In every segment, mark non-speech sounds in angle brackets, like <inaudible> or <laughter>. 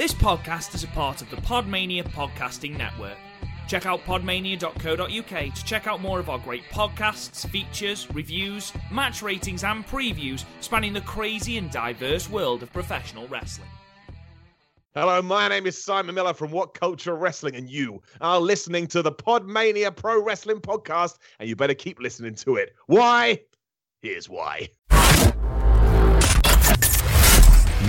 This podcast is a part of the Podmania Podcasting Network. Check out podmania.co.uk to check out more of our great podcasts, features, reviews, match ratings, and previews spanning the crazy and diverse world of professional wrestling. Hello, my name is Simon Miller from What Culture Wrestling, and you are listening to the Podmania Pro Wrestling Podcast, and you better keep listening to it. Why? Here's why.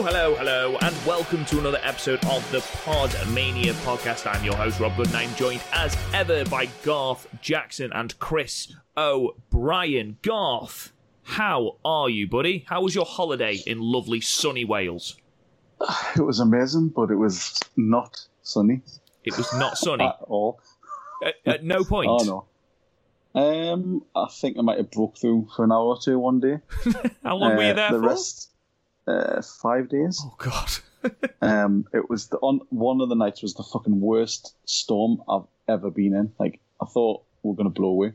Hello, hello, hello, and welcome to another episode of the Podmania Podcast. I'm your host, Rob Goodwin, joined as ever by Garth Jackson and Chris O'Brien. Garth, how are you, buddy? How was your holiday in lovely sunny Wales? <sighs> It was amazing, but it was not sunny It was not sunny <laughs> at all. at, at no <laughs> point. Oh no. Um, I think I might have broke through for an hour or two one day. <laughs> How long were you Uh, there the for? rest, uh, five days. Oh God. <laughs> Um, it was the on one of the nights was the fucking worst storm I've ever been in. Like I thought we are gonna blow away.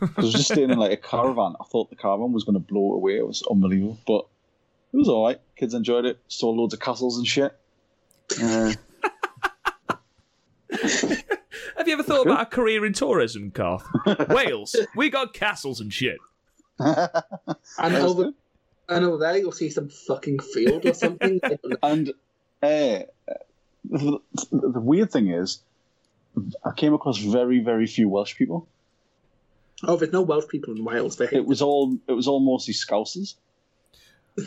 'Cause I was just staying in like a caravan. I thought the caravan was gonna blow away. It was unbelievable, but it was all right. Kids enjoyed it. Saw loads of castles and shit. Uh, <laughs> Have you ever thought about a career in tourism, Garth? <laughs> Wales, we got castles and shit. And That was over, good. And over there, you'll see some fucking field or something. I don't know. <laughs> And uh, the, the weird thing is, I came across very, very few Welsh people. oh, there's no Welsh people in Wales. They hate It was all it was all mostly Scousers.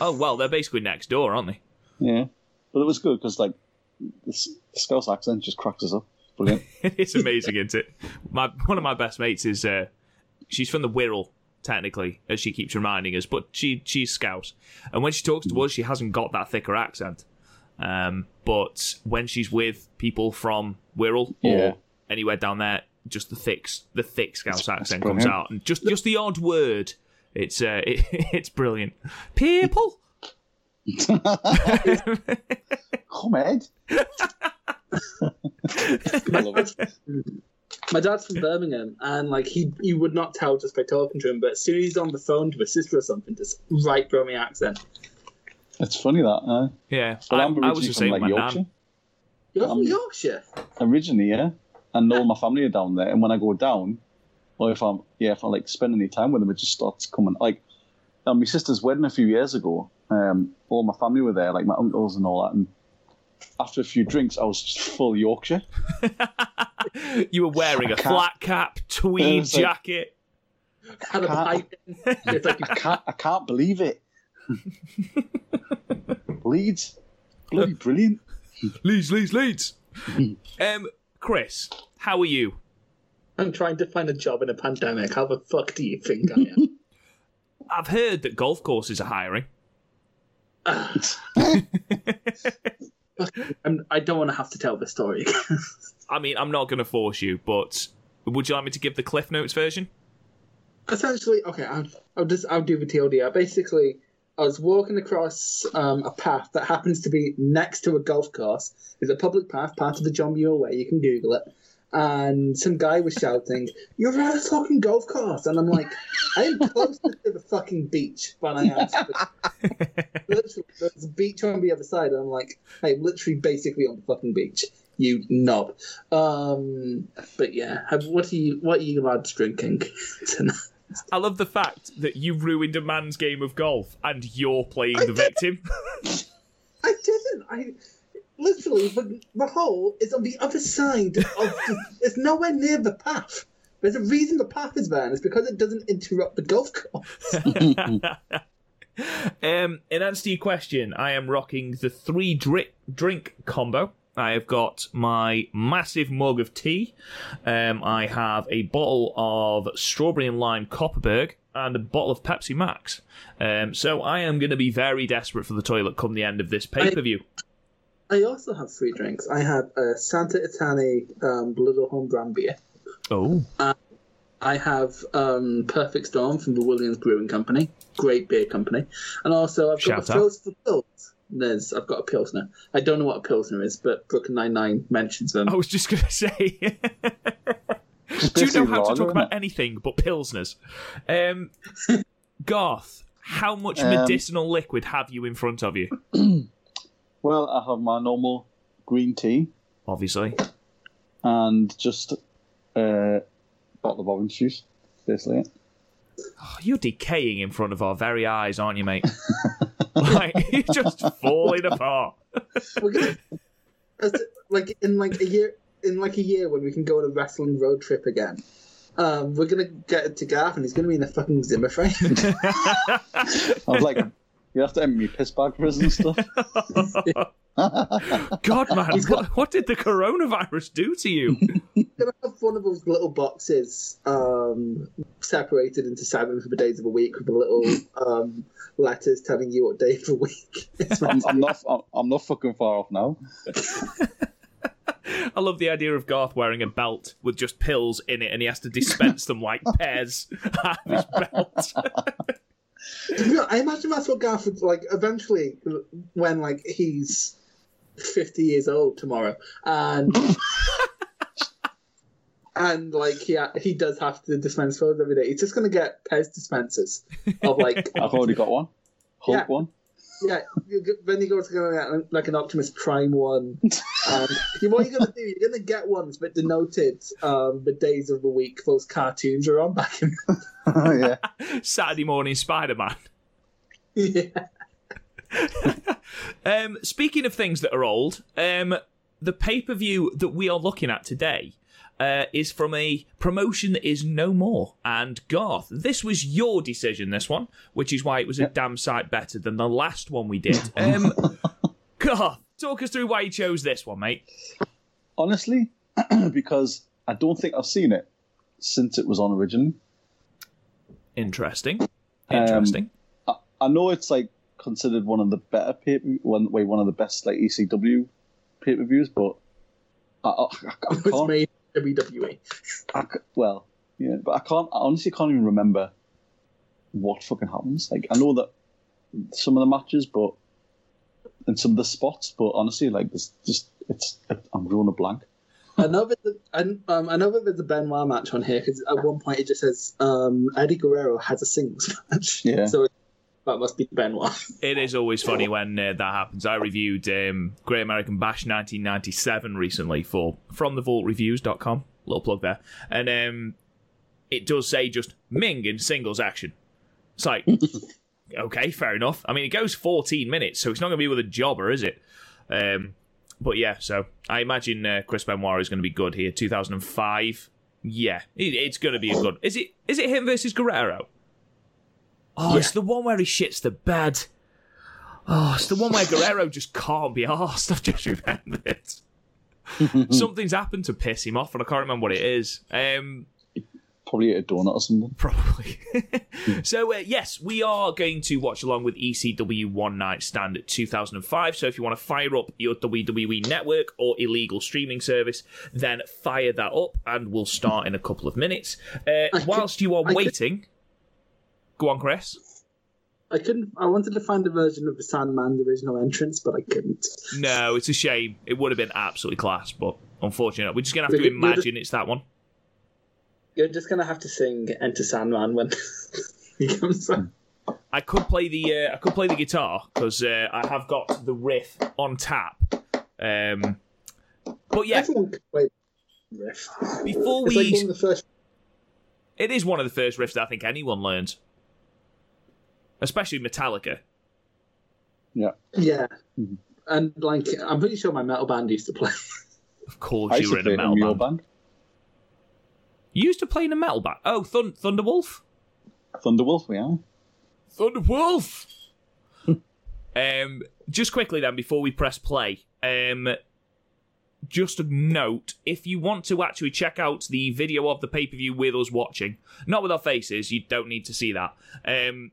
Oh well, they're basically next door, aren't they? Yeah, but it was good because like the, S- the Scouse accent just cracks us up. Brilliant. <laughs> it's amazing, isn't it? My one of my best mates is uh, she's from the Wirral, technically, as she keeps reminding us, but she she's Scouse, and when she talks to us, she hasn't got that thicker accent. Um, but when she's with people from Wirral or Yeah. anywhere down there, just the thick the thick Scouse it's accent comes out, and just just the odd word. It's uh, it, <laughs> it's brilliant. People. <laughs> <laughs> Come Ed. I love it. My dad's from Birmingham, and like he, you would not tell just by talking to him. But as soon as he's on the phone to his sister or something, just right Birmingham accent. It's funny that. Uh, Yeah, but I, I'm I was originally just from saying like my Yorkshire. nan. You're from Um, Yorkshire. Originally, yeah, and all my family are down there. And when I go down, or if I'm yeah, if I like spend any time with them, it just starts coming. Like, um, my sister's wedding a few years ago. Um, all my family were there, like my uncles and all that. And after a few drinks, I was just full Yorkshire. <laughs> you were wearing a can't- flat cap, tweed like- jacket. Had a can't- pipe. in. <laughs> It's like I can't, I can't believe it. <laughs> Leeds, bloody brilliant. Leeds, Leeds, Leeds. um, Chris, how are you? I'm trying to find a job in a pandemic. How the fuck do you think I am? I've heard that golf courses are hiring. <laughs> I'm, I don't want to have to tell the story. <laughs> I mean, I'm not going to force you, but would you like me to give the Cliff Notes version? essentially, okay, I'll, I'll just I'll do the TLDR. Basically, I was walking across um, a path that happens to be next to a golf course. It's a public path, part of the John Muir Way. You can Google it. And some guy was shouting, "You're at a fucking golf course!" And I'm like, "I am closer to the fucking beach than I am." To <laughs> the... literally, there's a beach on the other side, and I'm like, "Hey, literally, basically on the fucking beach." You knob. Um, but yeah, what are you? What are you lads drinking <laughs> tonight? I love the fact that you ruined a man's game of golf and you're playing I the did. victim. <laughs> I didn't. I literally the, the hole is on the other side of. The, <laughs> it's nowhere near the path. There's a reason the path is there, and it's because it doesn't interrupt the golf course. <laughs> um, in answer to your question, I am rocking the three drink drink combo. I have got my massive mug of tea. Um, I have a bottle of strawberry and lime Kopparberg and a bottle of Pepsi Max. Um, so I am going to be very desperate for the toilet come the end of this pay per view. I also have free drinks. I have a Santa Itani um, Little Home Brand beer. Oh, I have um, Perfect Storm from the Williams Brewing Company, great beer company, and also I've got a out. Phil's for Pills. There's, I've got a Pilsner. I don't know what a Pilsner is, but Brooklyn Nine Nine mentions them. I was just gonna say. <laughs> Do you know how to talk about anything but pilsners? Um, <laughs> Garth, how much Um, medicinal liquid have you in front of you? <clears throat> Well, I have my normal green tea Obviously. and just a bottle of orange juice. Basically, it. Oh, you're decaying in front of our very eyes, aren't you, mate? <laughs> like you're just falling apart. We're gonna, as- like in like a year, in like a year when we can go on a wrestling road trip again. Um, we're gonna get to Garth and he's gonna be in a fucking Zimmer frame. <laughs> I was like, you have to empty me piss bag for us and stuff. <laughs> God, man, what, what did the coronavirus do to you? gonna have one of those little boxes um, separated into seven for the days of a week with the little um, letters telling you what day of the week. It's I'm, I'm not. <laughs> I'm, I'm not fucking far off now. <laughs> I love the idea of Garth wearing a belt with just pills in it, and he has to dispense them like pears out of his belt. I imagine that's what Garth would like eventually when like he's fifty years old tomorrow and <laughs> and like he ha- he does have to dispense pills every day. He's just gonna get Pez dispensers of like I've already got one. Hulk Yeah. one. Yeah. You, then you go to go get like an Optimus Prime one. And you, what you're gonna do? You're gonna get ones that denoted um, the days of the week those cartoons are on back in. <laughs> yeah. <laughs> Saturday morning Spider Man. yeah. <laughs> Um, speaking of things that are old, um, the pay per view that we are looking at today uh, is from a promotion that is no more. And Garth, this was your decision, this one, which is why it was a damn sight better than the last one we did. <laughs> Um, Garth, talk us through why you chose this one, mate. Honestly, <clears throat> because I don't think I've seen it since it was on originally. Interesting. Interesting. I, I know it's like considered one of the better pay one way one of the best like ECW pay per views, but I, I, I, I It was can't. WWE. I well, yeah, but I can't. I honestly can't even remember what fucking happens. Like I know that some of the matches, but and some of the spots, but honestly, like this, just it's I'm drawing a blank. I know that the, um, I know that there's a Benoit match on here because at one point it just says um, Eddie Guerrero has a singles <laughs> match. Yeah. So that must be Benoit. <laughs> It is always funny when uh, that happens. I reviewed um, Great American Bash 1997 recently for FromTheVaultReviews.com. Little plug there. And um, it does say just Ming in singles action. It's like, <laughs> okay, fair enough. I mean, it goes 14 minutes, so it's not going to be with a jobber, is it? Um, but yeah, so I imagine uh, Chris Benoit is going to be good here. 2005. Yeah, it, it's going to be a good. Is it? Is it him versus Guerrero? Oh, it's the one where he shits the bed. Oh, it's the one where Guerrero <laughs> just can't be arsed. I've just remembered. <laughs> Something's happened to piss him off, and I can't remember what it is. Um, Probably ate a donut or something. Probably. <laughs> so, uh, yes, we are going to watch along with ECW One Night Stand at 2005. So, if you want to fire up your WWE network or illegal streaming service, then fire that up and we'll start in a couple of minutes. Uh, I whilst you are I could- waiting, go on, Chris. I couldn't. I wanted to find a version of the Sandman original entrance, but I couldn't. No, it's a shame. It would have been absolutely class, but unfortunately, we're just going to have to imagine it's that one. You're just gonna have to sing "Enter Sandman" when <laughs> he comes on. I could play the uh, I could play the guitar because uh, I have got the riff on tap. Um, but yeah, Everyone can play riff. before It's like we, one of the first. it is one of the first riffs that I think anyone learns, especially Metallica. Yeah. Yeah, Mm-hmm. and like I'm pretty sure my metal band used to play. Of course, I you were in a metal mule band. band. You used to play in a metal band. Oh, Thun- Thunderwolf. Thunderwolf, yeah. Thunderwolf. <laughs> um, just quickly then, before we press play, um, just a note: if you want to actually check out the video of the pay per view with us watching, not with our faces, you don't need to see that. Um,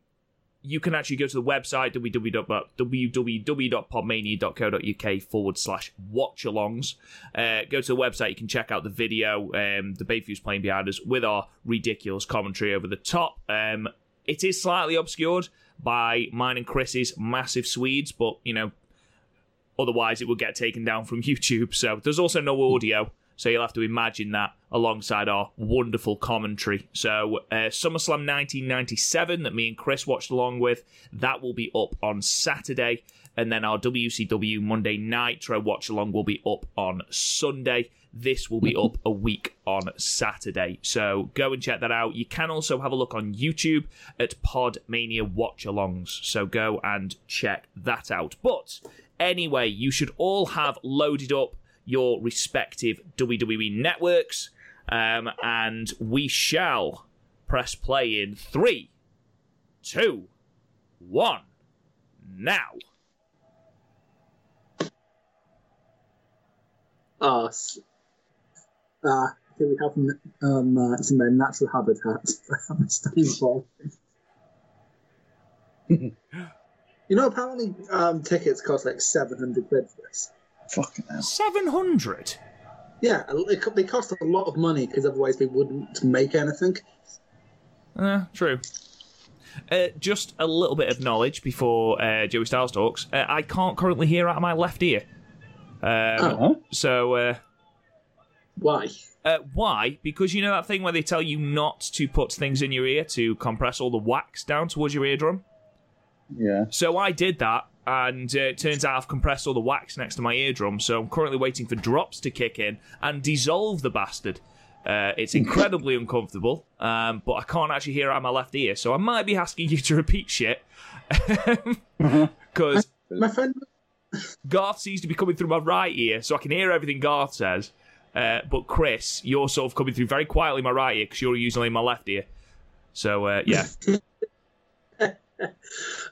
you can actually go to the website www.podmania.co.uk forward slash watchalongs. Uh, go to the website, you can check out the video, um, the Bayfuse playing behind us with our ridiculous commentary over the top. Um, it is slightly obscured by mine and Chris's massive Swedes, but you know, otherwise it would get taken down from <laughs> YouTube. So there's also no audio. So you'll have to imagine that alongside our wonderful commentary. So uh, SummerSlam 1997 that me and Chris watched along with, that will be up on Saturday. And then our WCW Monday Nitro watch along will be up on Sunday. This will be up a week on Saturday. So go and check that out. You can also have a look on YouTube at Podmania Watch Alongs. So go and check that out. But anyway, you should all have loaded up your respective WWE networks. Um, and we shall press play in three, two, one, now. us. Uh, here we have um, uh, it's in their natural habitat. <laughs> <laughs> you know, apparently um, tickets cost like 700 quid for this. Fucking hell. 700? Yeah, it, they cost a lot of money because otherwise they wouldn't make anything. Uh, true. Uh, just a little bit of knowledge before uh, Joey Styles talks. Uh, I can't currently hear out of my left ear. Um, Oh. So, uh, Why? uh, why? Because you know that thing where they tell you not to put things in your ear to compress all the wax down towards your eardrum? Yeah. So I did that, and uh, it turns out I've compressed all the wax next to my eardrum, so I'm currently waiting for drops to kick in and dissolve the bastard. Uh, it's incredibly <laughs> uncomfortable, um, but I can't actually hear out of my left ear, so I might be asking you to repeat shit. <laughs> Because <laughs> My friend, Garth seems to be coming through my right ear, so I can hear everything Garth says. Uh, but Chris, you're sort of coming through very quietly my right ear because you're usually in my left ear. So uh, yeah,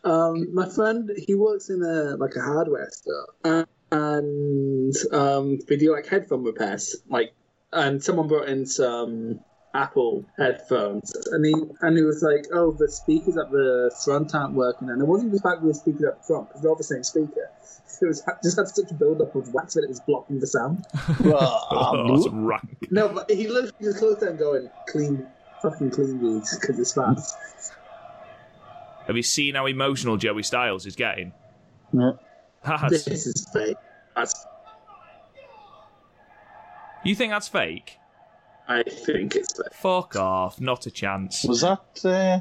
um, my friend, he works in a like a hardware store, and, and um, they do like headphone repairs. Like, and someone brought in some Apple headphones, and he and he was like, "Oh, the speakers at the front aren't working," and it wasn't the fact that the speakers at the front because they're all the same speaker. <laughs> It was just had such a build up of wax that it was blocking the sound. <laughs> <laughs> oh, that's rank. No, but he looked he was close down going, "Clean, fucking clean these because it's fast." Have you seen how emotional Joey Styles is getting? Yeah. That's- this is fake. That's, you think that's fake? I think it's fake. Fuck off, not a chance. Was that uh,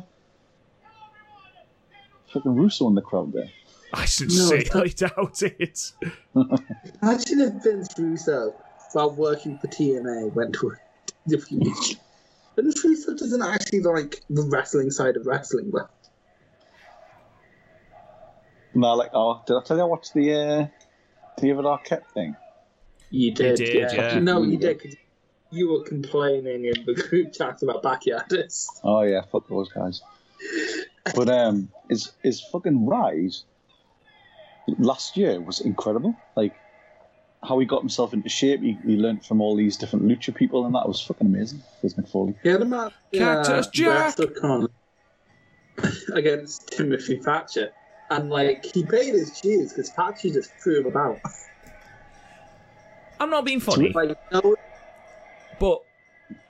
fucking Russo in the crowd there? I sincerely doubt it. Imagine if Vince Russo, while working for TNA, went to a WWE. <laughs> Vince Russo doesn't actually like the wrestling side of wrestling well. No, like, oh, did I tell you I watched the uh, David Arquette thing? You did, did, yeah. No, you did. 'cause you were complaining in the group chat about backyardists. Oh yeah, fuck those guys. But um, his his fucking rise last year was incredible. Like how he got himself into shape. He, he learned from all these different lucha people, and that was fucking amazing. Liz McFoley. He had a match Cactus uh, Jack! <laughs> Against Timothy Thatcher. And, like, he paid his dues because Thatcher just threw him about. I'm not being funny, Like, no, but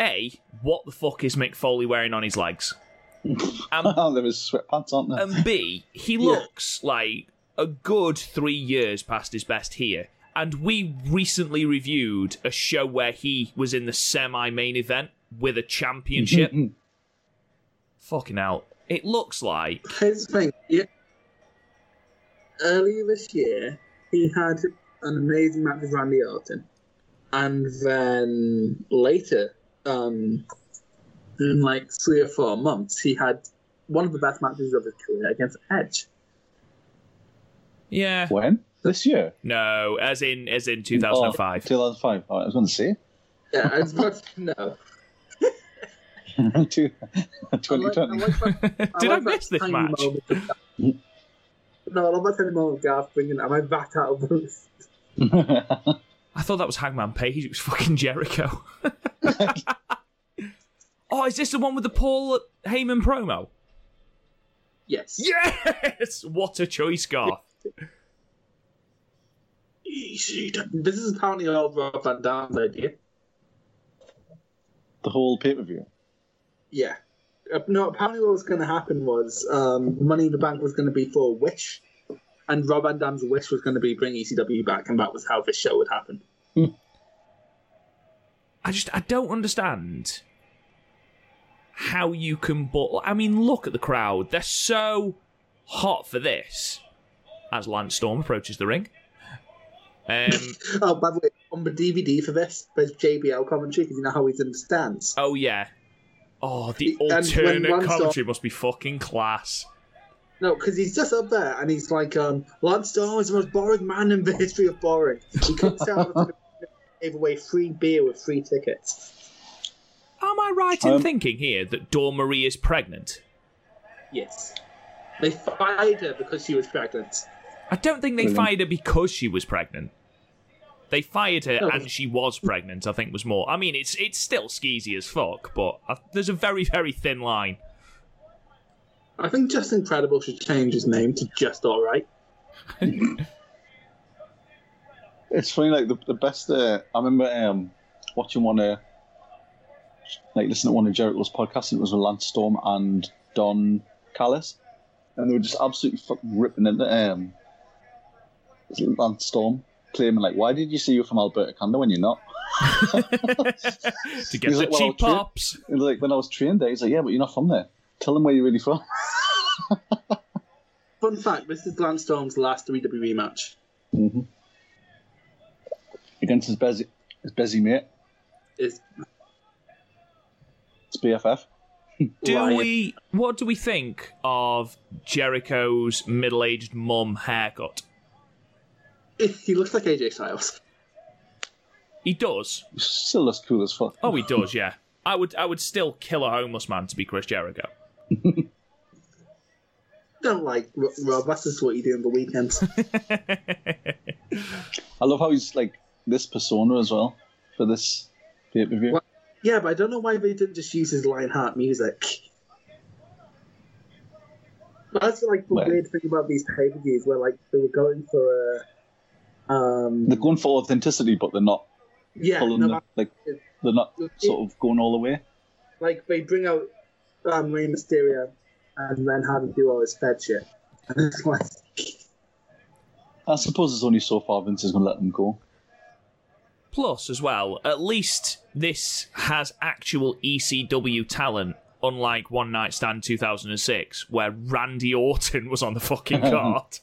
A, what the fuck is Mick Foley wearing on his legs? <laughs> And, Oh, there was sweatpants, aren't there? and B, he looks like a good three years past his best here. And we recently reviewed a show where he was in the semi main event with a championship. <laughs> Fucking hell. It looks like. Here's the thing. Yeah. Earlier this year, he had an amazing match with Randy Orton, and then later, um, in like three or four months, he had one of the best matches of his career against Edge. Yeah. when this year? No, as in as in 2005. Oh, 2005. 2005. Oh, I was going to say Yeah, I was about to know. <laughs> Two- I like- I 2020. like that- <laughs> Did I miss this match? Moment of Garth- No, I love that tiny moment of Garth bringing, am I back out of booth? <laughs> I thought that was Hangman Page. It was fucking Jericho. <laughs> oh, is this the one with the Paul Heyman promo? Yes. Yes! What a choice, Garth. ECW. This is apparently all Rob Van Dam's idea. The whole pay per view. Yeah. Uh, No, apparently what was going to happen was um, Money in the Bank was going to be for a wish, and Rob Van Dam's wish was going to be bring ECW back, and that was how this show would happen. I just I don't understand how you can but I mean look at the crowd. They're so hot for this. As Lance Storm approaches the ring. Um <laughs> Oh, by the way, on the DVD for this, there's JBL commentary because you know how he's in the stands. oh yeah. Oh, the And alternate Lance Storm- commentary must be fucking class. No, because he's just up there and he's like, um, Lance Storm is the most boring man in the history of boring. He comes down and gave away free beer with free tickets. Am I right in Um, thinking here that Dawn Marie is pregnant? Yes. They fired her because she was pregnant. I don't think they Brilliant. fired her because she was pregnant. They fired her and she was pregnant. I think was more. I mean, it's it's still skeezy as fuck, but uh, there's a very very thin line. I think Justin Credible should change his name to Just Alright. <laughs> It's funny, like the, the best. Uh, I remember um, watching one, uh, like listening to one of Jericho's podcasts, and it was with Lance Storm and Don Callis, and they were just absolutely fucking ripping into um, Lance Storm, claiming like, "Why did you say you're from Alberta, Canada when you're not?" <laughs> to get He's the like, cheap I'll tra- like when I was trained there, he's like, "Yeah, but you're not from there. Tell them where you're really from." <laughs> Fun fact this is Lance Storm's last WWE match. hmm Against his busy, his busy mate, Is it's BFF. <laughs> Do Ryan. we? What do we think of Jericho's middle-aged mum haircut? He looks like AJ Styles. He does. Still looks cool as fuck. Oh, he does. Yeah. I would. I would still kill a homeless man to be Chris Jericho. <laughs> Don't like Rob. That's just what you do on the weekends. <laughs> I love how he's like this persona as well for this pay per view. What? yeah, but I don't know why they didn't just use his Lionheart music. That's like the Well- weird thing about these pay per views, where like they were going for a. Um, They're going for authenticity, but they're not yeah, pulling no, the, like they're not sort of going all the way. like they bring out um, Rey Mysterio and then have him do all his Fed shit. And it's like, I suppose it's only so far Vince is going to let them go. Plus, as well, at least this has actual ECW talent, unlike One Night Stand 2006, where Randy Orton was on the fucking <laughs> card.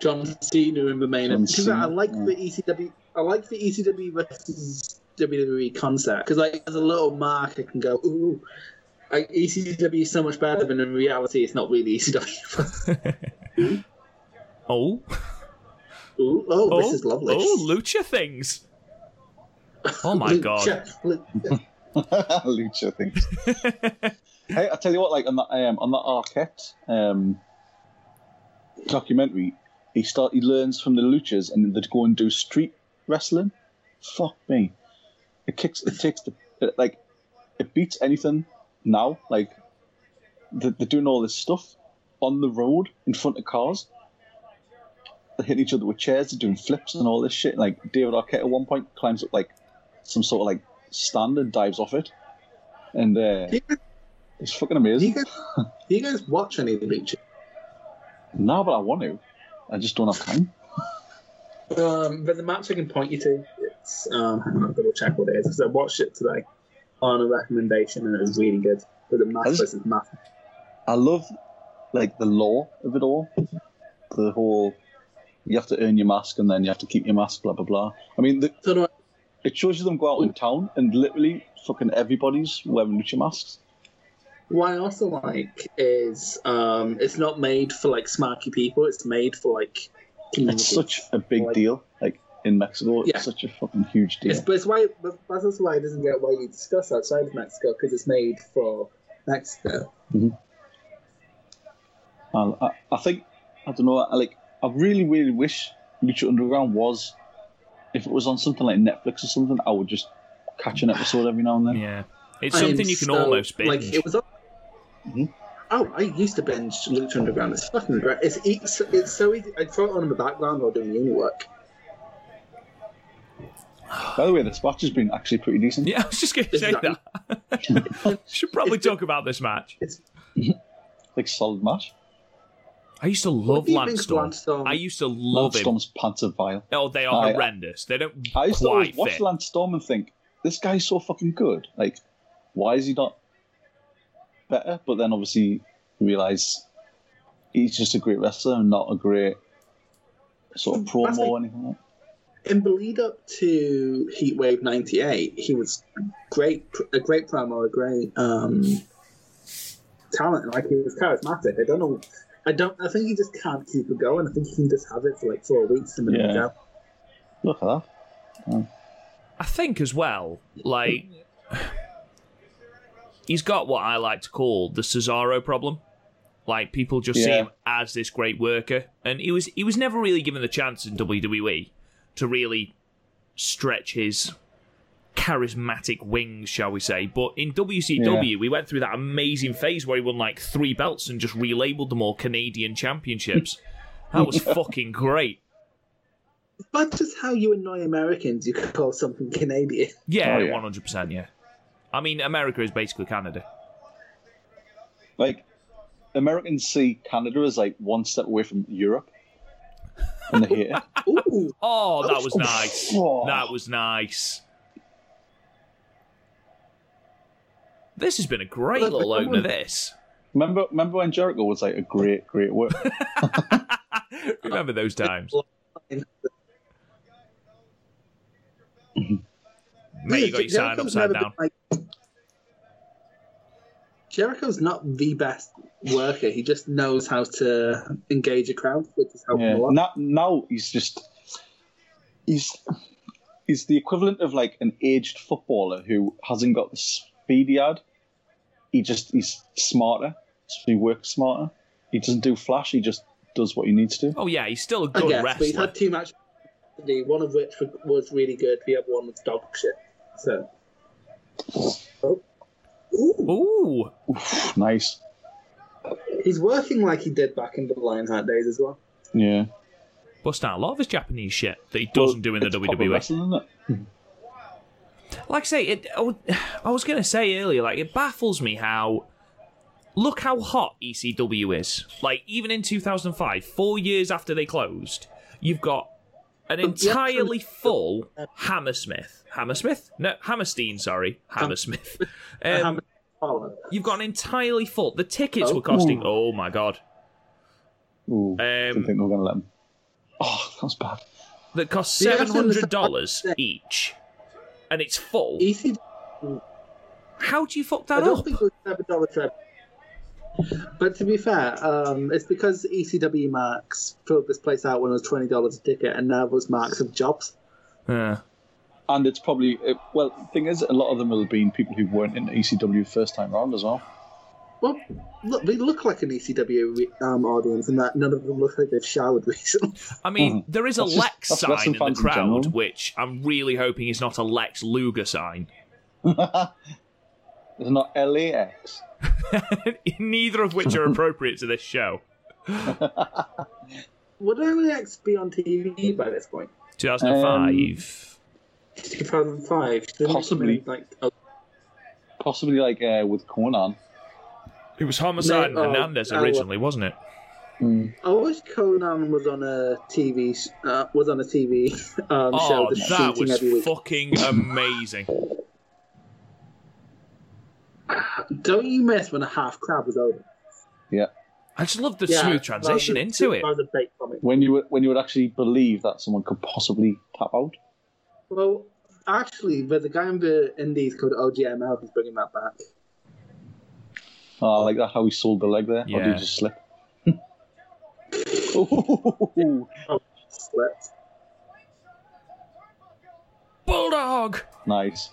John Cena in the main. John Because I like yeah. the ECW. I like the ECW versus WWE concept because like as a little mark, I can go ooh. Like, ECW is so much better, than in reality, it's not really ECW. <laughs> oh, ooh, oh, oh, this is lovely. Oh, lucha things. Oh my god. Lucha, Lucha. <laughs> Lucha things. <laughs> hey, I tell you what, like on that um, on that Arquette um, documentary, he start he learns from the luchas and they go and do street wrestling. Fuck me, it kicks. It takes the it, like it beats anything now. Like they're, they're doing all this stuff on the road in front of cars. They're hitting each other with chairs. They're doing flips and all this shit. Like David Arquette at one point climbs up like some sort of like stand and dives off it, and uh, you, it's fucking do, you amazing. guys, do you guys watch any of the Lucha? No, but I want to. I just don't have time. Um, there's a match I can point you to. It's um, hang on, I'll double check what it is because I watched it today on a recommendation and it was really good. But the math Has- versus math. I love like the law of it all. The whole you have to earn your mask and then you have to keep your mask, blah blah blah. I mean, the, So I- it shows you them go out in town and literally fucking everybody's wearing lucha masks. What I also like is um, it's not made for like smarky people. It's made for like. It's such a big Like- deal. Like in Mexico, Yeah. it's such a fucking huge deal. It's, but it's why but that's also why it doesn't get widely discussed outside of Mexico because it's made for Mexico. I, I, I think I don't know. I, like I really, really wish Lucha Underground was. If it was on something like Netflix or something, I would just catch an episode every now and then. Yeah. It's something you can so- almost binge. Like it was. On, Mhm. Oh, I used to binge Lucha Underground. It's fucking great. It's it's, it's so easy. I throw it on in the background while doing uni work. By the way, this match has been actually pretty decent. Yeah, I was just going to say It's that. <laughs> Should probably talk about this match. It's <laughs> Like solid match. I used to love do you Lance think Storm. Lance Storm- I used to love him. Storm's pants are vile. Oh, they are I- horrendous. They don't I used to always quite watch fit. Lance Storm and think, this guy's so fucking good. Like, why is he not better? But then obviously you realise he's just a great wrestler and not a great sort of promo like- or anything like in the lead up to Heatwave '98. He was great, a great promo, a great um, talent. Like he was charismatic. I don't know. I don't. I think he just can't keep it going. I think he can just have it for like four weeks and then Yeah. he's out. Look at that. I think as well, like he's got what I like to call the Cesaro problem. Like people just see him as this great worker, and he was he was never really given the chance in WWE to really stretch his charismatic wings, shall we say. But in WCW, we went through that amazing phase where he won like three belts and just relabeled them all Canadian championships. <laughs> that was fucking great. But just how you annoy Americans, you could call something Canadian. Oh, yeah. one hundred percent. Yeah, I mean America is basically Canada. Like, Americans see Canada as like one step away from Europe. And they hate it. <laughs> Ooh, Oh, that was oh. nice. Oh. That was nice. This has been a great Look, little opener. This. Remember, remember when Jericho was like a great, great work? <laughs> Remember those times? <laughs> Mate, you got your sign upside down. like- Jericho's not the best worker. He just knows how to engage a crowd, which is helping Yeah. a lot. Now, now he's just he's he's the equivalent of like an aged footballer who hasn't got the speed he had. He just he's smarter. So he works smarter. He doesn't do flash. He just does what he needs to. Do. Oh yeah, he's still a I good guess, but he's had two matches. One of which was really good. The other one was dog shit. So. Oh. Ooh. Ooh, Nice. He's working like he did back in the Lionheart days as well. Yeah. bust out a lot of his Japanese shit that he doesn't do in the WWE. wrestling, like I say, it, I <sighs> was going to say earlier, like it baffles me how. Look how hot ECW is. Like even in 2005, four years after they closed, you've got an entirely full Hammersmith. Hammersmith? No, Hammerstein. Sorry, Hammersmith. <laughs> Um, Oh, you've got an entirely full. The tickets Oh. were costing. Oh my god. Ooh, didn't Um, think we were going to let them. Oh, that's bad. that cost Yeah, seven hundred dollars each, and it's full. How do you fuck I that don't up? think it was seven dollar trip. But to be fair, um, it's because ECW Max filled this place out when it was twenty dollars a ticket, and now those marks have jobs. Yeah. And it's probably it, well. The thing is, a lot of them will have been people who weren't in ECW first time round as well. Well, look, they look like an ECW um, audience, and that none of them look like they've showered recently. I mean, <laughs> there is a That's just- Lex that's sign in the fans in crowd, which I'm really hoping is not a Lex Luger sign. <laughs> It's not LAX. <laughs> Neither of which are appropriate to this show. <laughs> Would LAX be on TV by this point? 2005. 2005. Didn't Possibly. come Like, oh, Possibly like uh, with Konnan. it was Homicide No, and oh, Hernandez uh, originally, wasn't it? I wish Conan was on a TV uh, was on a TV <laughs> um, show Oh, that's that shooting was fucking amazing. Don't you miss when a half crab was over? Yeah. I just love the Yeah, smooth transition rather into than- it. rather than bait comic. When you would when you would actually believe that someone could possibly tap out. Well, actually, there's a guy in the Indies called OGML who's bringing that back. Oh, I like that how he sold the leg there. Oh, or did he just slip? <laughs> Ooh, oh, Slipped. Bulldog! nice.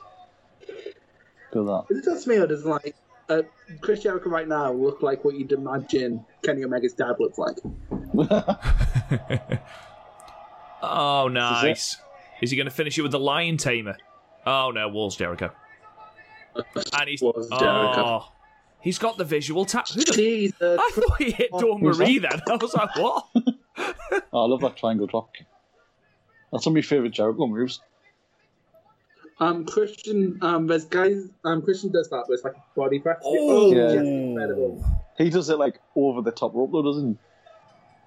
Good that. Is it just me, or does like uh, Chris Jericho right now look like what you'd imagine Kenny Omega's dad looks like? <laughs> Oh, nice. Is he going to finish it with the Lion Tamer? Oh, no, Walls Jericho. And he's. Walls Jericho. Oh, He's got the visual tap. Who the Jesus. <laughs> I thought he hit Dawn Marie then. <laughs> I was like, what? Oh, I love that triangle drop. That's one of my favourite Jericho moves. Um, Christian, um, there's guys, um, Christian does that, but it's like a body press. Oh. yeah, Yeah. incredible. He does it like over the top rope though, doesn't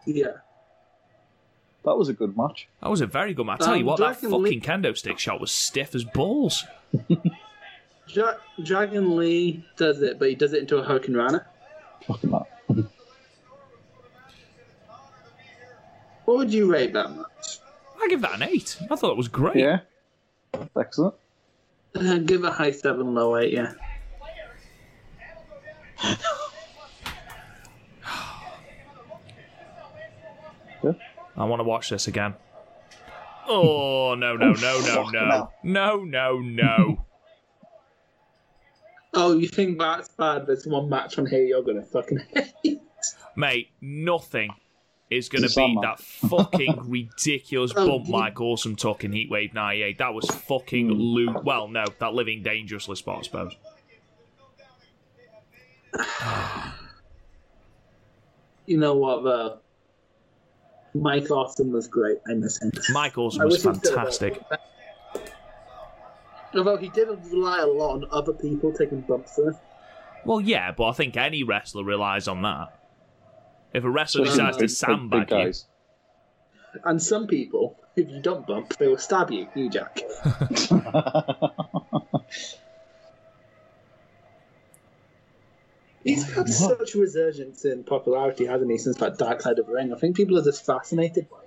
he? Yeah. That was a good match. That was a very good match. I tell you Um, what, that Dragon fucking Lee- kendo stick shot was stiff as balls. <laughs> Ja- Dragon Lee does it, but he does it into a hurricanrana. Fucking that. What would you rate that match? I give that an eight. I thought it was great. Yeah. Excellent. Uh, give a high seven, low eight, yeah. Yeah. I want to watch this again. Oh no no no no no no. no no no! <laughs> Oh, you think that's bad? There's one match on here you're gonna fucking hate. Mate, nothing is going to It's on, beat man. that fucking <laughs> ridiculous bump Mike Awesome took in Heatwave 98. That was fucking hmm. loot. Well, no, that living dangerously spot, I suppose. <sighs> You know what, though? Mike Awesome was great. I miss him. Mike Awesome was wish he'd still fantastic. Although he did rely a lot on other people taking bumps for. Well, yeah, but I think any wrestler relies on that. If a wrestler Especially decides to big- big- sandbag big you. And some people, if you don't bump, they will stab you, you Jack. <laughs> He's had such resurgence in popularity, hasn't he, since that Dark Side of the Ring? I think people are just fascinated by him.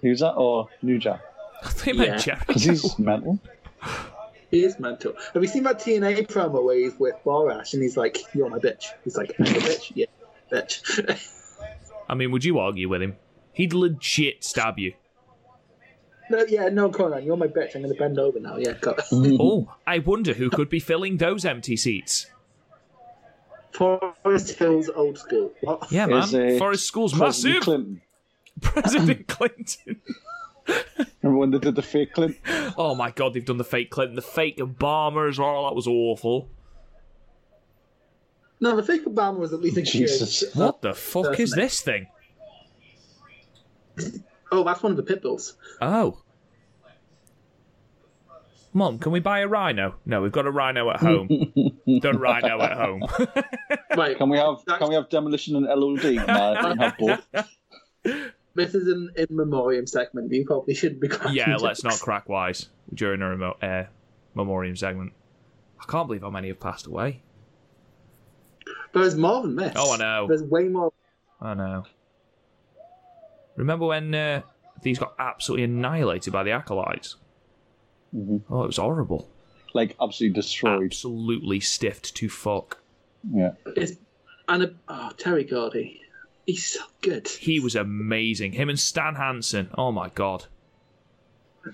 Who's that? Or New Jack? I think meant Yeah. Jericho. Because he's mental. He is mental. Have you seen that TNA promo where he's with Borash and he's like, You're my bitch? He's like, I'm your bitch? Yeah, bitch. <laughs> I mean, would you argue with him? He'd legit stab you. no, yeah, no, Conan, you're my bitch. I'm going to bend over now. Yeah, go. Oh, I wonder who could be filling those empty seats. Forest Hills old school. What? Yeah, man. Is, uh, Forest School's President massive. Clinton. <laughs> <laughs> President Clinton. Remember when they did the fake Clinton? Oh my god, they've done the fake Clinton, the fake Obama as well. That was awful. No, the fake Obama was at least a Jesus. good. What the fuck is this thing? Oh, that's one of the pit bulls. Oh. Mom, can we buy a rhino? No, we've got a rhino at home. <laughs> Done rhino at home. <laughs> Right. Can we have can we have demolition and LOD? No, we have both. This is an in memoriam segment. You probably shouldn't be. cracking yeah, let's not jokes. crack wise during a remote uh, memoriam segment. I can't believe how many have passed away. But there's more than this. Oh, I know. There's way more. I know. Remember when uh, these got absolutely annihilated by the acolytes? Oh, it was horrible. Like absolutely destroyed. Absolutely stiffed to fuck. Yeah. It's and a, oh, Terry Gordy. He's so good. He was amazing. Him and Stan Hansen. Oh my god.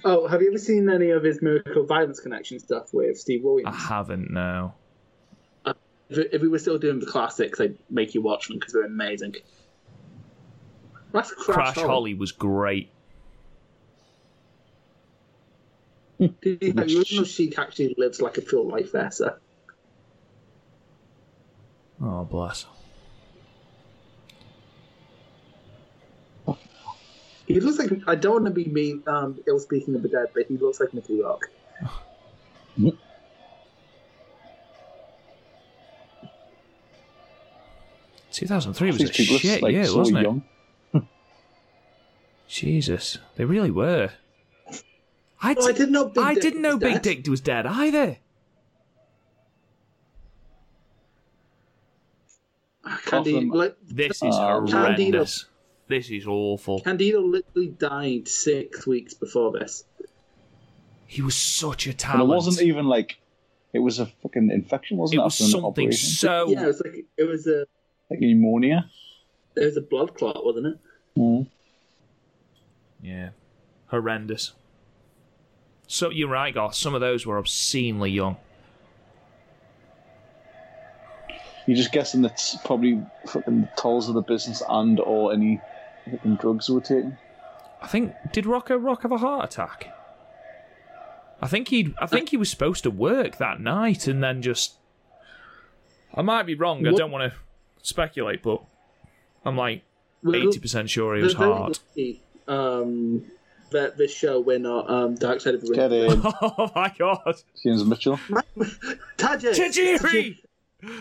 Oh, have you ever seen any of his Miracle Violence Connection stuff with Steve Williams? I haven't now. If, if we were still doing the classics, I'd make you watch them because they're amazing. That's Crash, Crash Holly. Holly was great. Did you know the original Sheik actually lives like a full life there, sir? Oh bless. He looks like I don't want to be mean, um, ill speaking of the dead, but he looks like Mickey Rourke. Two thousand three was a These people shit like year, so wasn't it? <laughs> Jesus, they really were. I, I d- didn't know. Big I Dick didn't know was Big dead. Dick was dead either. Ah, Candy, like, This is Oh, horrendous. This is awful. Candido literally died six weeks before this. He was such a And talent. it wasn't even like it was a fucking infection, wasn't it? It was an something operation? so. Yeah, it was like it was a like pneumonia. it was a blood clot, wasn't it? Mm. Yeah, horrendous. So you're right, Goss. Some of those were obscenely young. You're just guessing that's probably fucking the tolls of the business and or any fucking drugs they were taking. I think did Rocco Rock have a heart attack? I think he I think he was supposed to work that night and then just I might be wrong. I don't want to speculate, but I'm like eighty percent sure he was hard. lucky, Um, that this show we're not um, Dark Side of the Ring. In, <laughs> oh my god, James Mitchell. Tajiri! Tajiri!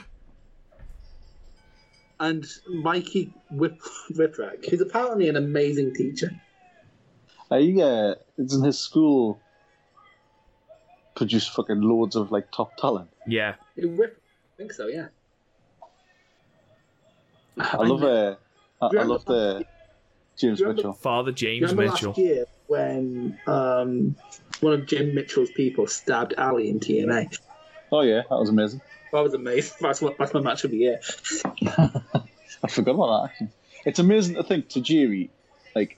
And Mikey Whip Whipwreck, who's apparently an amazing teacher. He uh, isn't his school Produce fucking loads of like top talent. Yeah, Whip, I think so, yeah. I love uh, I, I love the James Mitchell. Father James Remember Mitchell. last year when um, one of Jim Mitchell's people stabbed Ali in TNA? Oh yeah, that was amazing. That was amazing. <laughs> That's, what, that's my match of the year. <laughs> I forgot about that. Actually, it's amazing to think Tajiri, like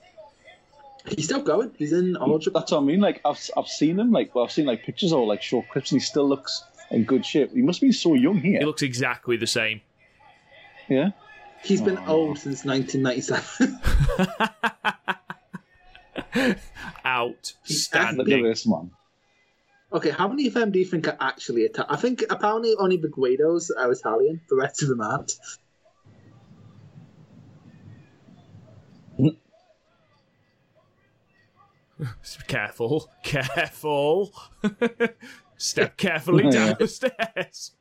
He's still going. He's in All Japan. that's what I mean. Like I've I've seen him, like well, I've seen like pictures or like short clips, and he still looks in good shape. He must be so young here. He looks exactly the same. Yeah, He's been Oh. old since 1997. look at <laughs> Outstanding. this man. okay, how many of them do you think are actually Italian? I think apparently only the Guidos are Italian. The rest of them aren't. <laughs> Careful, careful. <laughs> Step carefully down the stairs.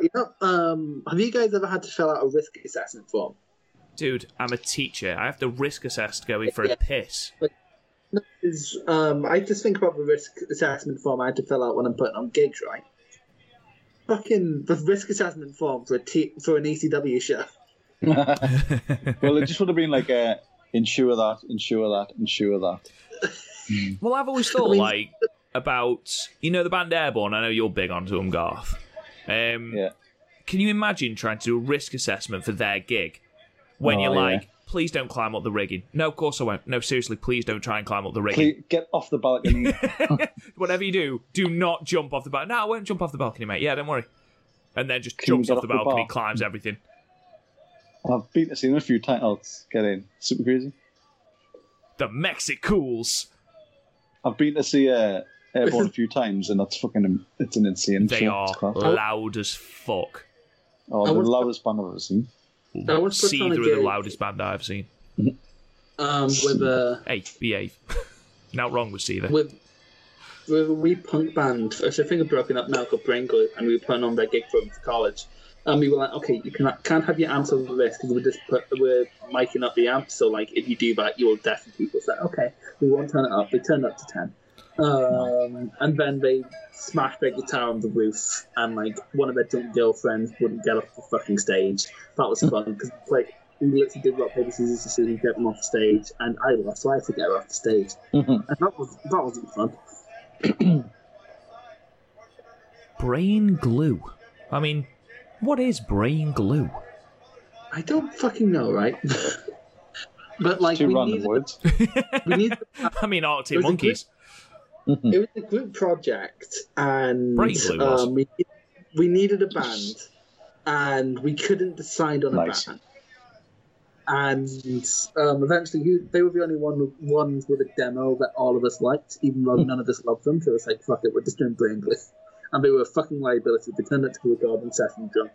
You know, um, have you guys ever had to fill out a risk assessment form? Dude, I'm a teacher. I have to risk assess going for a Yeah. piss. Is um, I just think about the risk assessment form I had to fill out when I'm putting on gigs, right? Fucking the risk assessment form for a t- for an ECW show. <laughs> well, it just would have been like uh, insure that, ensure that, ensure that. Well, I've always thought I mean- like about you know the band Airbourne. I know you're big onto them, Garth. Um, Yeah. Can you imagine trying to do a risk assessment for their gig when Oh, you're yeah. like, please don't climb up the rigging? No, of course I won't. No, seriously, please don't try and climb up the rigging. Please get off the balcony. <laughs> Whatever you do, do not jump off the balcony. No, I won't jump off the balcony, mate. Yeah, don't worry. And then just Can jumps off the off the balcony, bar? climbs everything. I've been to see them a few times. Get in. Super crazy. The Mexicools. I've been to see uh, Airbourne a few times, and that's fucking. It's an insane They show. are class. loud as fuck. Oh, I the loudest band I've ever seen. I once put See on a through the gig. loudest band I've seen. Um, with a Hey, <laughs> behave. Not wrong with Seether. with with a wee punk band. So I think have broken up now called Brain Glue, and we were putting on their gig for them for college. And we were like, okay, you can, can't have your amps over this because we're just put, we're miking up the amps. So like, if you do that, you will deafen people. So okay, we won't turn it up. We turned it up to ten, um, and then they smashed their guitar on the roof, and like one of their drunk girlfriends wouldn't get off the fucking stage. That was fun because like we literally did rock paper scissors to see who get them off the stage, and I lost, so I had to get her off the stage, and that was that wasn't fun. <clears throat> Brain glue. I mean, what is brain glue? I don't fucking know, right? <laughs> but like Two we random needed, words. <laughs> we need. <laughs> I mean, Arctic Was it Monkeys. it was a group project, and Brain glue was. um, we we needed a band, and we couldn't decide on a band. And um, eventually, you, they were the only one ones with a demo that all of us liked, even though <laughs> none of us loved them. So it was like, fuck it, we're just doing Brain Glue. And they were a fucking liability. They turned up to be a recording session drunk.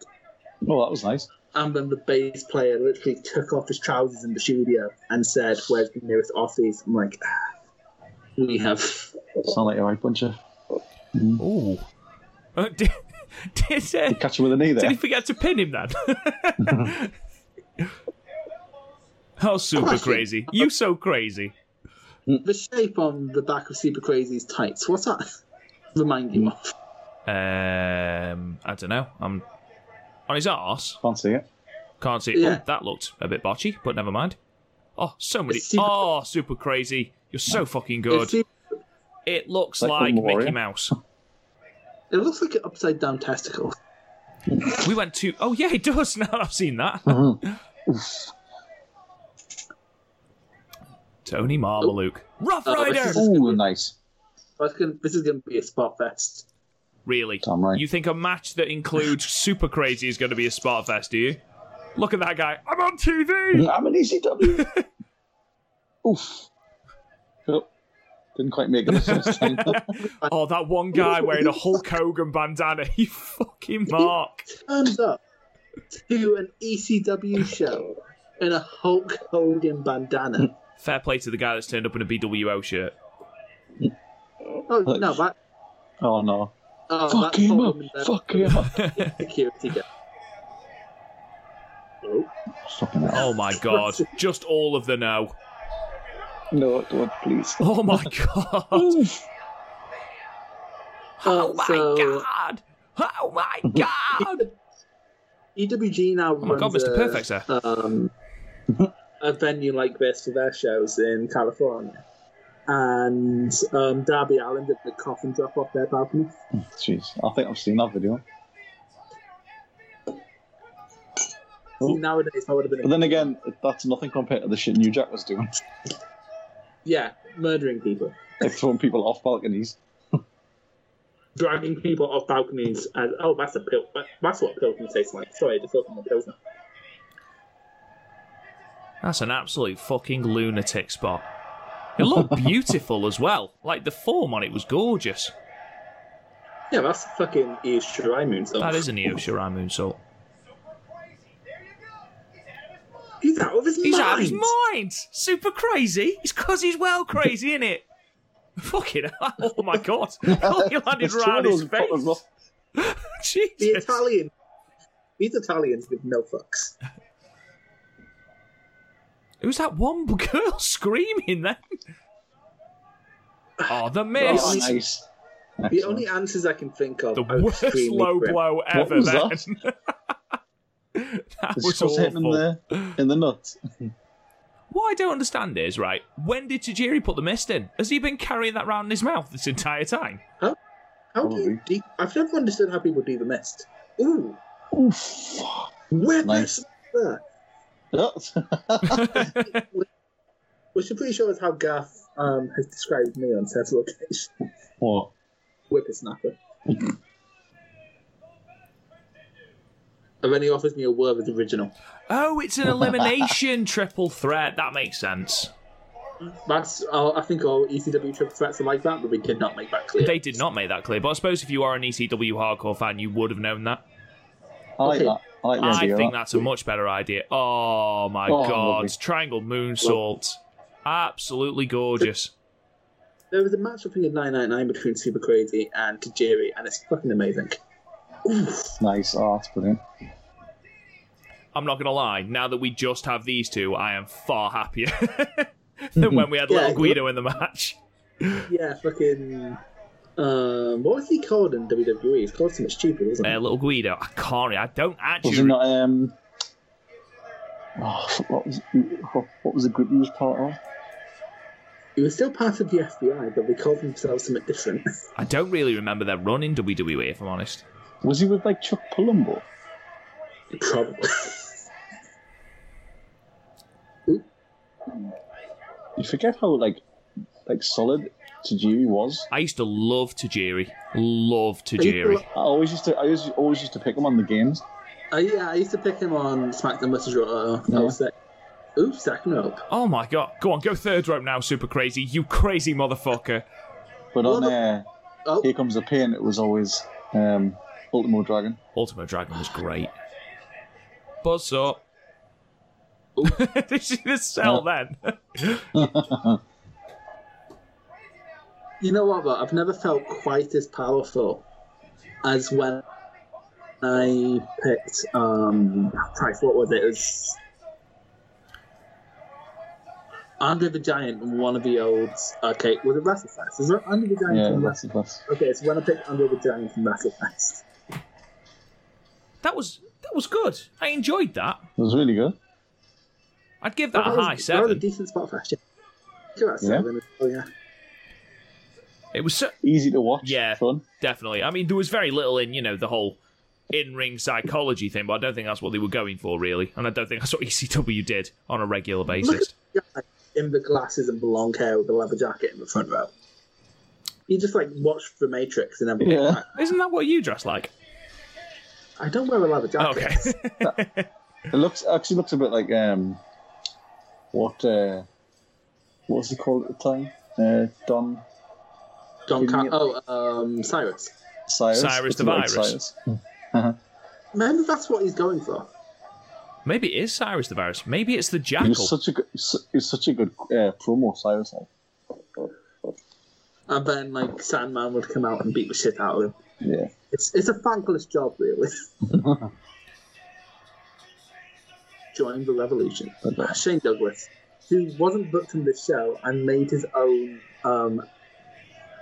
Oh, that was nice. And then the bass player literally took off his trousers in the studio and said, "Where's the nearest office?" I'm like, "Ah, "We have." Sound like a right bunch of. Ooh. Uh, <laughs> did, did, uh, Catch him with a knee there. did he forget to pin him then? <laughs> How super Question. crazy. You so crazy. The shape on the back of Super Crazy's tights. What's that remind you of? Um, I don't know. I'm on his arse. Can't see it. Can't see. Yeah. Oh, that looked a bit botchy, but never mind. Oh, so many. Super- Oh, super crazy. You're so fucking It's good. super- It looks Like like Mickey Mouse. <laughs> It looks like an upside down testicle. We went to. Oh yeah, it does. <laughs> Now I've seen that. Mm-hmm. <laughs> Tony Mamaluke, oh. Rough Oh, this Rider. is- Ooh, nice. That's gonna- This is going to be a spot fest. Really? Damn right. You think a match that includes Super Crazy is going to be a spot fest? Do you? Look at that guy. I'm on TV. I'm an ECW. Oof. Oh, didn't quite make it this first time. Oh, that one guy wearing a Hulk Hogan bandana. You fucking mark. Turns up to an ECW show in a Hulk Hogan bandana. Fair play to the guy that's turned up in a BWO shirt. Oh no, that Oh no. oh, Fuck him up. <laughs> Fuck him up. security guard. Oh, Oh my god. <laughs> Just all of the no. No, don't, please. <laughs> Oh my god. Oh my so god. Oh my <laughs> god. EWG now Oh my god, runs Mr. a, Perfect, sir. um, a venue like this for their shows in California. And um, Darby Allin did the coffin drop off their balcony. Jeez, I think I've seen that video. See, nowadays, that would have been But then again, that's nothing compared to the shit New Jack was doing. Yeah, murdering people, Like throwing people off balconies. <laughs> dragging people off balconies. And oh, that's a pill. That's what pilsner tastes like. Sorry, just opened the pilsner. That's an absolute fucking lunatic spot. It looked <laughs> beautiful as well. Like the form on it was gorgeous. Yeah, that's fucking Io Shirai moonsault. That is an Io Shirai moonsault. He's out of his He's mind. out of his mind. Super crazy. It's because he's well crazy, isn't it? <laughs> Fucking hell. Oh my god. Oh, he landed It's true, around those his fuckers face. were- <laughs> The Italian. These Italians give no fucks. Who's that one <laughs> girl screaming then? <sighs> Oh, the miss. Oh, nice. The only answers I can think of The are worst low blow ever was then. that? <laughs> that It's was just hitting him there in the nuts. <laughs> What I don't understand is, right, when did Tajiri put the mist in? Has he been carrying that round in his mouth this entire time? How do you? De- I've never understood how people do the mist. Ooh, Oof. where Nice. there? Yeah. <laughs> Which I'm pretty sure is how Gaff um, has described me on several occasions. what? Whippersnapper. And then he offers me a Werther's original. oh, it's an elimination <laughs> triple threat. That makes sense. That's uh, I think all ECW triple threats are like that, but we did not make that clear. They did not make that clear, but I suppose if you are an ECW hardcore fan, you would have known that. I like that. I like I think that. that's a much better idea. Oh my Oh, god. lovely. Triangle moonsault. Absolutely gorgeous. There was a match I think in 999 between Super Crazy and Tajiri, and it's fucking amazing. Nice. Oh, that's brilliant. I'm not gonna lie, now that we just have these two, I am far happier <laughs> than when we had Yeah, little Guido in the match. Yeah, fucking. Um, what was he called in WWE? He's called something stupid, wasn't he? Uh, little Guido. I can't I don't actually. Was actually it not? Um. Oh, what was what was the group he was part of? He was still part of the FBI, but they called themselves something different. I don't really remember their run in WWE if I'm honest. Was he with like Chuck Palumbo? Probably. You forget how like like solid Tajiri was. I used to love Tajiri. Love Tajiri. I always used to I always, always used to pick him on the games. Uh, yeah, I used to pick him on SmackDown vs. Raw. I was like, oops, second rope. Oh my god. Go on, go third rope now, super crazy. You crazy motherfucker. But on uh, Oh, Here Comes the Pain, it was always um, Ultimo Dragon. Ultimo Dragon was great. Buzz up. <laughs> Did see the cell then? you know what, though? I've never felt quite as powerful as when I picked, um, Christ, what was it? It was Andre the Giant and one of the old, okay, was it WrestleFest? Is it Andre the Giant Yeah, from that's Wrestle- the. Okay, so when I picked Andre the Giant from WrestleFest. That was that was good. I enjoyed that. It was really good. I'd give that That a was- high that a decent spot for actually. Give that Yeah. Oh, yeah. It was so, Easy to watch. Yeah. Fun. definitely. I mean, there was very little in you know the whole in-ring psychology thing, but I don't think that's what they were going for really, and I don't think that's what ECW did on a regular basis. at the guy in the glasses and the long hair with the leather jacket in the front row. He just like watched The Matrix and everything. Yeah. Isn't that what you dress like? I don't wear a leather jacket. Okay. <laughs> It looks actually looks a bit like um, what uh, what was he called at the time? Uh, Don Don Giving Car- oh, um, Cyrus. Cyrus. Cyrus the a bit like Virus. <laughs> Maybe that's what he's going for. Maybe it is Cyrus the Virus. Maybe it's the Jackal. was such a good, he was such a good uh, promo. Cyrus, like, And then like Sandman would come out and beat the shit out of him. Yeah, It's it's a thankless job, really. <laughs> Join the revolution. Okay. Shane Douglas, who wasn't booked in this show and made his own um,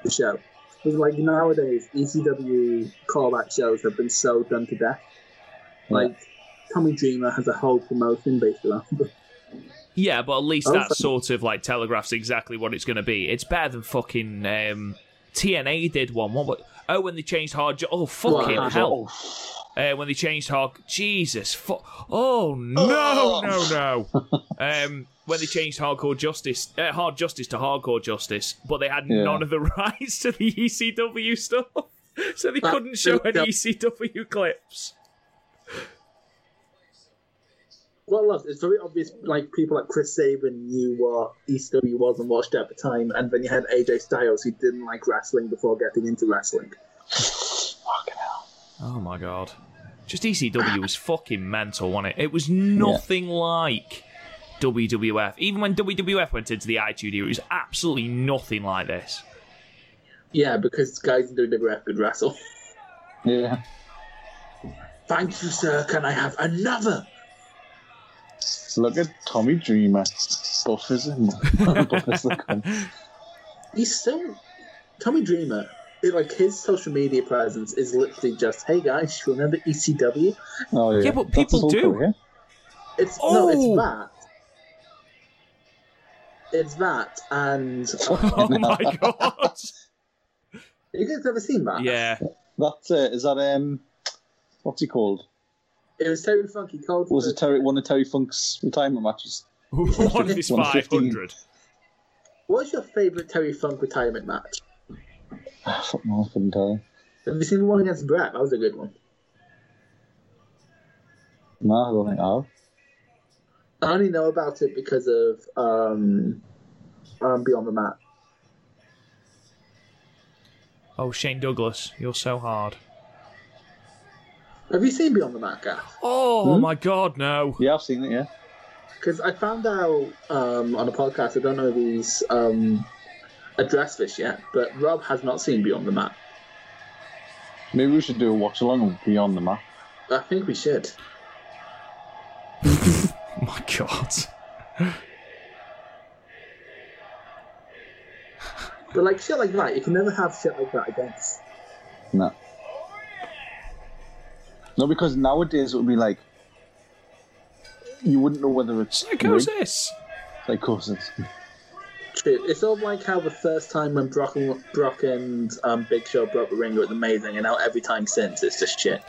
show. Because like nowadays, ECW callback shows have been so done to death. Like Tommy Dreamer has a whole promotion based around. it. Yeah, but at least Oh, that so- sort of like telegraphs exactly what it's going to be. It's better than fucking um, TNA did one. What? Oh, when they changed hard. Jo- oh, fucking Wow. hell! Uh, when they changed hard. Jesus. Fu- oh no, no, no. <laughs> um, when they changed hardcore justice, uh, hard justice to hardcore justice, but they had Yeah. none of the <laughs> rights to the ECW stuff, so they That- couldn't show any that- ECW clips. Well, look, it's very obvious. Like people like Chris Sabin knew what ECW was and watched it at the time, and then you had AJ Styles who didn't like wrestling before getting into wrestling. Oh my god. Just ECW was fucking mental, wasn't it? It was nothing like WWF. Even when WWF went into the Attitude Era, it was absolutely nothing like this. Yeah, because guys in WWF could wrestle. yeah. Thank you, sir. Can I have another? Look at Tommy Dreamer, buff as him, buff as the cunt. He's still Tommy Dreamer. It, like his social media presence is literally just, "Hey guys, you remember ECW?" Oh yeah, Yeah, but people do. career. It's no, Oh! it's that. It's that, and <laughs> Oh <laughs> my god. you guys ever seen that? Yeah. That uh, is that um, what's he called? It was Terry Funky called. Was it Terry? One of Terry Funk's retirement matches? <laughs> One of his 500. What's your favourite Terry Funk retirement match? Ah, <sighs> Fuck no, I couldn't tell you. Have you seen the one against Bret? That was a good one. No, I don't think I have. I only know about it because of um, um, Beyond the Mat. Oh, Shane Douglas, you're so hard. Have you seen Beyond the Mat, Gaff? Oh my god, no. Yeah, I've seen it. Yeah. Because I found out um, on a podcast, I don't know if he's um, addressed this yet, but Rob has not seen Beyond the Mat. Maybe we should do a watch along with Beyond the Mat. I think we should. Oh <laughs> my god. But like shit like that, you can never have shit like that against. No. No, because nowadays it would be like you wouldn't know whether it's rigged. Psychosis. Psychosis. True. It's all like how the first time when Brock and, Brock and um, Big Show broke the ring it was amazing, and now every time since it's just shit.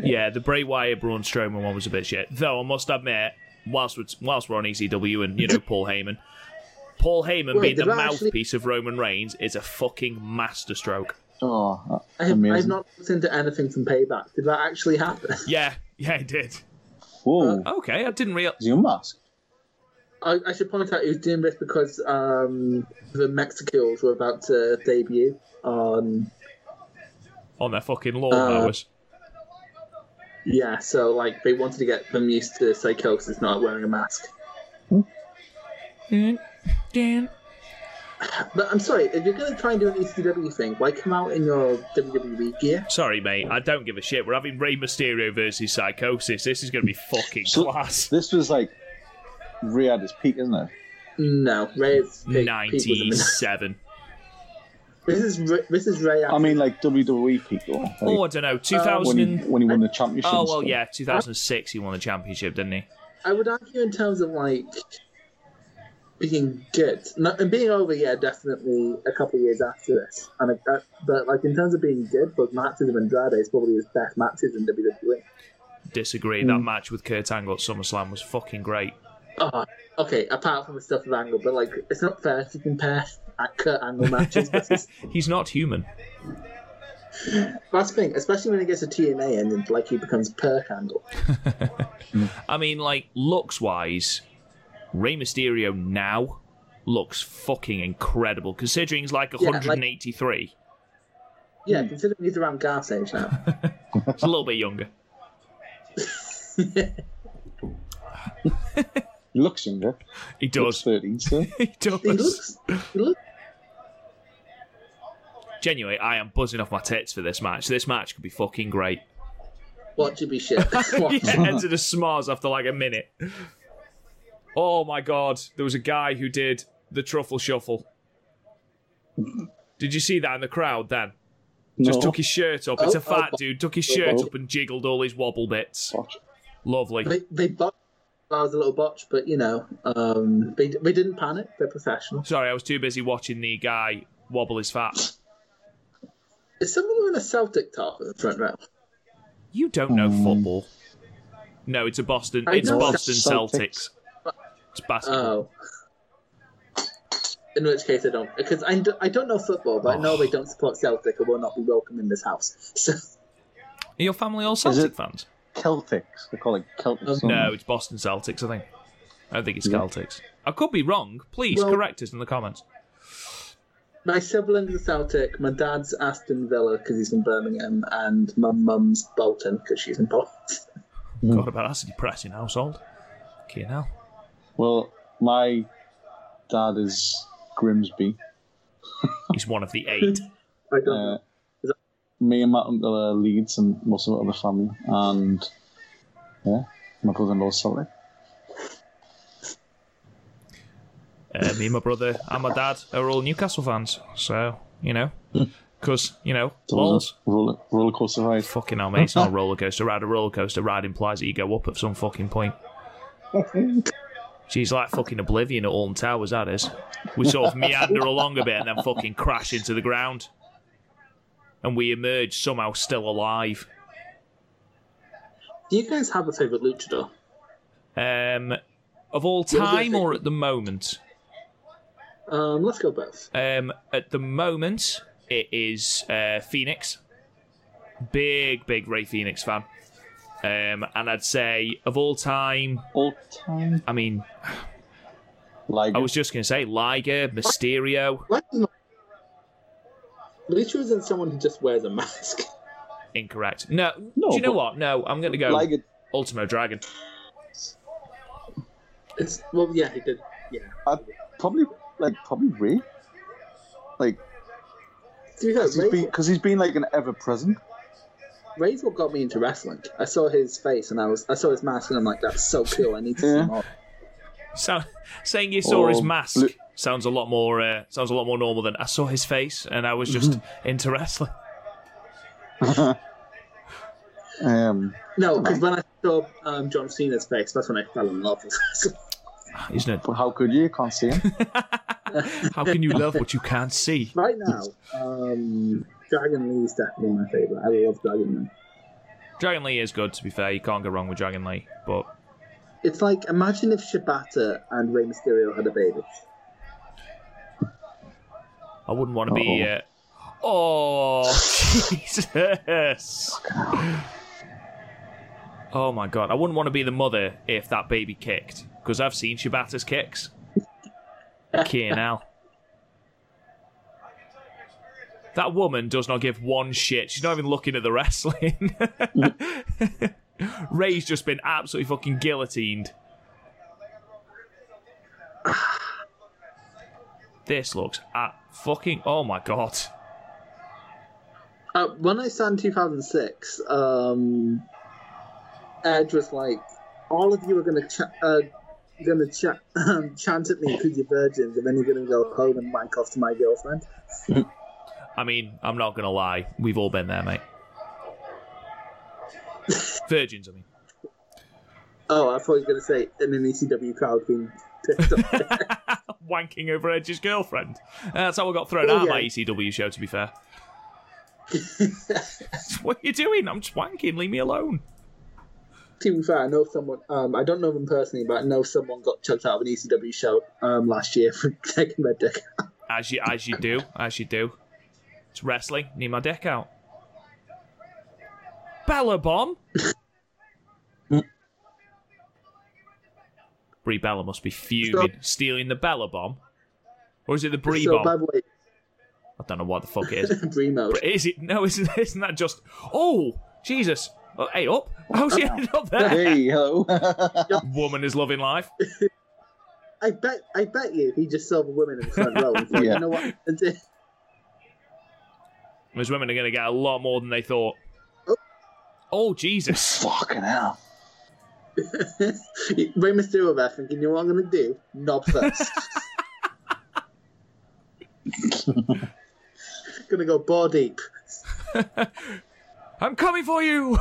Yeah, the Bray Wyatt Braun Strowman one was a bit shit. Though I must admit, whilst we're, whilst we're on ECW and you know <laughs> Paul Heyman, Paul Heyman Wait, being the I actually- mouthpiece of Roman Reigns is a fucking masterstroke. Oh, I have. I've not looked into anything from Payback. Did that actually happen? <laughs> Yeah, yeah, it did. Whoa, uh, Okay, I didn't real. is he unmasked? I, I should point out he was doing this because um, the Mexicools were about to debut on. on their fucking lawnmowers. Uh, yeah, so like they wanted to get them used to psychosis, not wearing a mask. Hmm. But I'm sorry, if you're going to try and do an ECW thing, why come out in your WWE gear? Sorry, mate, I don't give a shit. We're having Rey Mysterio versus Psychosis. This is going to be fucking So- class. This was like Rey at his peak, isn't it? No, Rey's peak, peak was a minute. Ninety-seven. This is Rey- this is Rey. I mean, like WWE people. Like, Oh, I don't know. Two when, he, when he won the championship. Oh well, yeah, two thousand six. He won the championship, didn't he? I would argue in terms of like being good, and being over, yeah, definitely a couple of years after this. And uh, uh, but like in terms of being good, those matches of Andrade is probably his best matches in WWE. Disagree. That hmm. match with Kurt Angle at SummerSlam was fucking great. Oh, okay. Apart from the stuff with Angle, but like it's not fair to compare at Kurt Angle matches. <laughs> He's not human. that's the thing, especially when he gets a TNA and like he becomes Perk Angle. <laughs> I mean, like looks wise, Rey Mysterio now looks fucking incredible. Considering he's like Yeah, like- 183, Yeah, hmm. considering he's around Garth's age now. <laughs> he's a little bit younger. <laughs> He looks younger. He He looks does. 13 still. <laughs> He does. He looks. He looks. Genuinely, I am buzzing off my tits for this match. This match could be fucking great. Watch it be shit. Watch. yeah, enter the smarts after like a minute. Oh my god, there was a guy who did the truffle shuffle. Did you see that in the crowd then? Just took his shirt up. It's a fat oh, dude. Took his shirt oh. up and jiggled all his wobble bits. Watch. Lovely. They they botched. That was a little botch, but you know, um, they they didn't panic. They're professional. Sorry, I was too busy watching the guy wobble his fat. Is someone wearing a Celtic top at the front row? You don't know Hmm. football. No, it's a Boston. I It's Boston Celtics. Celtics. It's basketball. Oh. In which case, I don't, because I, do, I don't know football, but I know they don't support Celtic and will not be welcome in this house. <laughs> So, Are your family all Celtic it- fans? Celtics. They call it Celtics. Um, no, it's Boston Celtics, I think. I don't think it's Celtics. I could be wrong. Please Well- correct us in the comments. my siblings are Celtic. My dad's Aston Villa because he's from Birmingham, and my mum's Bolton because she's in Bolton. <laughs> God, about that's a depressing household. Okay, now. Well, my dad is Grimsby. He's one of the <laughs> eight. I don't Uh, know. me and my uncle are Leeds and most of the other family. And yeah, my brother in law's Celtic. Uh, me and my brother and my dad are all Newcastle fans. So, you know, because, you know, So it was lols. a roller, roller coaster ride. Fucking hell, mate. It's not a <laughs> roller coaster ride. A roller coaster ride implies that you go up at some fucking point. <laughs> She's like fucking Oblivion at Alton Towers, that is. We sort of meander along a bit and then fucking crash into the ground. And we emerge somehow still alive. Do you guys have a favorite luchador? Um, of all time or at the moment? Um, let's go both. Um, at the moment, it is uh, Fénix. Big, big Rey Fénix fan. Um, and I'd say of all time, All time. I mean, Liger. I was just going to say Liger, Mysterio, Why isn't- Lucha isn't someone who just wears a mask. <laughs> incorrect. No, No, do you know what? No, I'm going to go Liger. Ultimo Dragon. It's well, yeah, he did. Yeah. I'd probably like probably Rey. Like To be fair, because he's been because he's been like an ever present. Rey's what got me into wrestling. I saw his face and I was I saw his mask and I'm like, that's so cool. I need to see Yeah. more. So, saying you saw his mask Blue- sounds a lot more uh, sounds a lot more normal than I saw his face and I was just into wrestling. <laughs> Um, No, because when I saw um, John Cena's face, that's when I fell in love with wrestling. Isn't it? but how could you? You can't see him. <laughs> How can you love what you can't see? Right now, um, Dragon Lee is definitely my favorite. I love Dragon Lee. Dragon Lee is good, to be fair. You can't go wrong with Dragon Lee. But It's like imagine if Shibata and Rey Mysterio had a baby. I wouldn't want to be. Uh... Oh, <laughs> Jesus. Oh, my God. I wouldn't want to be the mother if that baby kicked. Because I've seen Shibata's kicks. <laughs> Fucking hell. That woman does not give one shit. She's not even looking at the wrestling. <laughs> Rey's just been absolutely fucking guillotined. This looks at fucking. Oh my god. Uh, when I saw in 2006, um, Edge was like, "All of you are gonna ch- uh, gonna ch- um, <laughs> chant at me because you're virgins, and then you're gonna go home and wank off to my girlfriend." <laughs> I mean, I'm not gonna lie. We've all been there, mate. <laughs> Virgins, I mean. Oh, I thought you were gonna say in an ECW crowd being pissed off. <laughs> <laughs> Wanking over Edge's girlfriend. Uh, that's how I got thrown Oh, out of yeah. my ECW show, to be fair. what are you doing? I'm just wanking. Leave me alone. to be fair, I know someone. Um, I don't know them personally, but I know someone got chucked out of an ECW show um, last year for taking their dick. As you, as you do, as you do. It's wrestling. Need my deck out. Bella bomb. <laughs> Brie Bella must be fuming, stealing the Bella bomb, or is it the Brie so, bomb? by the way, I don't know what the fuck it is. <laughs> Brie mode. Is it? No, isn't, <laughs> isn't that just. Oh, Jesus. Oh, hey, up. How's she ended up there? Hey, hello. Woman is loving life. I bet, I bet you, he just saw the women in the front row. Yeah. You know what? And did- Those women are going to get a lot more than they thought. Oh. Oh, Jesus. <laughs> Fucking hell. Rey Mysterio there thinking, you know what I'm going to do? Knob first. <laughs> <laughs> gonna go ball deep. I'm coming for you.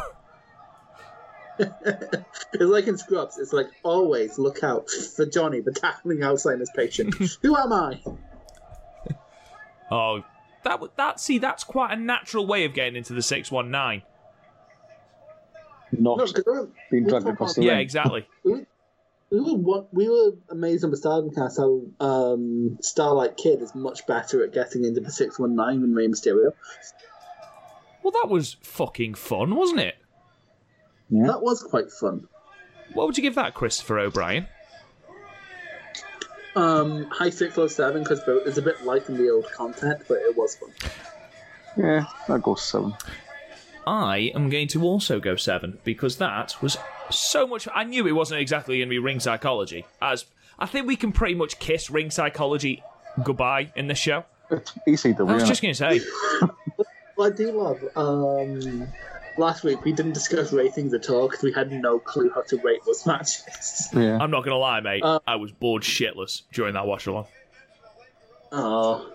It's like in Scrubs. It's like always look out for Johnny, the tackling Alzheimer's patient. Who am I? Oh, that w- that see, that's quite a natural way of getting into the six one nine. Not No, 'cause being dragged across the talking Yeah, ring. exactly. <laughs> we were one, we were amazed on the Stardom cast how um, Starlight Kid is much better at getting into the six one nine than Rey Mysterio. Well, that was fucking fun, wasn't it? Yeah. That was quite fun. What would you give that, Christopher O'Brien? Um, high six or seven because it's a bit light in the old content, but it was fun. Yeah, that goes seven. I am going to also go seven because that was so much. I knew it wasn't exactly going to be ring psychology, as I think we can pretty much kiss ring psychology goodbye in this show. It's ECW. I was innit? just going to say, <laughs> Well, I do love. Um, last week we didn't discuss ratings at all because we had no clue how to rate those matches. Yeah. I'm not going to lie, mate. Uh, I was bored shitless during that watch along. Oh,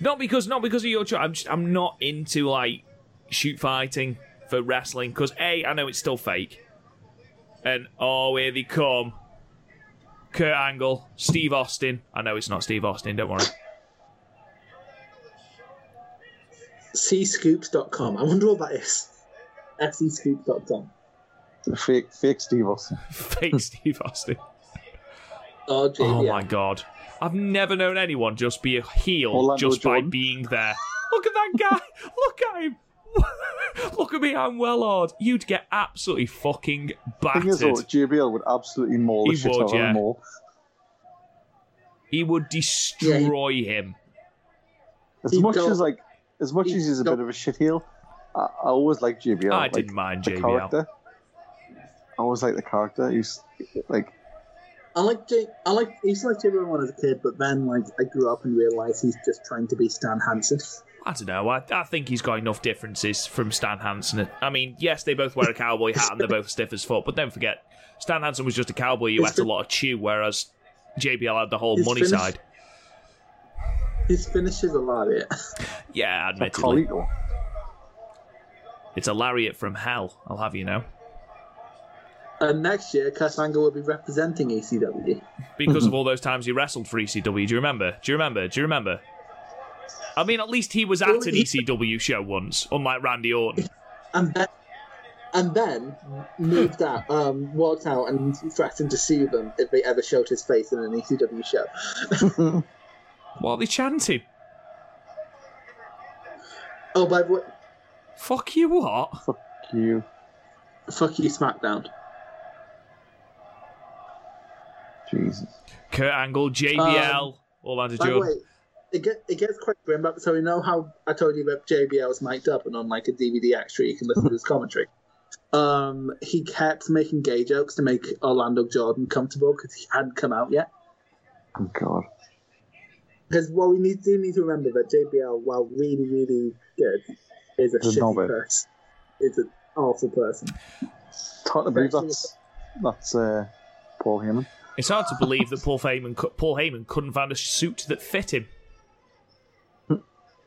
Not because, not because of your choice. I'm, just, I'm not into like shoot fighting for wrestling because a, I know it's still fake, and oh, here they come. Kurt Angle, Steve Austin. I know it's not Steve Austin. Don't worry. cscoops.com. I wonder what that is. fcscoops.com. Fake, fake Steve Austin. <laughs> Fake Steve Austin. Oh, Oh my god. I've never known anyone just be a heel Orlando just by being there. Look at that guy. <laughs> Look at him. <laughs> Look at me, I'm well odd. You'd get absolutely fucking thing is, though, battered. JBL would absolutely maul the He shit would, out yeah. them. He would destroy him. As He much don't- as like, as much he as he's a don't- bit of a shit heel, I, I always like JBL. I like, didn't mind JBL. character. I always like the character. He's like, I like J- I like He's like JBL when I was a kid, but then like I grew up and realized he's just trying to be Stan Hansen. <laughs> I don't know. I, I think he's got enough differences from Stan Hansen. I mean, yes, they both wear a cowboy hat and they're both stiff as fuck, but don't forget, Stan Hansen was just a cowboy who His ate a lot of chew, whereas JBL had the whole His money finish- side. His finishes a lot, Yeah, a admittedly. It's a lariat from hell, I'll have you know. And next year, Angle will be representing ECW. <laughs> Because of <laughs> all those times he wrestled for ECW. Do you remember? Do you remember? Do you remember? I mean, at least he was at an ECW show once, unlike Randy Orton. <laughs> and then and then moved out, um, walked out, and threatened to sue them if they ever showed his face in an ECW show. What are they chanting? Oh, by the way, Fuck you, what? Fuck you. fuck you, SmackDown. Jesus. Kurt Angle, JBL, Orlando By the Jordan. way, it, get, it gets quite grim. But so you know how I told you that JBL was mic'd up and on like a DVD extra, you can listen to his commentary. Um, he kept making gay jokes to make Orlando Jordan comfortable because he hadn't come out yet. Oh God. Because what we need do need to remember that JBL, while really really good, is a He's a shitty knobhead. person. It's an awful person. It's hard to believe that's that's uh, Paul Heyman. It's hard to believe that Paul Heyman, Paul Heyman couldn't find a suit that fit him.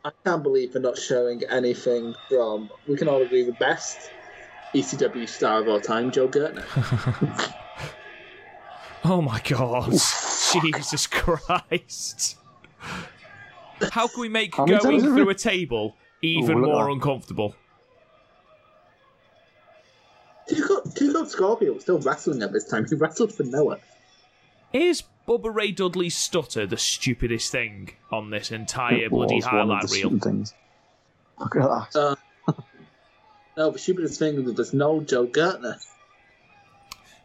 I can't believe they're not showing anything from. We can all agree the best ECW star of all time, Joel Gertner. <laughs> Oh my god. Jesus Christ. How can we make How going through we- a table even Oh, look at more uncomfortable? 2 Cold 2 Cold Scorpio was still wrestling at this time. He wrestled for Noah. Is Bubba Ray Dudley's stutter the stupidest thing on this entire It bloody was one of highlight the reel? Things. Look at that. Uh, no, the stupidest thing is that there's no Joel Gertner.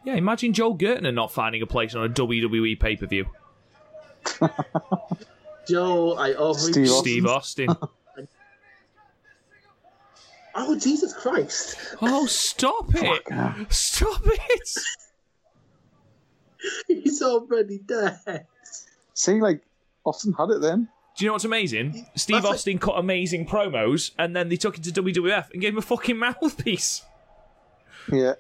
Yeah, imagine Joel Gertner not finding a place on a WWE pay per view. <laughs> Joe, I always. Steve Austin. Steve Austin. <laughs> Oh Jesus Christ! Oh, stop it! Stop it! <laughs> He's already dead. See, like Austin had it then. Do you know what's amazing? Steve That's like- Austin cut amazing promos, and then they took it to WWF and gave him a fucking <laughs> mouthpiece. Yeah.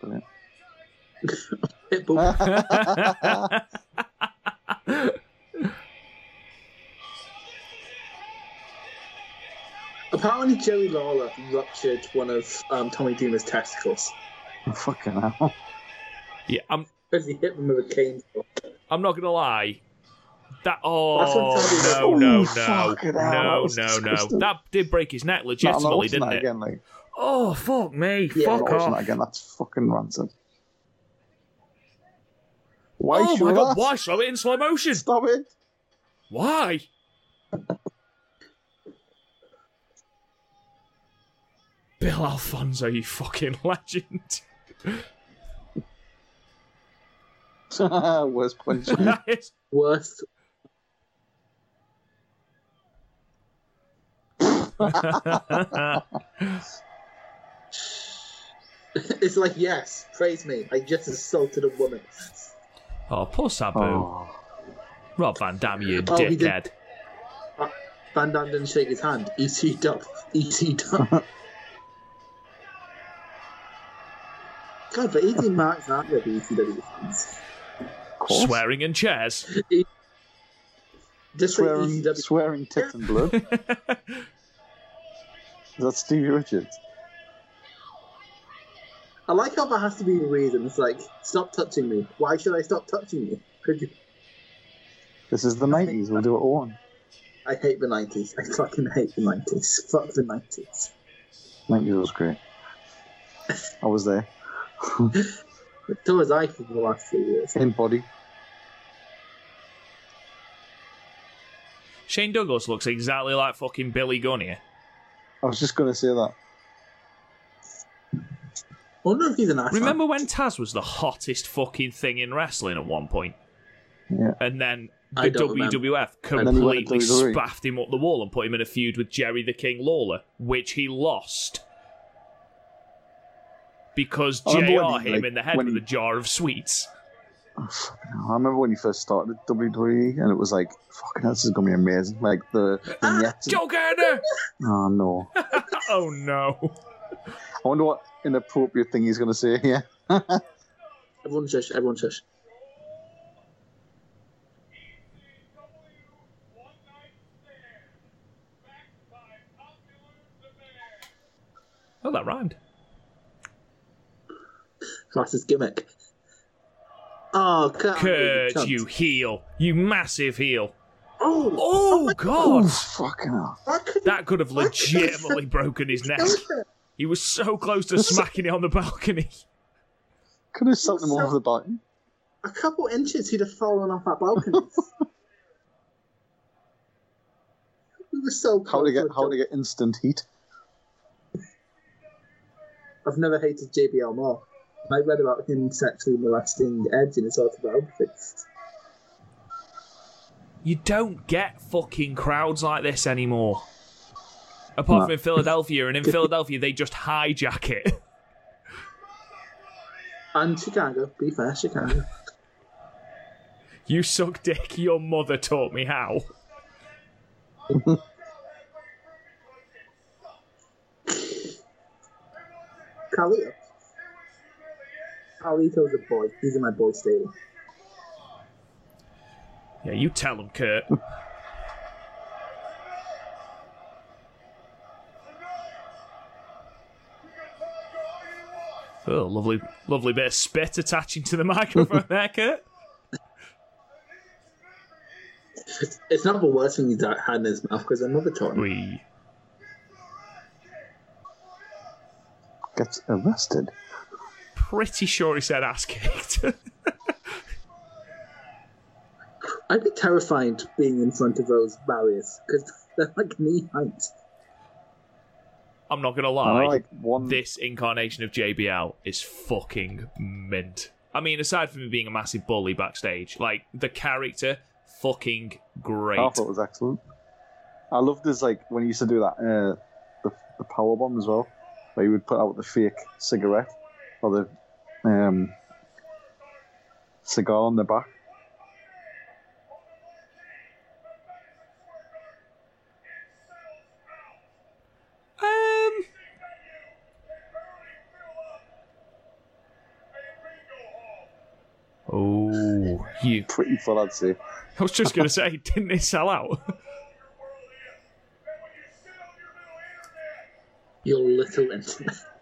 Brilliant. <laughs> Pitbull. Apparently, Jerry Lawler ruptured one of um, Tommy Dreamer's testicles Fucking hell. Yeah, I'm. because he hit him with a cane. I'm not gonna lie. That oh I'm no telling no Oh, no that no no no that did break his neck No, I'm not legitimately, watching didn't that it? again. Like, Oh fuck me! Yeah, fuck not watching that off! again. That's fucking rancid. Why Oh my god! that? Why slow it in slow motion? Stop it! Why? Bill Alfonso, you fucking <laughs> legend. <laughs> Worst punch. <laughs> That is- Worst. It's like, yes, praise me. I just assaulted a woman. oh, poor Sabu. oh. Rob Van Dam, you Oh, dickhead. Van Dam didn't shake his hand. EC up. EC up. God, but he didn't mark that with fans. Swearing in chairs. Just Swearing, ECW. swearing tits and blood. <laughs> That's that Stevie Richards? I like how there has to be a reason. It's like, stop touching me. Why should I stop touching you? Could you? This is the 90s. We'll do it all. I hate the 90s. I fucking hate the 90s. Fuck the 90s. 90s was great. I was there. <laughs> So was I for the last few years. In body. Shane Douglas looks exactly like fucking Billy Gunn here. I was just going to say that. I wonder if he's an asshole. Remember when Taz was the hottest fucking thing in wrestling at one point? Yeah. And then the don't remember. WWF And then he went completely spaffed him up the wall and put him in a feud with Jerry the King Lawler, which he lost. Because I remember JR when he, hit him like, in the head with he- a jar of sweets. Oh. I remember when he first started WWE and it was like, fucking hell, this is going to be amazing. Like the vignettes. Ah, Joel Gertner! <laughs> oh, no. <laughs> oh no. I wonder what inappropriate thing he's going to say here. <laughs> Everyone shush, everyone shush. Oh, that rhymed. Class's gimmick. Oh, Kurt. Kurt, cunt. you heel. You massive heel. Oh, Oh, oh God. Oh, fucking hell. That could have Why couldn't they legitimately <laughs> broken his neck. He was so close to smacking it on the balcony. Could have sucked him So- over the balcony. A couple inches, he'd have fallen off that balcony. <laughs> we were so close. How to get how to joke. get instant heat. I've never hated JBL more. I read about him sexually molesting Edge in his autobiography. You don't get fucking crowds like this anymore. Apart No. from in Philadelphia, and in <laughs> Philadelphia they just hijack it. And Chicago, be fair, Chicago. <laughs> You suck dick, your mother taught me how. <laughs> Carlito. Carlito's a boy. He's in my boy stable. Yeah, you tell him, Kurt. <laughs> Oh, lovely, lovely bit of spit attaching to the <laughs> microphone there, Kurt. It's not the worst thing he's had in his mouth because another taught him. We. Gets arrested. Pretty sure he said ass kicked. <laughs> I'd be terrified being in front of those barriers because they're like knee height. I'm not gonna lie. like one. this incarnation of JBL is fucking mint. I mean, aside from him being a massive bully backstage, like the character fucking great. I thought it was excellent. I loved his like when he used to do that uh, the the power bomb as well, where he would put out the fake cigarette or the um, cigar on the back. Um, oh, you. Pretty full, I'd say. I was just going to say, <laughs> didn't they sell out? Your little internet. <laughs>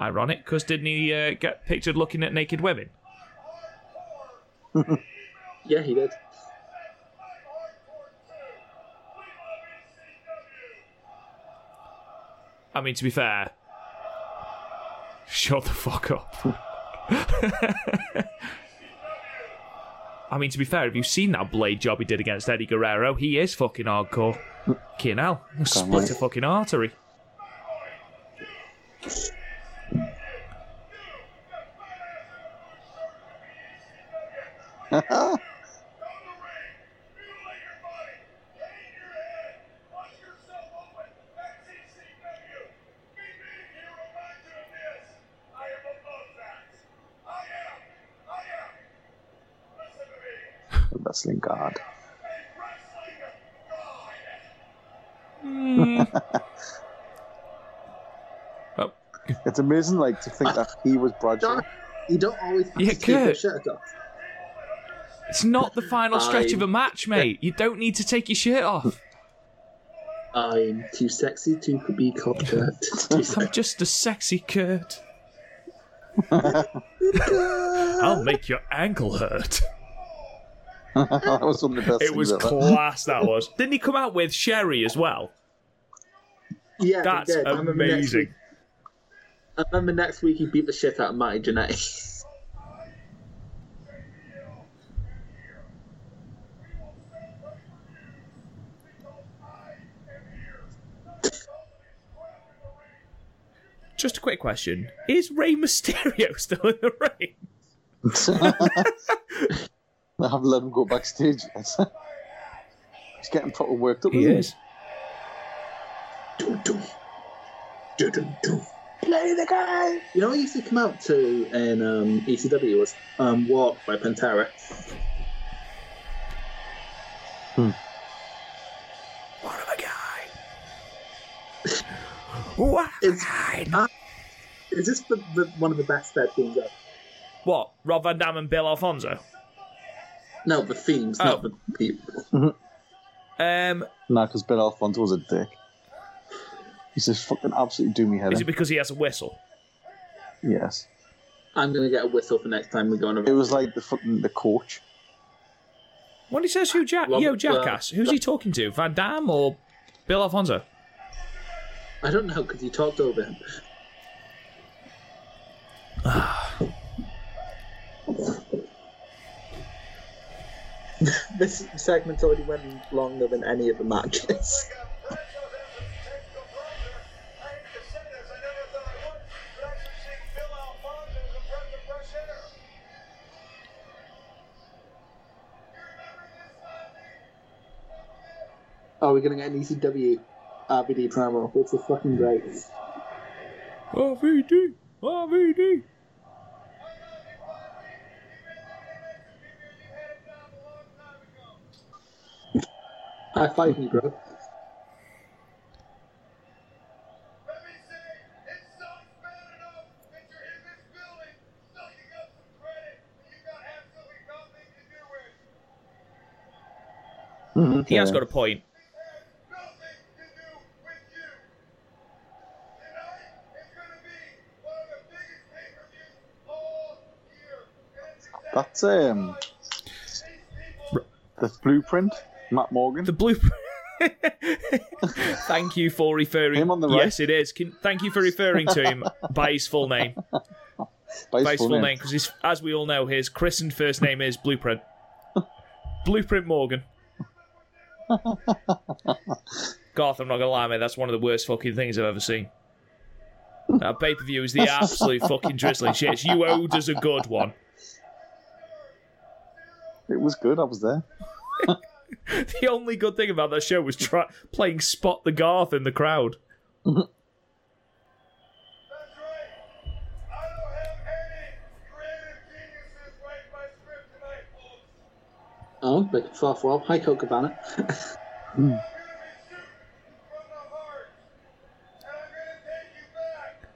Ironic, because didn't he uh, get pictured looking at naked women? <laughs> Yeah, he did. I mean, to be fair, shut the fuck up. <laughs> I mean, to be fair, have you seen that blade job he did against Eddie Guerrero? He is fucking hardcore. Fucking hell. Split a fucking artery. Wrestling god. Hmm. <laughs> Oh, It's amazing, like to think that he was Bradshaw. You don't always have Yeah, to take your shirt off. It's not the final stretch of a I'm- match, mate. You don't need to take your shirt off. I'm too sexy to be called Kurt. <laughs> I'm just a sexy Kurt. <laughs> I'll make your ankle hurt. <laughs> that was one of the best It was ever. class, that was. Didn't he come out with Sherri as well? Yeah, That's he did. I remember amazing. week- I remember next week he beat the shit out of Marty Jannetty. Just a quick question. Is Rey Mysterio <laughs> still in the ring? <laughs> I haven't let him go backstage yet. <laughs> He's getting proper worked up. He isn't is. Dum, dum. Dum, dum, dum. Play the guy. You know what used to come out to in um, ECW was um, Walk by Pantera. What what It's- uh, Is this the, the, one of the best dead themes ever? What? Rob Van Dam and Bill Alfonso? No, the themes, Oh. not the people. Um, Nah, because Bill Alfonso was a dick. He's just fucking absolutely do me head is in. it because he has a whistle? Yes. I'm gonna get a whistle for next time we go on a. It was like the fucking the coach. When he says who Jack, Rob- yo Jackass, who's he talking to? Van Dam or Bill Alfonso? I don't know because you talked over him. <sighs> this segment already went longer than any of the matches. Oh, we're gonna get an ECW RVD promo, which is fucking great. RVD, RVD. High five me, bro. He has got a point. That's um the blueprint. Matt Morgan. The blueprint. <laughs> thank you for referring. Him on the right? Yes, it is. Can, thank you for referring to him by his full name. <laughs> by his By his full full name. name, because as we all know, his christened first name is Blueprint. <laughs> Blueprint Morgan. Garth, I'm not gonna lie, mate. That's one of the worst fucking things I've ever seen. That pay per view is the absolute fucking drizzling shit. You owed us a good one. It was good. I was there. <laughs> The only good thing about that show was try- playing Spot the Garth in the crowd. That's right. I don't have any creative geniuses writing my script tonight, folks. Oh, big fourth wall. Hi, Coca Cabana. I'm gonna be shooting from the heart. And I'm gonna take you back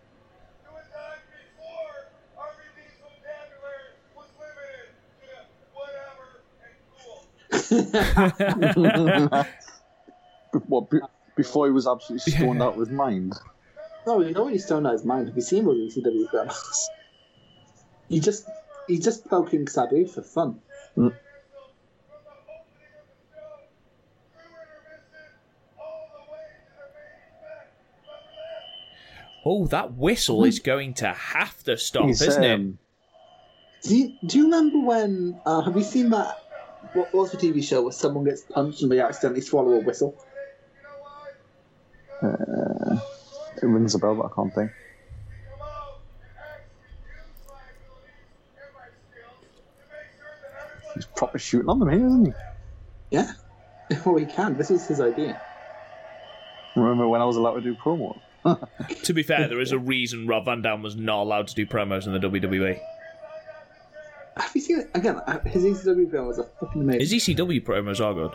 to a time before our release vocabulary was limited to whatever and cool. <laughs> What, be- before he was absolutely stoned out of his mind. no, he's already stoned out of his mind. Have you seen all these ECW promos? He just, he's just poking Sabu for fun. From the opening of the show through intermission all the way to the main event. Remember that? Oh, that whistle is going to have to stop, He's, isn't it? um, Do you, do you remember when? Uh, have you seen that? What was the TV show where someone gets punched and they accidentally swallow a whistle? uh, it rings a bell, but I can't think. come out and actually use liabilities and my skills to make sure that everybody He's proper shooting on them here, isn't he? Yeah. <laughs> Well, he can. This was his idea. Remember when I was allowed to do promo? <laughs> To be fair, there is a reason Rob Van Dam was not allowed to do promos in the. WWE. Have you seen it again? uh, His ECW film was a fucking amazing. His ECW promos are good.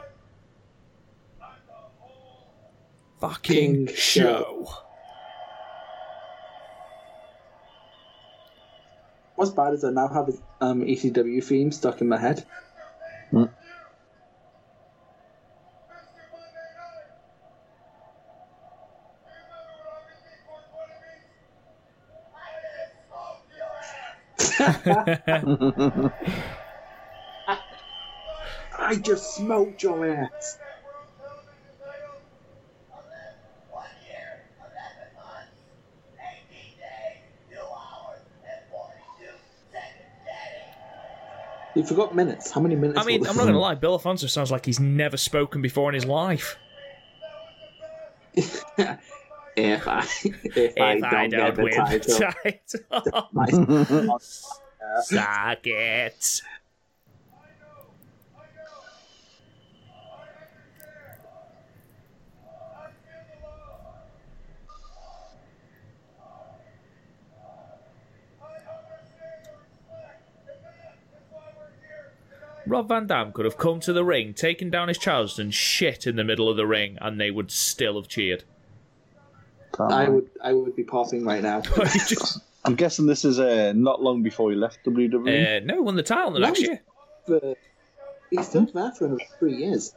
Fucking King show. What's bad is I now have his um, ECW theme stuck in my head. I just smoked your ass. You forgot minutes. How many minutes? I mean, I'm not going to lie, Bill Alfonso sounds like he's never spoken before in his life. <laughs> if I <laughs> if, I, If I don't, don't get the win title, the title, <laughs> my- <laughs> suck it. Rob Van Dam could have come to the ring, taken down his trousers, and shit in the middle of the ring, and they would still have cheered. Can't I would I would be pausing right now. <laughs> I'm guessing this is uh, not long before he left WWE. uh, no, he won the title the No, next year. But he's still there for another three years.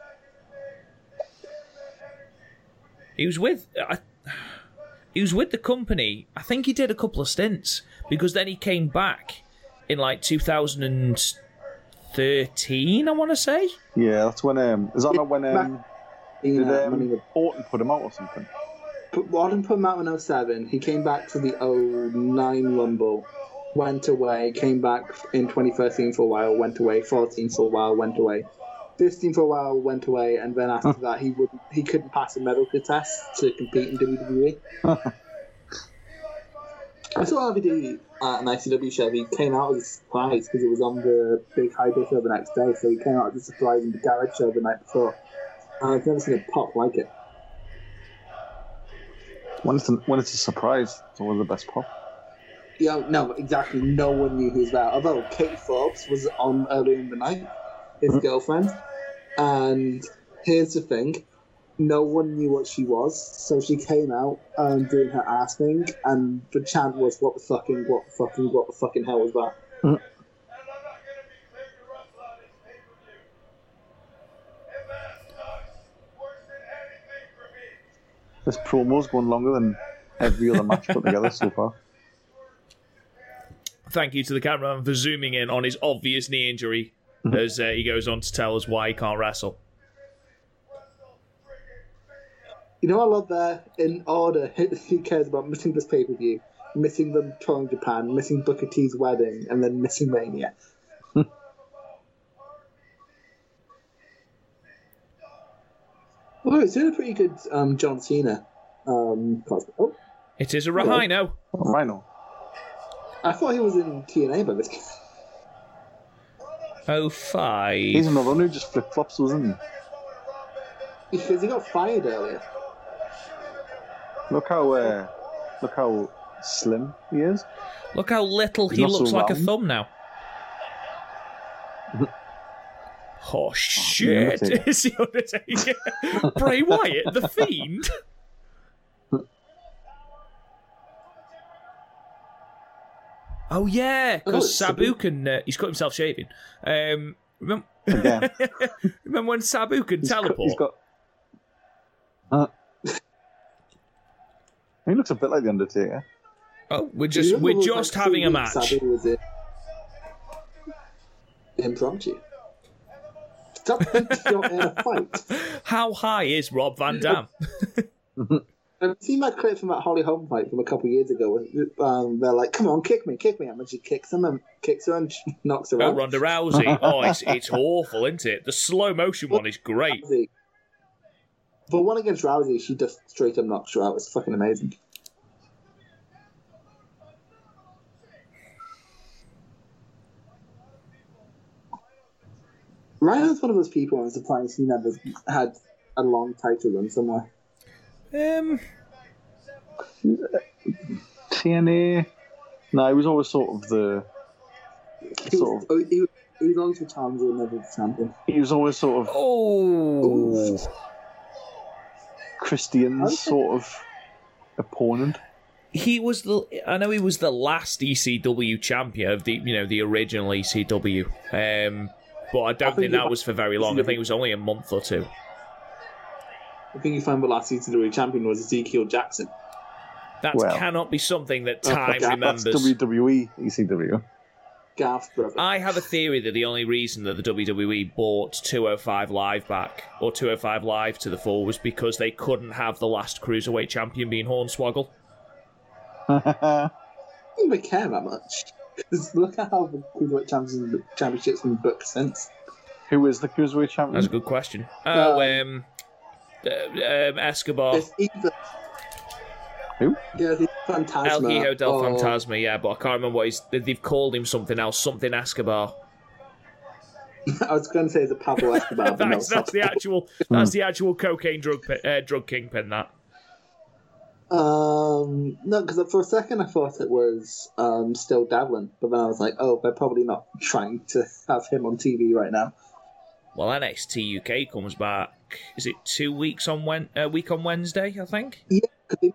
He was with. I, he was with the company. I think he did a couple of stints because then he came back in like 2013. I want to say. yeah, that's when. Um, is that not when um, You did know, money um, with- Orton put him out or something? But Orton put him out in 07. He came back to the 09 Rumble, went away, came back in 2013 for a while, went away, 14 for a while, went away. 15 for a while, went away, and then after that he would he couldn't pass a medical test to compete in WWE. I saw RVD at an ICW show. He came out as a surprise because it was on the big high show the next day, so he came out as a surprise in the garage show the night before. And I've never seen a pop like it. When it's, a, when it's a surprise, it's always the best pop. Yeah, no, exactly. No one knew who's was there. Although Kate Forbes was on earlier in the night, his girlfriend. And here's the thing no one knew what she was, so she came out um, doing her ass thing, and the chant was, What the fucking, what the fucking, what the fucking hell was that? And This promo's going longer than every other match put together so far. Thank you to the cameraman for zooming in on his obvious knee injury as uh, he goes on to tell us why he can't wrestle. You know, I love there in order <laughs> who cares about missing this pay per view, missing the touring Japan, missing Booker T's wedding, and then missing Mania. Well, it's doing a pretty good um, John Cena. Um, cosplay. oh, It is a Rhino. Rhino. I thought he was in TNA by this. Oh five. He's another one who just flip flops, wasn't he? Because he got fired earlier. Look how uh, look how slim he is. Look how little He's he not so looks like a round. thumb now. <laughs> Oh shit! Undertaker. <laughs> It's the Undertaker. <laughs> Bray Wyatt, the Fiend. Oh yeah, because Oh, Sabu Sabu. can. Uh, he's cut himself shaving. Um, remember, Again. <laughs> remember when Sabu could He's got- teleport? he's got. Uh, he looks a bit like the Undertaker. Oh, we're just we're just having a match. Sabu was in impromptu. Stop thinking you're in a fight. How high is Rob Van Dam? I've seen that clip from that Holly Holm fight from a couple of years ago? Um, they're like, "Come on, kick me, kick me," and she kicks him and kicks her and <laughs> knocks her Oh, out. Ronda Rousey. <laughs> Oh, it's it's awful, isn't it? The slow motion one is great. Rousey. The one against Rousey, she just straight up knocks her out. It's fucking amazing. Rhino's one of those people I'm surprised he never had a long title run somewhere. Um, TNA. No, he was always sort of the. He Sort was, he, he was always the challenger and never the champion. He was always sort of oh, Christian's sort of opponent. he was the. I know he was the last ECW champion of the you know the original ECW. Um, but I don't think think that was for very long. I think it was only a month or two. I think you found the last ECW champion was Ezekiel Jackson. That Well. cannot be something that Oh, time fuck remembers. That's WWE, ECW. Garth's brother. I have a theory that the only reason that the WWE bought 205 Live back, or 205 Live to the fore, was because they couldn't have the last cruiserweight champion being Hornswoggle. <laughs> I don't even care that much. Because look at how the Cruiserweight Champions- Championship's been booked since. Who is the cruiserweight champion? That's a good question. Oh, um, uh, um, Escobar. It's either. Who? Yeah, it's Fantasma. El Hijo del or- Fantasma, yeah, but I can't remember what he's. They've called him something else, something Escobar. <laughs> I was going to say it's a Pablo Escobar. but no, <laughs> that's, that's the actual. That's the actual cocaine drug uh, drug kingpin. That. Um, no, because for a second I thought it was um, still Devlin, but then I was like, oh, they're probably not <laughs> trying to have him on TV right now. Well, NXT UK comes back. Is it two weeks on Wen? A week on Wednesday, I think. Yeah, 'cause they,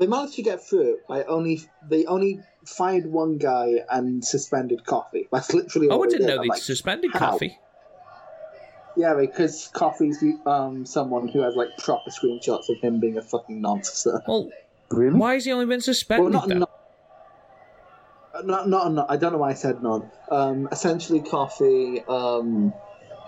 they managed to get through it by only they only fired one guy and suspended Coffey. That's literally. Oh, I didn't did. know they like, suspended how? Coffey. Yeah, because Coffey's um someone who has like proper screenshots of him being a fucking nonsense. Well, Really? why has he only been Well, suspended? not then? not. Not, not, not, I don't know why I said none. Um, essentially, Coffey, um,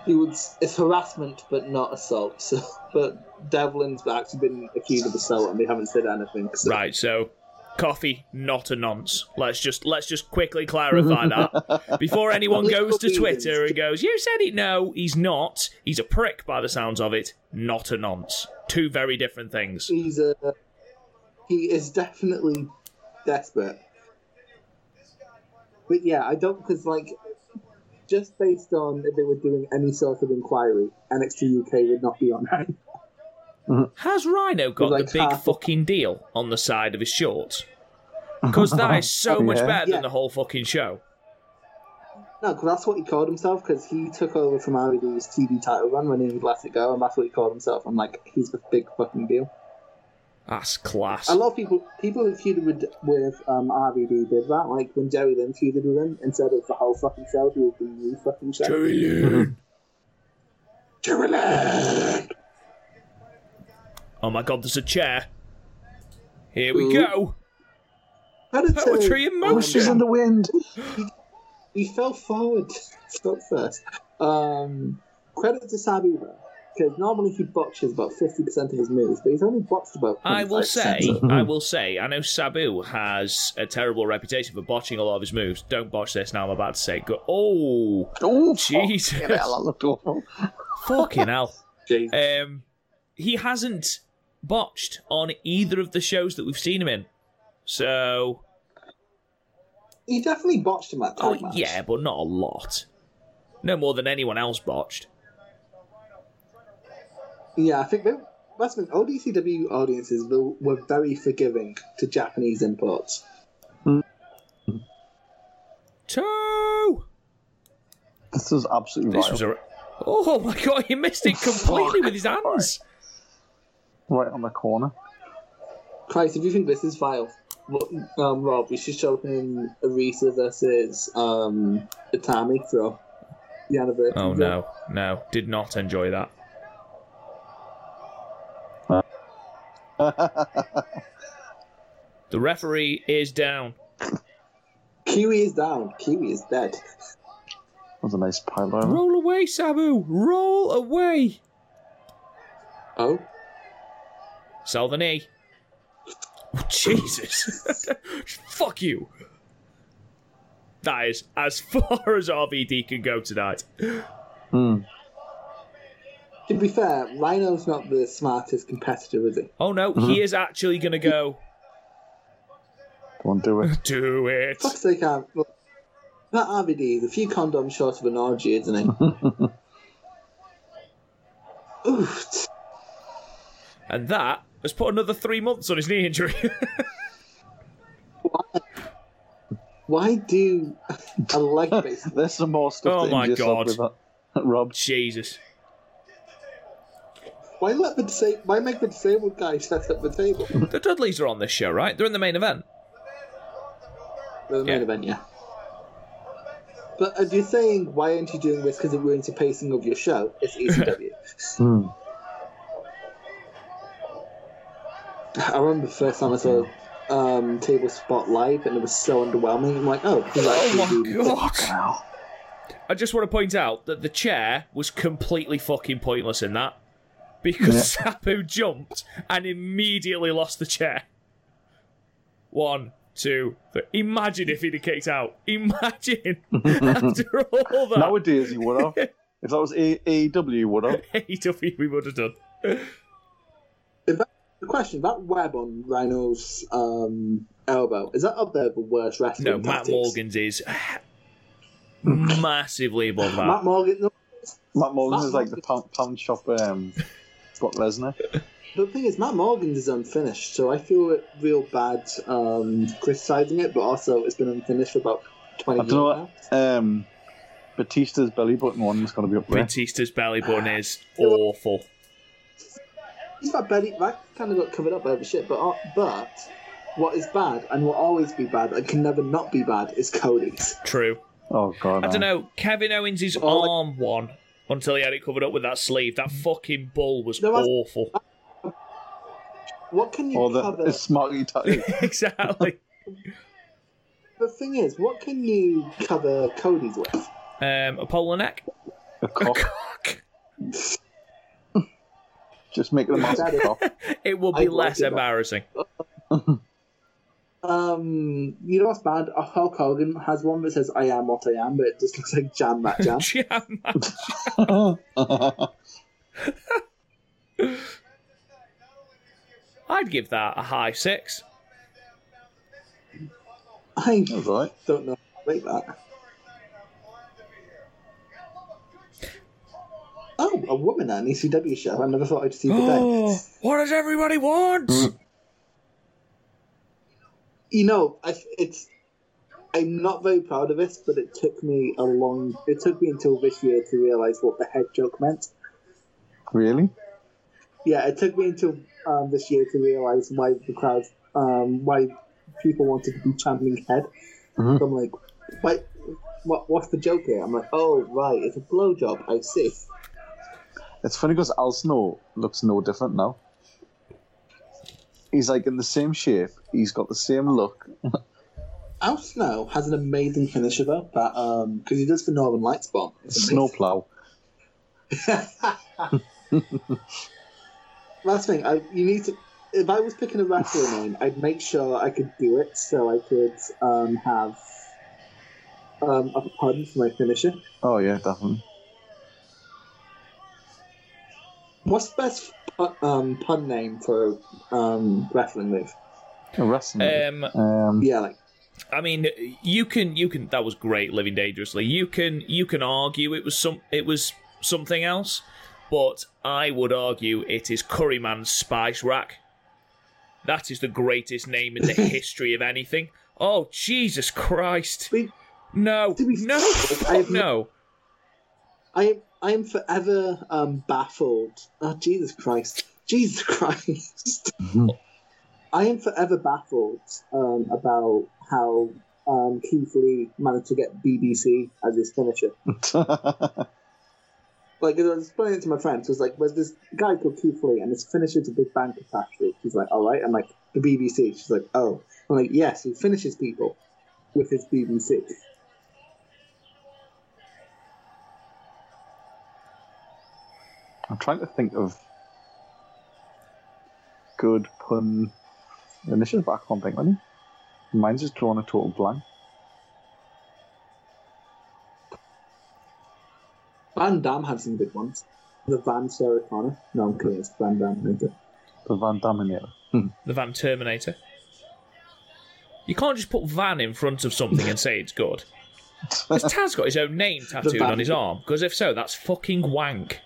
he would, it's harassment, but not assault. So, <laughs> but Devlin's actually been accused of assault, and they haven't said anything. So. Right, so Coffey, not a nonce. Let's just let's just quickly clarify that <laughs> before anyone goes to Twitter and goes, "You said it." No, he's not. He's a prick by the sounds of it. Not a nonce. Two very different things. He's a, he is definitely desperate. But yeah, I don't because like just based on if they were doing any sort of inquiry, NXT UK would not be on right. Has Rhino got Like the big half- fucking deal on the side of his shorts? Because that is so <laughs> much better Yeah. than the whole fucking show. No, because that's what he called himself. Because he took over from RVD's TV title run when he let it go, and that's what he called himself. I'm like, he's the big fucking deal. That's class. A lot of people, people who feuded with, with um, RVD did that. Like when Jerry Lynn feuded with him, instead of the whole fucking show, he was the new fucking show. Jerry Lynn! <laughs> Jerry Lynn. Oh my god, there's a chair. Here we Ooh. go. Poetry in motion. She's in the wind. <gasps> he fell forward foot first. Um, credit to Sabu because normally he botches about fifty percent of his moves, but he's only botched about. I will say, I will say, I know Sabu has a terrible reputation for botching a lot of his moves. Don't botch this now. I'm about to say, go. Oh, Oh, Jesus. fucking hell, <laughs> fucking hell. Jeez. Um, he hasn't botched on either of the shows that we've seen him in. So, he definitely botched him at oh match. yeah, but not a lot. No more than anyone else botched. Yeah, I think they, that's been ODCW audiences were, were very forgiving to Japanese imports. Two. This is absolutely This vile. was a. Oh my god! He missed it completely with his hands. Right on the corner. Christ, if you think this is vile, what- um, Rob, we should show him Arisa versus um, Itami for the anniversary. Oh no, no, did not enjoy that. <laughs> The referee is down. Kiwi is down. Kiwi is dead. That was a nice pile on. Roll away, Sabu. Roll away. Oh, Sell the knee. Oh, Jesus. <laughs> Fuck you. That is as <laughs> far as RVD can go tonight. Hmm. to be fair, Rhino's not the smartest competitor, is he? Oh no, he is actually going to go. Don't do it. <laughs> Do it. Fuck's sake, look, that RVD is a few condoms short of an orgy, isn't he? Oof. And that has put another three months on his knee injury. <laughs> Why do a leg <laughs> based There's some more stuff Oh to my God. <laughs> Rob. Jesus. Why let the disa- Why make the disabled guy set up the table? The Dudleys are on this show, right? They're in the main event. The main Yeah. event, yeah. But if you're saying why aren't you doing this because it ruins the pacing of your show, it's ECW. Hmm. I remember the first time I saw um, Table Spot live and it was so underwhelming. I'm like, oh, this is Oh my really- god. I just want to point out that the chair was completely fucking pointless in that. Because <laughs> Sabu jumped and immediately lost the chair. One, two, three. Imagine if he'd have kicked out. Imagine <laughs> after all that. Nowadays, you would have. <laughs> If that was A- AEW, you would have. AEW we would have done. The question that web on Rhino's um, elbow is that up there the worst wrestling? No, Matt tactics? Morgan's is <laughs> massively above that. Matt Morgan. No, Matt Morgan Matt is like the Morgan- pound, pound shop um, Brock Lesnar. But the thing is, Matt Morgan's is unfinished, so I feel real bad um, criticizing it, but also it's been unfinished for about twenty I years don't now. know. Um, Batista's belly button one is going to be up there. Batista's belly button is <sighs> awful. He's got belly that kind of got covered up by the shit, but uh, but what is bad and will always be bad and can never not be bad is Cody's. True. Oh god. I no. don't know. Kevin Owens' like- arm won until he had it covered up with that sleeve. That fucking bull was No, I- awful. What can you Or the cover? <laughs> it's smartly <laughs> exactly. The thing is, what can you cover Cody's with? Um, a polar neck. a cock. Cock. <laughs> Just make it a massive cock. It will I be like less it. embarrassing. <laughs> Um, you know what's bad? Uh, Hulk Hogan has one that says "I am what I am," but it just looks like Jam Matt Jam. Jam. I'd give that a high six. I right. don't know. Like that. Oh, a woman at an ECW show. I never thought I'd see the <gasps> day. What does everybody want? You know, I, it's. I'm not very proud of this, but it took me a long. It took me until this year to realize what the head joke meant. Really? Yeah, it took me until um, this year to realize why the crowd, um, why people wanted to be chanting head. Mhm. So I'm like, wait, what? What's the joke here? I'm like, oh right, it's a blowjob. I see. It's funny because Al Snow looks no different now. He's like in the same shape. He's got the same look. <laughs> Al Snow has an amazing finisher though, that um, because he does the Northern Lights bomb. It's. Snowplow. <laughs> <laughs> Last thing, I, you need to. If I was picking a wrestler name, I'd make sure I could do it so I could um, have um, a pun for my finisher. Oh yeah, definitely. What's the best pun, um, pun name for um, wrestling move? A wrestling. Um, um, Yeah, like I mean, you can you can that was great living dangerously. You can you can argue it was some it was something else, but I would argue it is Curryman's Spice Rack. That is the greatest name in the <laughs> history of anything. Oh Jesus Christ! Be- No, to no, <laughs> I've- no. I am I am forever um, baffled. Oh Jesus Christ! Jesus Christ! I am forever baffled um, about how um, Keith Lee managed to get BBC as his finisher. <laughs> Like, I was explaining it to my friends, it was like, there's this guy called Keith Lee, and his finisher's a big bang catastrophe. She's like, all right. I'm like, the BBC. She's like, oh. I'm like, yes, he finishes people with his BBC. Trying to think of good pun initials, but I can't think of any. Mine's just drawn a total blank. Van Dam had some good ones. The Van Sarah Connor. No, I'm kidding. It's Van Dam. The Van Daminator. Hmm. The Van Terminator. You can't just put Van in front of something and say it's good. <laughs> Has Taz got his own name tattooed on his arm? Because if so, that's fucking wank.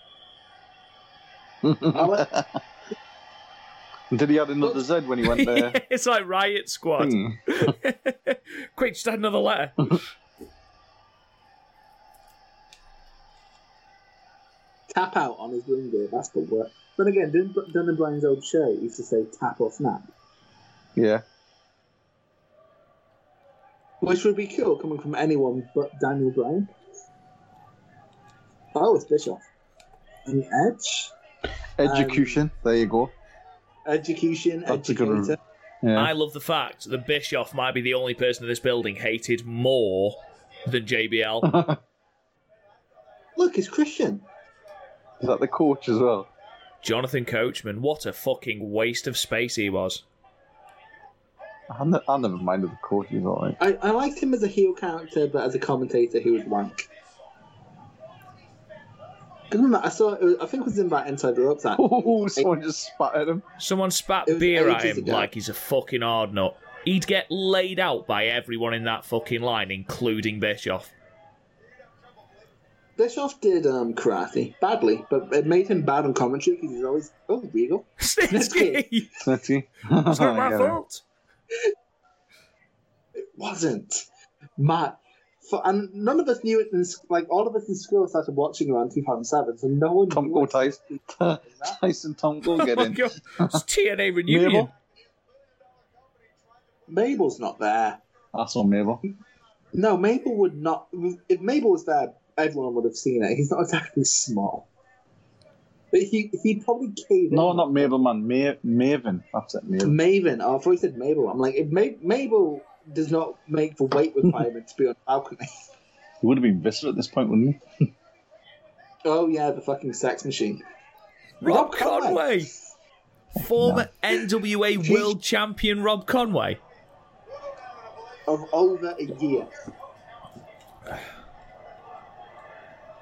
I like- <laughs> Did he add another Z when he went <laughs> there? it's like Riot Squad. Hmm. <laughs> Quick, just add another letter. tap out on his ring gear. That's the word. But again, didn't Dan Bryan's old show used to say tap or snap? Yeah. Which would be cool coming from anyone but Daniel Bryan. Oh, it's Bischoff. And Edge. Execution. Um, there you go. Education, That's a good one. Yeah. I love the fact that Bischoff might be the only person in this building hated more than JBL. <laughs> Look, it's Christian. Is that the coach as well? Jonathan Coachman, what a fucking waste of space he was. I never, I never minded the coach. He's alright. I, I liked him as a heel character, but as a commentator, he was wank. 'Cause remember, I saw. It was, I think it was in that Inside the Ropes. That <laughs> Oh, someone just spat at him. Someone spat beer at him ago. like he's a fucking hard nut. He'd get laid out by everyone in that fucking line, including Bischoff. Bischoff did um, karate badly, but it made him bad on commentary because he's always oh regal. <laughs> Snitsky! Snitty. It's not my <laughs> fault. It wasn't. Matt. For, and none of us knew it. In, like all of us in school started watching around 2007, so no one. Tom knew Go what- Tyson. <laughs> Tyson Tomko get <laughs> Oh in. God. It's TNA reunion. Mabel? Mabel's not there. That's on Mabel. No, Mabel would not. If Mabel was there, everyone would have seen it. He's not exactly small. But he he probably came. No, in. not Mabel, man. Ma- Maven. That's it, Maven. Maven. Oh, I thought you said Mabel. I'm like, if Ma- Mabel does not make the weight requirement to be on balcony. <laughs> He would have been Visser at this point, wouldn't he? Oh yeah, the fucking sex machine. Rob Rob Conway. Conway. Former NWA World Champion Rob Conway. Of over a year.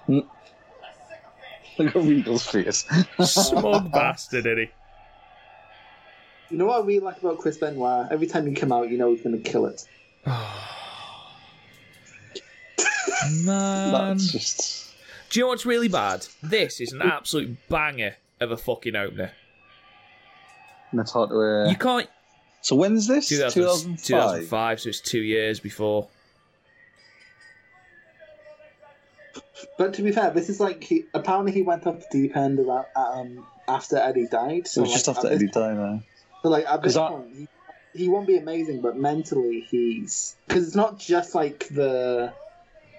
Hmm. <laughs> Look at Regal's face. Smug <laughs> bastard, isn't he? You know what I really like about Chris Benoit? Every time you come out, you know he's going to kill it. <sighs> Man. That's just. Do you know what's really bad? This is an absolute banger of a fucking opener. It's hard to. Uh... You can't. So when's this? 2000, 2005. 2005, so it's two years before. But to be fair, this is like he, apparently he went off the deep end about, um, after Eddie died. It So was just after Eddie died. Uh... So like at this I- point, he, he won't be amazing, but mentally he's because it's not just like the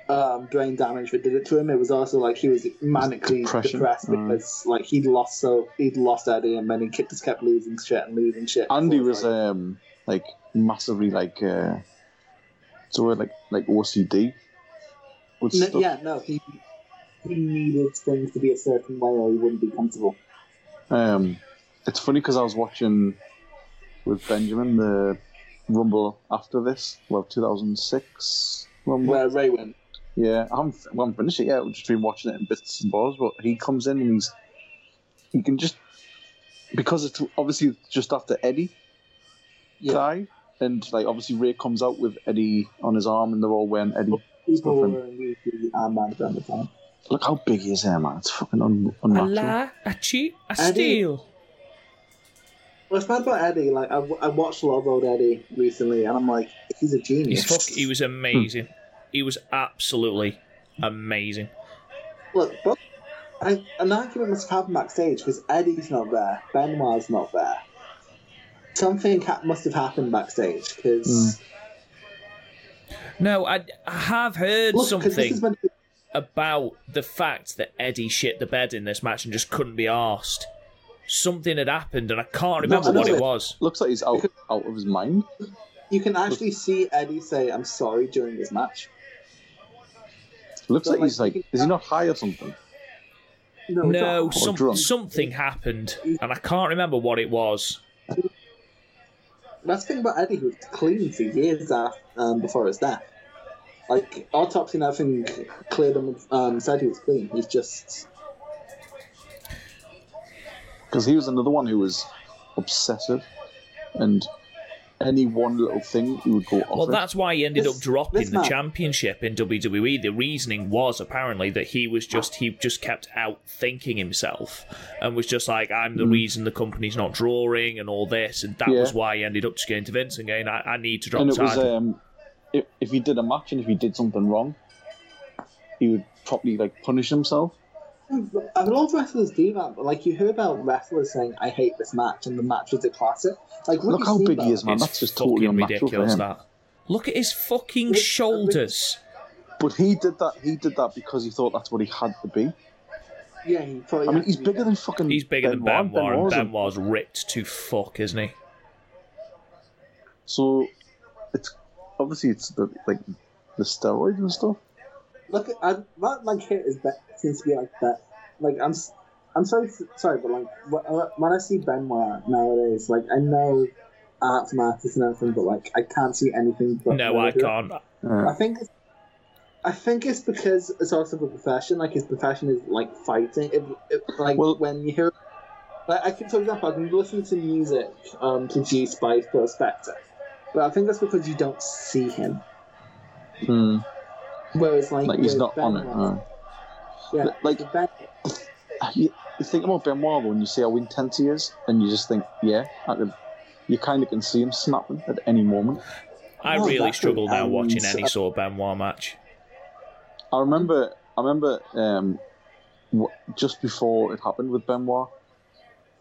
um, brain damage that did it to him. It was also like he was manically Depression. depressed Mm. because like he'd lost so he'd lost Eddie, and then he kept, just kept losing shit and losing shit. Andy So was like, um like massively like uh, word like like OCD. No, yeah, no, he he needed things to be a certain way, or he wouldn't be comfortable. Um, it's funny because I was watching with Benjamin the Rumble after this, well, 2006 Rumble. Where Rey went, Yeah, I haven't, well, I haven't finished it yet. I've just been watching it in bits and bobs. But he comes in and he's he can just because it's obviously just after Eddie Yeah. died. and like obviously Rey comes out with Eddie on his arm, and they're all wearing Eddie. People were wearing the the around the time. Look how big he is man. It's fucking un- A unnatural. lie, a cheat, a steal. What's bad about Eddie? Like I, I watched a lot of old Eddie recently, and I'm like, he's a He's genius. fuck, he was amazing. He was absolutely amazing. Look, but I, an argument must have happened backstage because Eddie's not there, Benoit's not there. Something ha- must have happened backstage because hmm. No, I, I have heard look, 'cause this something is when about the fact that Eddie shit the bed in this match and just couldn't be arsed. Something had happened and I can't remember I know what it it. was. Looks like he's out out of his mind. you can actually see Eddie say, "I'm sorry" during this match. Looks So, like he's like, like, is he not high or something? No, No, some, something happened and I can't remember what it was. That's the thing about Eddie, who was clean for years after, um, before his death. Like autopsy and everything cleared him, um, said he was clean. He's just Because he was another one who was obsessive, and any one little thing he would go off. Well, it. that's why he ended This- up dropping the championship in WWE. The reasoning was apparently that he was just he just kept out thinking himself and was just like, "I'm the reason the company's not drawing" and all this, and that. Yeah. was why he ended up just going to Vince and going, "I, I need to drop and the it was title." um, if, if he did a match and if he did something wrong, he would probably like punish himself. A lot of wrestlers do that, but like you hear about wrestlers saying, "I hate this match," and the match was a classic. Like Ricky Look how big he is, man. it's That's just totally unnatural for ridiculous. him. That look at his fucking Rick- shoulders. But he did that. He did that because he thought that's what he had to be. Yeah, he probably I mean, he's bigger than fucking. He's bigger than Benoit. Benoit, and Benoit's a- Benoit's ripped to fuck, isn't he? So, it's obviously it's the like the steroids and stuff. Look, at, I, that like hit is bet seems to be like that. Like I'm, s- I'm sorry, sorry, but like when I see Benoit nowadays, like I know art from artists and everything, but like I can't see anything. But No, I can't. Uh, I think, I think it's because it's also a profession. Like his profession is like fighting. It, it, like Well- when you hear, like I can, for example, I can listen to music um, produced by Phil Spector, but I think that's because you don't see him. hmm, Whereas like, like he's with not on it. Benoit-. Yeah, Like- Ben- You, you think about Benoit though, and you see how intense he is, and you just think, yeah, I could. You kind of can see him snapping at any moment. I No, really struggle now watching any sort of Benoit match. I remember, I remember, um, just before it happened with Benoit,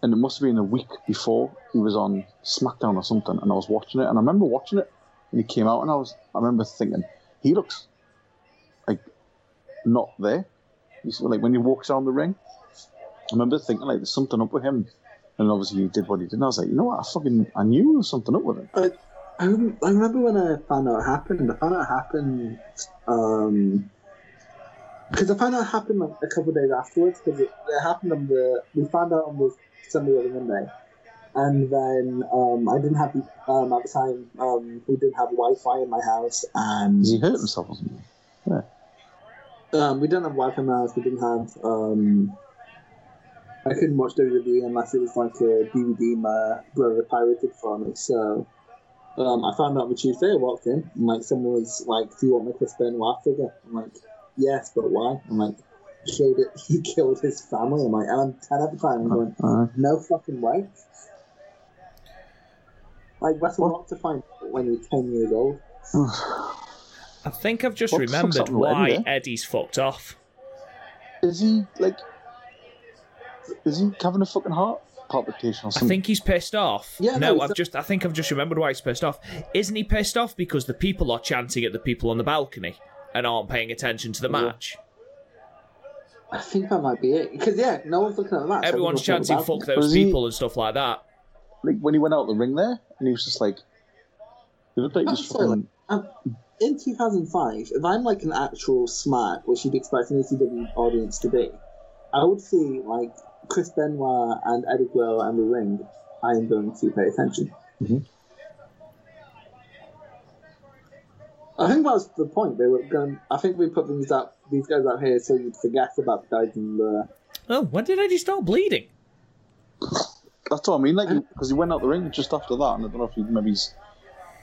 and it must have been a week before he was on SmackDown or something, and I was watching it, and I remember watching it, and he came out, and I was, I remember thinking, he looks like not there. He's like when he walks down the ring, I remember thinking like there's something up with him, and obviously he did what he did, and I was like, you know what, I fucking, I knew there was something up with him. I, rem- I remember when I found out it happened. I found out it happened um because I found out it happened like a couple of days afterwards because it, it happened on the we found out on the Sunday or the Monday, and then um I didn't have um at the time um we didn't have Wi-Fi in my house and he hurt himself or something? Um, we didn't have Wi-Fi house. We didn't have. Um, I couldn't watch WWE unless it was like a DVD my brother pirated for me. So um, I found out on Tuesday. I walked in and like someone was like, "Do you want my Chris Benoit figure?" I'm like, "Yes, but why?" I'm like, "He killed it. <laughs> He killed his family." I'm like, and I'm ten at the time. I'm going, Uh, "No fucking way." Like that's a lot to find when you're ten years old. <sighs> I think I've just What the fuck's remembered why Eddie's fucked off. is he like? Is he having a fucking heart palpitation or I think he's pissed off. Yeah, no, no, I've so- just I think I've just remembered why he's pissed off. Isn't he pissed off because the people are chanting at the people on the balcony and aren't paying attention to the match? I think that might be it. Because yeah, no one's looking at the match. Everyone's Everyone's chanting fuck those Was he- people and stuff like that. like when he went out the ring there, and he was just like, he looked like he was fucking. Um, in 2005, if I'm like an actual smart, which you'd expect an ECW audience to be, I would see like Chris Benoit and Eddie Guerrero and the ring. I am going to pay attention. Mhm. I think that was the point. They were going. I think we put these out, these guys out here, so you'd forget about the guys in the. Oh, when did Eddie start bleeding? That's what I mean, like because he went out the ring just after that, and I don't know if he maybe he's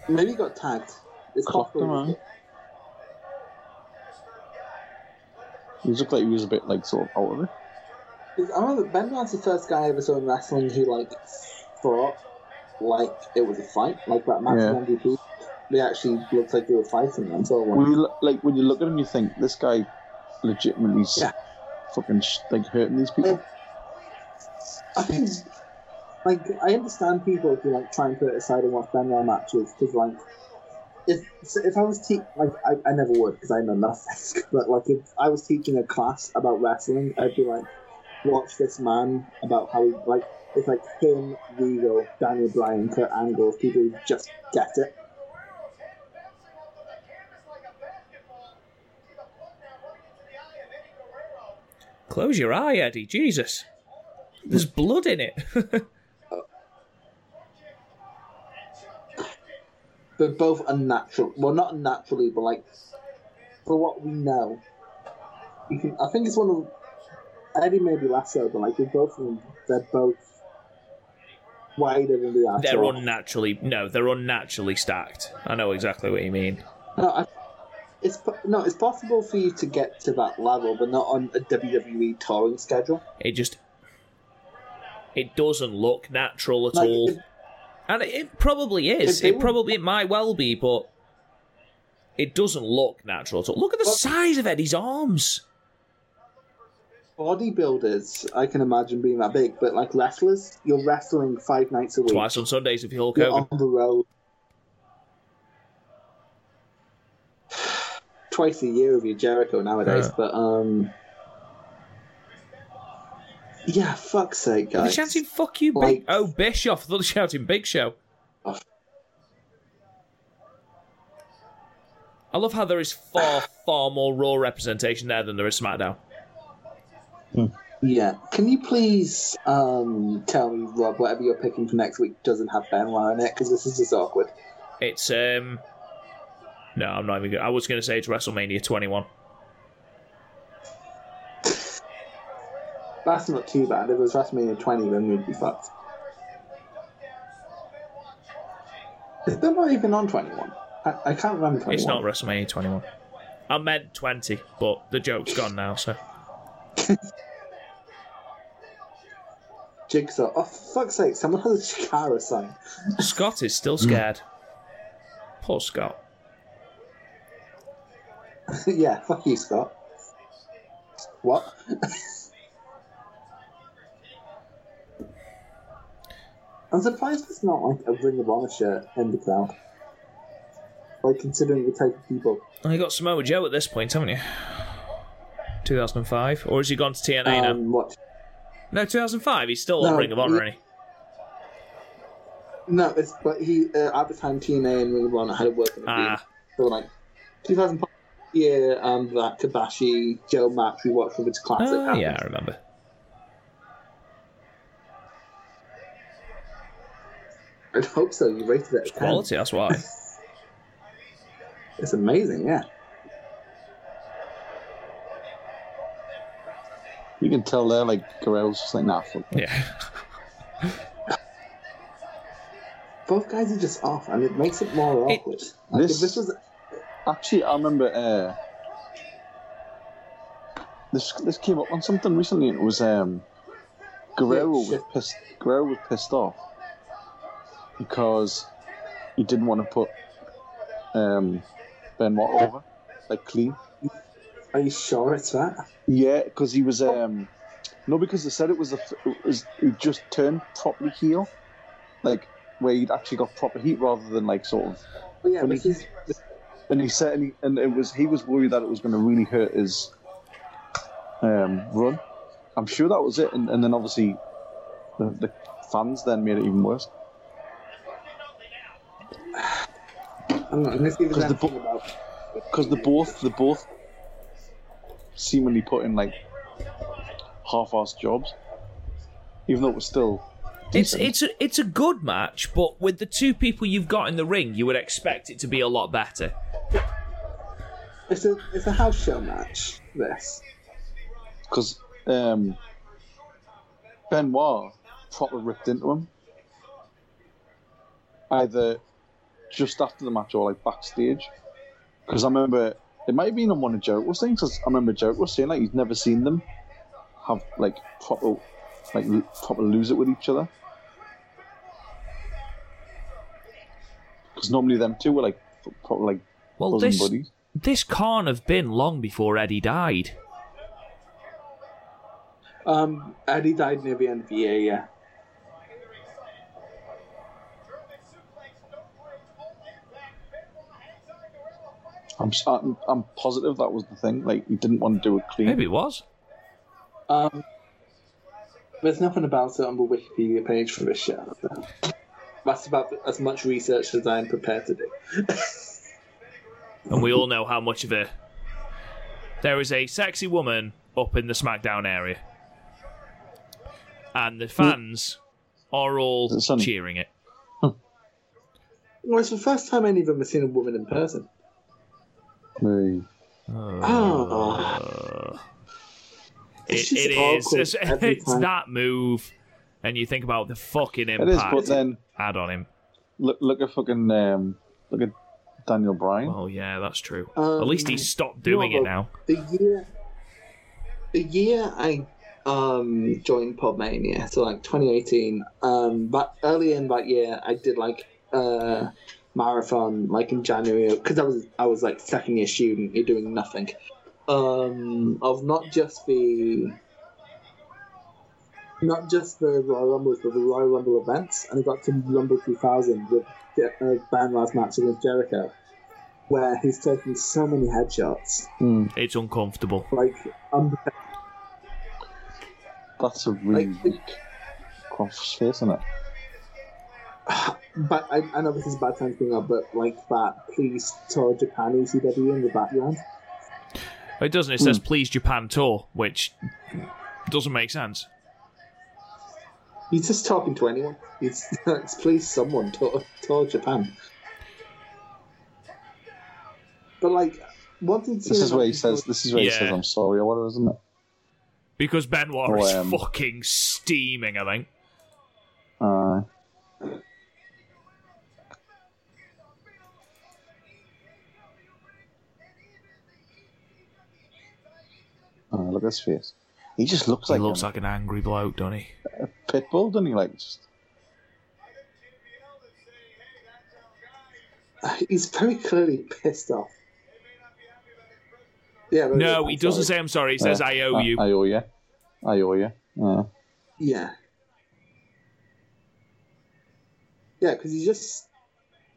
Maybe he got tagged. It's Clocked him, possible. He looked like he was a bit like sort of out of it. I remember Benoit's the first guy I ever saw in wrestling who like fought like it was a fight, like that match Yeah. MVP. They actually looked like they were fighting until When you look, like when you look at him, you think this guy legitimately is Yeah. fucking like hurting these people. I think, like, I understand people who like try and put it aside and watch Benoit matches because, like, if if I was te- like I, I never would because I know nothing, <laughs> but like if I was teaching a class about wrestling, I'd be like, watch this man about how he like it's like him, Regal, Daniel Bryan, Kurt Angle, people who just get it. Close your eye, Eddie. Jesus. There's blood in it. <laughs> They're both unnatural. Well, not unnaturally, but like for what we know, you can. I think it's one of Eddie maybe less so, but like they're both. They're both wider than the are. they're unnaturally no, they're unnaturally stacked. I know exactly what you mean. No, I, it's no, it's possible for you to get to that level, but not on a WWE touring schedule. It just it doesn't look natural at Like, all. if- And it, it probably is. They It probably it might well be, but it doesn't look natural at all. Look at the Well- size of Eddie's arms. bodybuilders, I can imagine being that big, but like wrestlers, you're wrestling five nights a week. Twice on Sundays if you Hulk You're Hogan. on the road. <sighs> Twice a year of your Jericho nowadays, Yeah. but um, yeah, fuck's sake, Are they guys. shouting "fuck you, Like- big"? Oh, Bischoff! I thought they were shouting "Big Show." Oh. I love how there is far, far more Raw representation there than there is SmackDown. Yeah, can you please um tell me, Rob, whatever you're picking for next week doesn't have Benoit in it because this is just awkward. It's um, no, I'm not even. Good. I was going to say it's WrestleMania 21. That's not too bad. If it was WrestleMania 20, then we'd be fucked. Is not even on 21? I, I can't remember 21. It's not WrestleMania 21. I meant 20, but the joke's gone now. So <laughs> Jigsaw. Oh, fuck's sake, someone has a Chikara sign. <laughs> Scott is still hmm. scared. Poor Scott. <laughs> yeah, fuck you, Scott. What? I'm surprised it's not like a Ring of Honor shirt in the crowd. Like, considering the type of people. Well, you got Samoa Joe at this point, haven't you? 2005, or has he gone to TNA now? Um, what? No, 2005. He's still on No, Ring of Honor, he-? No, it's but he uh, at the time TNA and Ring of Honor had a working. Ah, So like 2005 year, um, that Kobashi Joe match we watched with its classic. oh, yeah, I remember. <laughs> I'd hope so. You rated it. At 10. Quality, that's why. <laughs> It's amazing, yeah. You can tell there, like Guerrero's just like nah. Fuck. that." Yeah. <laughs> Both guys are just off, and it makes it more It- awkward. Like, This- if this was Actually, I remember uh, this. This came up on something recently. and It was um, Guerrero Yeah, was pissed. Guerrero was pissed off because he didn't want to put um, Benoit over like clean. Are you sure it's that? Yeah, because he was um, no, because they said it was the it was he just turned properly heel, like where he'd actually got proper heat rather than like sort of But yeah, he- and he said, and, he, and it was he was worried that it was going to really hurt his um, run. I'm sure that was it, and, and then obviously the, the fans then made it even worse. I'm going to see if there's 'Cause the anything bo- about. Because they both the both seemingly put in like half-assed jobs, even though it was still. It's it's a, it's a good match, but with the two people you've got in the ring, you would expect it to be a lot better. It's a it's a house show match. This. because um, Benoit proper ripped into him. Either just after the match or like backstage? Because I remember it might have been on one of Jericho's things. 'cause I remember Jericho saying like he's never seen them have like proper like proper lose it with each other. Because normally them two were like f- proper like Well, this buddies. this can't have been long before Eddie died. Um, Eddie died near the end of the year. Yeah. I'm, s- I'm I'm positive that was the thing. Like he didn't want to do it clean. Maybe it was. Um, there's nothing about it on the Wikipedia page for this show. That's about as much research as I am prepared to do. And we all know how much of a. There is a sexy woman up in the SmackDown area. And the fans are all it cheering it. Well, it's the first time any of them have seen a woman in person. Hey. Oh. It, It's just it is. It's, <laughs> it's that move. And you think about the fucking It is, impact but then add on him. look look at fucking um, look at Daniel Bryan. Oh, yeah, that's true. Um, At least he's stopped doing it now. The year, the year I um joined Podmania, so like 2018. Um, but early in that year, I did like a marathon, like in January, because I was I was like second year student, you're doing nothing. Um, of not just the. Not just the Royal Rumbles, but the Royal Rumble events, and I got to Rumble 2000 with uh, Ben last match against Jericho, where he's taking so many headshots Mm, It's uncomfortable. like um, that's a really Like- weak cross face, isn't it? But I, I know this is bad time to bring up, but like that, please tour Japan ECW in the background. It doesn't. It says please Japan tour, which doesn't make sense. He's just talking to anyone. He's <laughs> it's please someone tour, tour Japan. But like, one thing. This is where he says this is where he says I'm sorry or whatever, isn't it? Because Benoit Oh, is um, fucking steaming, I think. Uh, look at his face. He just looks like He like looks a like an angry bloke, doesn't he? A pit bull, doesn't he? Like just He's very clearly pissed off. Yeah. but- No, he doesn't sorry. say I'm sorry. He says uh, I owe uh, you. I owe you. I owe you. Yeah. Yeah. Yeah, because he's just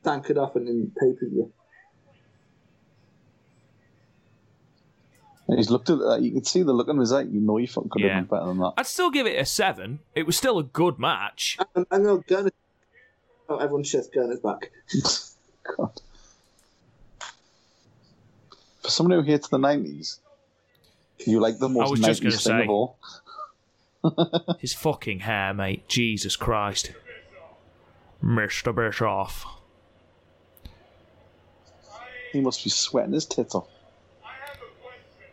stank it off and then pay per And he's looked at that. You can see the look on his eye. You know he fucking could Yeah. have been better than that. I'd still give it a seven. It was still a good match. And I know Gunner. Oh, everyone shits Gunner's back. <laughs> God. For someone who hates the nineties, you like the most was just gonna nineties thing say. of all. <laughs> His fucking hair, mate. Jesus Christ. Mr. Bischoff. He must be sweating his tits off. I have a question.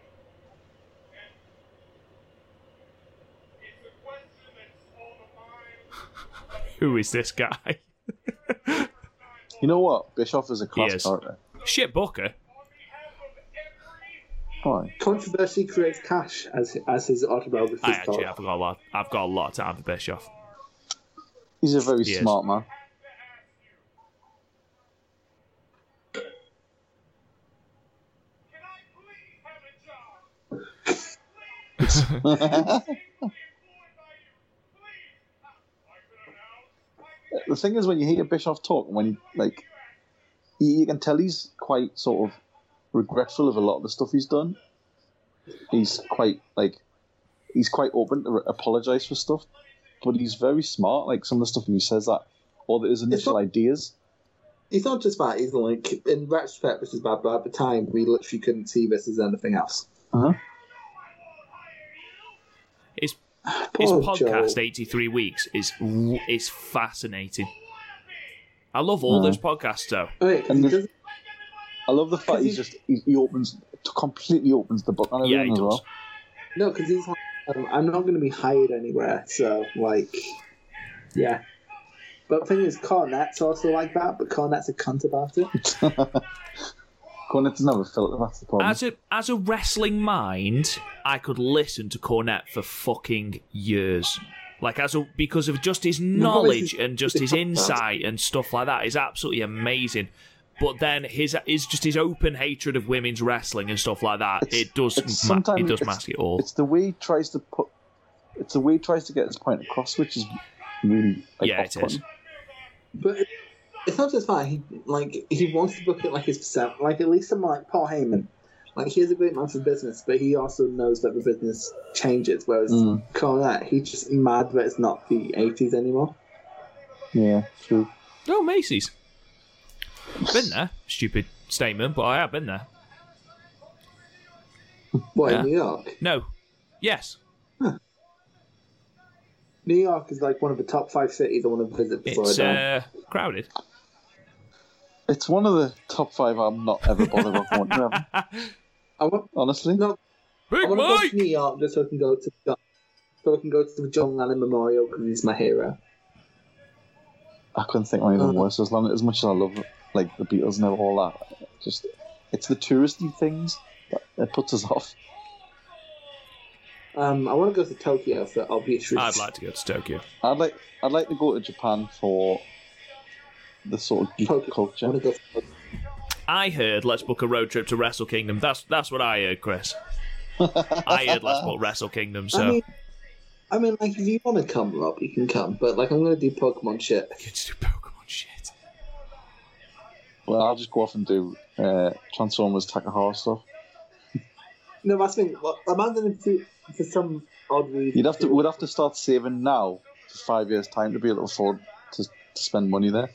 And it's a question that's on the mind Who is this guy? You know what? Bischoff is a class is. character. Shit Booker. on behalf of every Why? Controversy creates cash, as as his autobiography I is called. actually, I've got a lot. I've got a lot of time for Bischoff. He's a very He is. smart man. <laughs> <laughs> <laughs> Can I please have a job? the Employed by you. Please. I could announce. I could thing is, when you hear Bischoff talk, when he like, you, you can tell he's quite sort of regretful of a lot of the stuff he's done. He's quite like, he's quite open to apologize for stuff, but he's very smart. Like some of the stuff he says that, or his initial not- ideas. He's not just that. He's like, in retrospect, this is bad, but at the time, we literally couldn't see this as anything else. Uh-huh. His his Poor podcast, Joe. 83 Weeks, is is fascinating. I love all those podcasts, though. Yeah, 'cause And the- doesn't- I love the fact he just he, he opens completely opens the book on Yeah, everything he as does. well. no, because he's like, um, I'm not going to be hired anywhere, so like, yeah. But the thing is, Cornette's also like that, but Cornette's a cunt about it. <laughs> Cornette doesn't have a filter, that's the problem. As a as a wrestling mind, I could listen to Cornette for fucking years. Like as a because of just his knowledge and just his <laughs> insight and stuff like that is absolutely amazing. But then his is just his open hatred of women's wrestling and stuff like that. It's- it does ma- sometimes it does mask it all. It's the way he tries to put. It's the way he tries to get his point across, which is really like, Yeah, it is. But it, it's not just that. He like he wants to book it like his percent. Like at least someone like Paul Heyman. Like he is a great man for business, but he also knows that the business changes. Whereas Mm. Cornette, he's just mad that it's not the eighties anymore. Yeah, true. Oh, Macy's. Been there. Stupid statement, but I have been there. What Yeah. in New York? No. Yes. New York is like one of the top five cities I want to visit before It's I die. uh, crowded. It's one of the top five I'm not ever bothered with going to have, I want honestly. no. I Big want to go Mike! to New York just so I can go to so I can go to the John Lennon Memorial because he's my hero. I couldn't think of anything Uh. worse. As long as much as I love like the Beatles and all that, just it's the touristy things that, that puts us off. Um, I want to go to Tokyo for obvious reasons. I'd like to go to Tokyo. I'd like I'd like to go to Japan for the sort of geek Tokyo. Culture. want to go. For, I heard let's book a road trip to Wrestle Kingdom. That's that's what I heard, Chris. I heard let's book Wrestle Kingdom. So I mean, I mean, like if you want to come, Rob, you can come. But like, I'm going to do Pokemon shit. You kids do Pokemon shit. Well, I'll just go off and do uh, Transformers Takara stuff. <laughs> No, that's the thing. Well, imagine if you, for some odd reason. You'd have to would have to start saving now for five years time to be able to afford to, to spend money there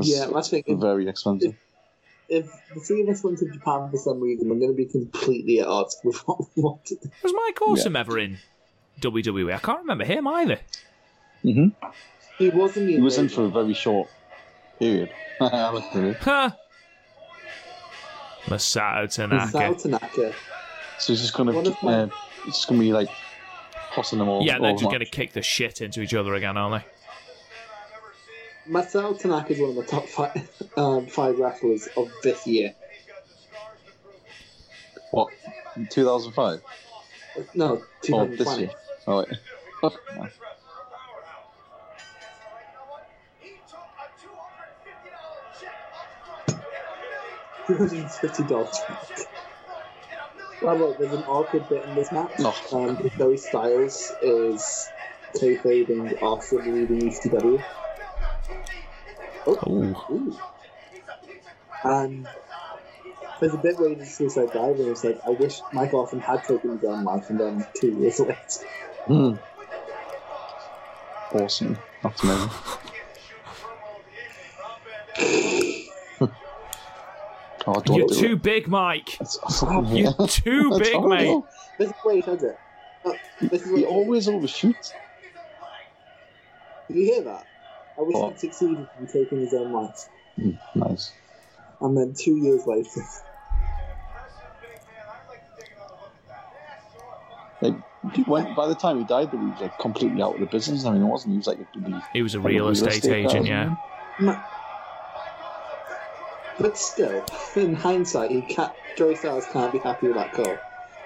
because Yeah, that's the they're thing. very expensive. If the three of us went to Japan for some reason, I'm going to be completely at odds <laughs> with what we want to do. Was Mike Awesome ever in WWE? I can't remember him either. hmm He wasn't. He was in for a very short period. <laughs> I looked at. Huh. Masato Tanaka. Masato Tanaka. So he's just gonna What my- uh, it's just gonna be like tossing them all. Yeah, they're all just going to kick the shit into each other again, aren't they? Masato Tanaka is one of the top five, <laughs> um, five wrestlers of this year. what? 2005 No, Oh, this 2020. year? Oh wait. Fuck, man. $250 Well, look, there's an awkward bit in this match. No. Um, Joey Styles is kayfabing Awesome leaving ECW. Oh, Ooh. ooh. And there's a bit where he just suicide dive and it's like, I wish Mike Awesome had taken his own life and then two years later. Hmm. Awesome. That's amazing. oh, don't You're do too it. big, Mike. It's, I You're too <laughs> big, horrible. mate. This is where he does it. Oh, this is He what always overshoots. Did you hear that? I wish What? he'd succeeded in taking his own life. Hmm, nice. And then two years later, Like, he went, by the time he died, he was like completely out of the business. I mean, it wasn't. He was like a, He was a like a real estate agent, yeah. Ma- but still, <laughs> in hindsight, he can't, Joey Styles can't be happy with that call.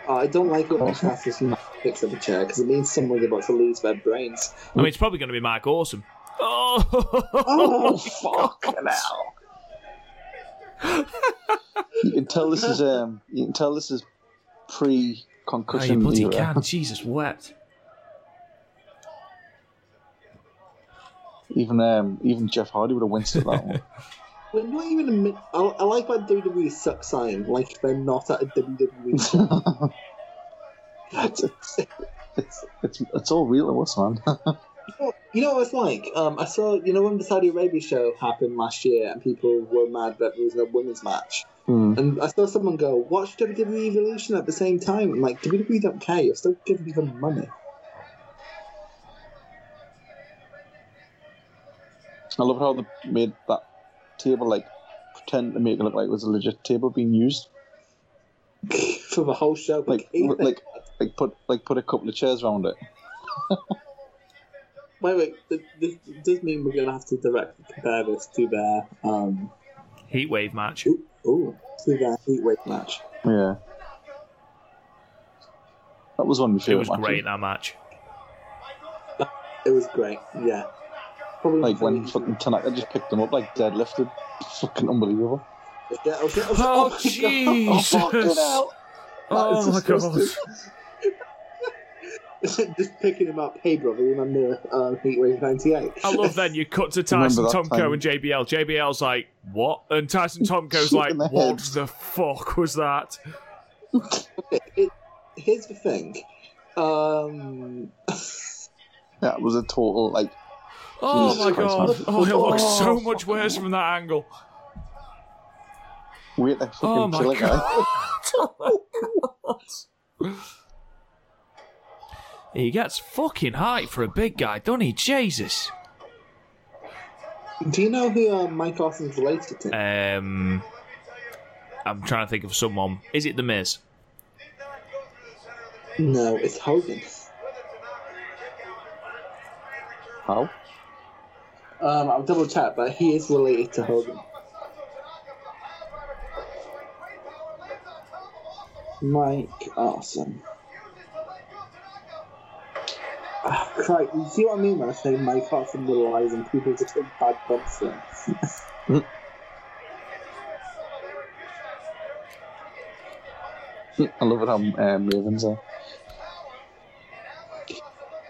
Uh, I don't like it when Cassius picks up a chair because it means someone's about to lose their brains. I mean, it's probably going to be Mike Awesome. Oh, Oh, <laughs> fucking <laughs> hell! you can tell this is um. You can tell this is pre concussion. Oh, you concussion bloody era. can. Jesus wept. <laughs> Even um. Even Jeff Hardy would have winced at that one. We're not even a mid- I, I like when WWE sucks sign, like they're not at a WWE show. it's, it's, it's, it's all real to us, man. You know what it's like? Um, I saw, you know, when the Saudi Arabia show happened last year and people were mad that there was no women's match. Hmm. And I saw someone go, watch WWE Evolution at the same time. I'm like, WWE don't care, you're still giving them money. I love how they made that table like pretend to make it look like it was a legit table being used. <laughs> For the whole show. Like even- like like put like put a couple of chairs around it. <laughs> wait, wait. This, this does mean we're gonna have to directly compare this to their um, Heatwave match. ooh, to their heatwave match. Yeah. That was one of my It favourite was matches. great that match. It was great. Yeah. Probably Like when my fucking Tanaka just picked them up, like deadlifted. Fucking unbelievable. favorite. Yeah, I was- I was- Oh, my God. <laughs> Jesus. fucking hell. Oh is my god. disgusting. <laughs> <laughs> just picking him up. Hey, brother, remember um, Heatwave '98? I love then you cut to <laughs> Tyson that Tomko time? and JBL. JBL's like, what? And Tyson Tomko's <laughs> like, the what head. the fuck was that? it, here's the thing. Um, Yeah, it was a total like. Oh Jesus my Christ, god. man. Oh, it looks so much worse from that angle. Wait, like fucking Oh my kill god. oh my god. He gets fucking height for a big guy, doesn't he? Jesus. do you know who uh, Mike Awesome's related to? Um, I'm trying to think of someone. Is it The Miz? no, it's Hogan. How? Um, I'll double check, but he is related to Hogan. Mike Awesome. <sighs> Christ, you see what I mean when I say Mike Awesome relies and people to take bad bumps for? <laughs> I love it how um, Ravens are.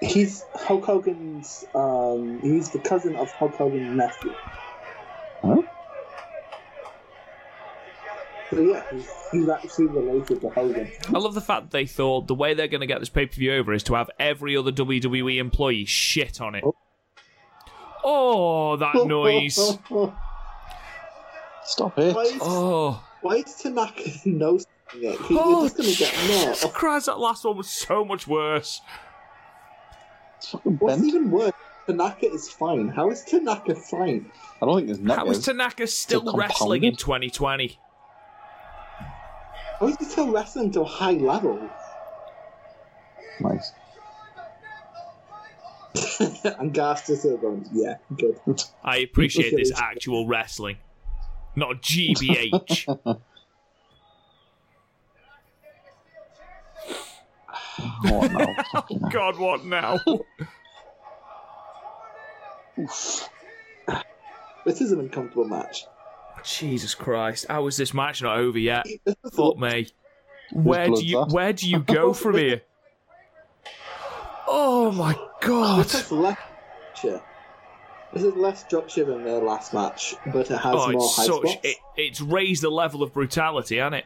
He's Hulk Hogan's. Um, he's the cousin of Hulk Hogan's nephew. So yeah, he's, he's actually related to Hogan. I love the fact that they thought the way they're going to get this pay per view over is to have every other WWE employee shit on it. Oh, that <laughs> noise. Stop it. why, is, Oh. why is Tanaka <laughs> no it? He, Oh, you're just gonna get oh, Jesus more. Christ, that last one was so much worse. It's What's bent. even worse? Tanaka is fine. How is Tanaka fine? I don't think there's. neck How is is. Tanaka still Still wrestling in 2020? How is he still wrestling to a high level? Nice. and Garth's just sort of going, yeah, good. I appreciate this <laughs> actual wrestling, not GBH. <laughs> <laughs> Oh no. Fucking hell. God, what now? This is an uncomfortable match. Jesus Christ! How is this match not over yet? This <laughs> Fuck me. Where do you bloodbath. where do you go <laughs> from here? Oh my god! This is less structure. This is less structure than their last match, but it has Oh, more it's high such spots. it, it's raised the level of brutality, hasn't it?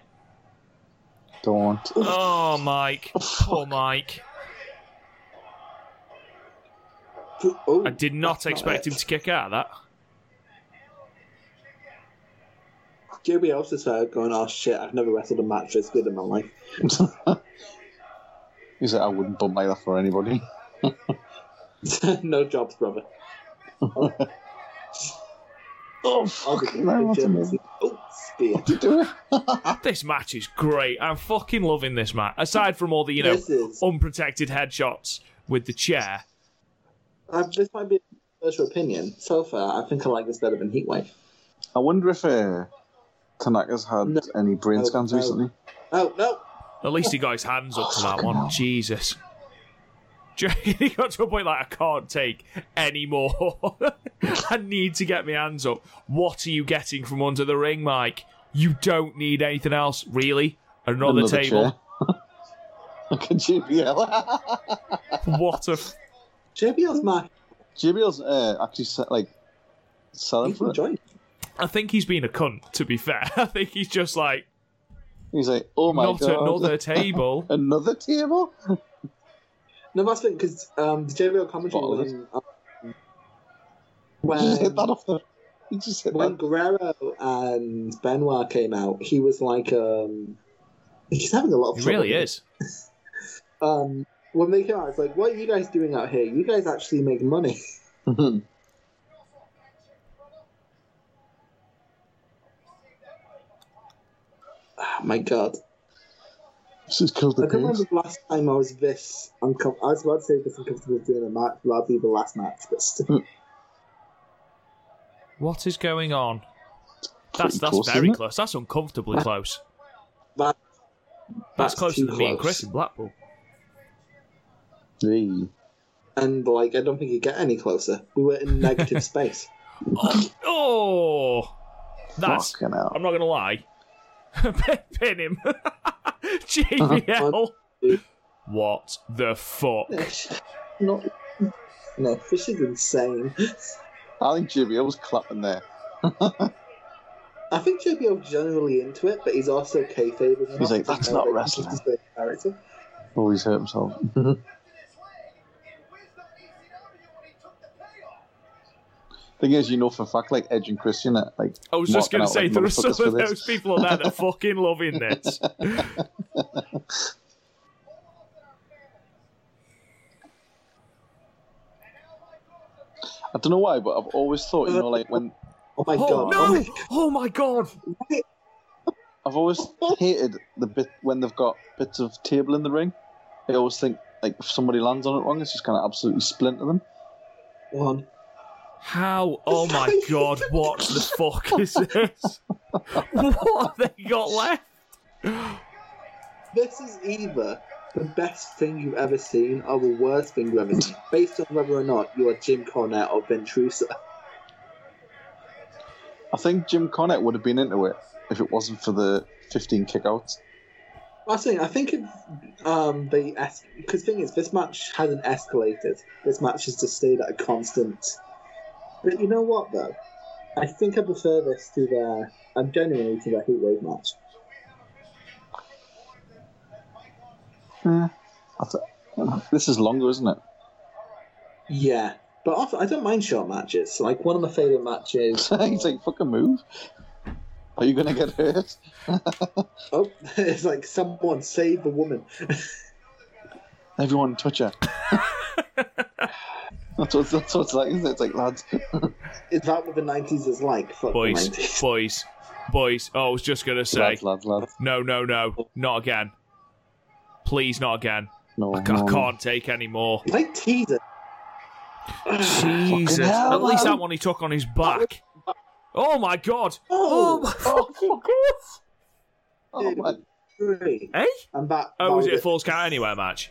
Don't. Oh, Mike, Oh, Mike. Oh, I did not expect it. him to kick out of that. JBL also started going, oh shit, I've never wrestled a match this good in my life. <laughs> He's like, I wouldn't bump like that for anybody. <laughs> no jobs, brother. <laughs> Oh, I'll fucking be hell, that's amazing. Oh, spear. You do it? This match is great. I'm fucking loving this match. Aside from all the you know This is- unprotected headshots with the chair. Uh, this might be a personal opinion. So far, I think I like this better than Heatwave. I wonder if uh, Tanaka's had No. any brain No, scans no. recently. Oh, no! At least he got his hands up to that one. hell. Jesus. Do you reckon He got to a point like I can't take any more. <laughs> I need to get my hands up. What are you getting from under the ring, Mike? You don't need anything else, really. Another, Another table. chair. Look at JBL. What a f- JBL's match. JBL's uh, actually set, like selling He's for it. Enjoying I think he's been a cunt. To be fair, <laughs> I think he's just like He's like, oh my not god, another table. <laughs> another table. No, that's it, because um, the JBL commentary Bottle of when, um, just hit that off the. He just hit when that. Guerrero and Benoit came out, he was like, um, he's having a lot of He trouble really is. <laughs> Um, when they came out, it's like, what are you guys doing out here? You guys actually make money. Oh my god. This is killed I the don't remember the last time I was this uncomfortable. I was about to say this uncomfortable doing a match, but that'd be the last match. But still, hmm. What is going on? That's that's close, very close. That's uncomfortably close. that, That's that's closer too than me and close. Chris in Blackpool. Hey. And like, I don't think you get any closer. We were in negative <laughs> space. Oh, oh, that's. Fucking hell. I'm not gonna lie. Pin him. <laughs> JBL. Uh-huh. what the fuck? <laughs> Not, no, Fish is insane. I think JBL was clapping there. <laughs> I think JBL's generally into it, but he's also kayfabe. He's like, "That's not wrestling." Character. Oh, he's hurt himself. Thing is, you know for a fact, like Edge and Christian, are, like I was just gonna say like, there are some motherfuckers of this. those people out there that are <laughs> fucking loving this. I don't know why, but I've always thought, you know, like when Oh my Oh god! no! Oh my god! I've always hated the bit when they've got bits of table in the ring. I always think like if somebody lands on it wrong, it's just going to absolutely splinter them. One. How? Oh my <laughs> god! What the fuck is this? What have they got left? This is either the best thing you've ever seen or the worst thing you've ever seen, based on whether or not you are Jim Cornette or Ben Trusa. I think Jim Cornette would have been into it if it wasn't for the 15 kickouts. I think I think if um, they because thing is this match hasn't escalated. This match has just stayed at a constant. But you know what though, I think I prefer this to their. I'm genuinely to their Heatwave match. Hmm. I this is longer, isn't it? Yeah, but often, I don't mind short matches. Like one of my favorite matches. <laughs> He's like, fucking move. Are you gonna get hurt? <laughs> Oh, <laughs> it's like someone save the woman. Everyone touch her. That's, what, that's what it's like, isn't it? It's like, lads. <laughs> Is that what the nineties is like? Fuck Boys, the nineties. <laughs> boys, boys. Oh, I was just gonna say, lads, lads, lads. no, no, no, not again. Please, not again. No, I, no, I can't take any more. Like teaser. Jesus! hell, At least man. that one he took on his back. Oh my god! Oh, Oh, my <laughs> fucking god! Oh, my. Hey? Eh? And that. Oh, was it a was Falls Count Anywhere match?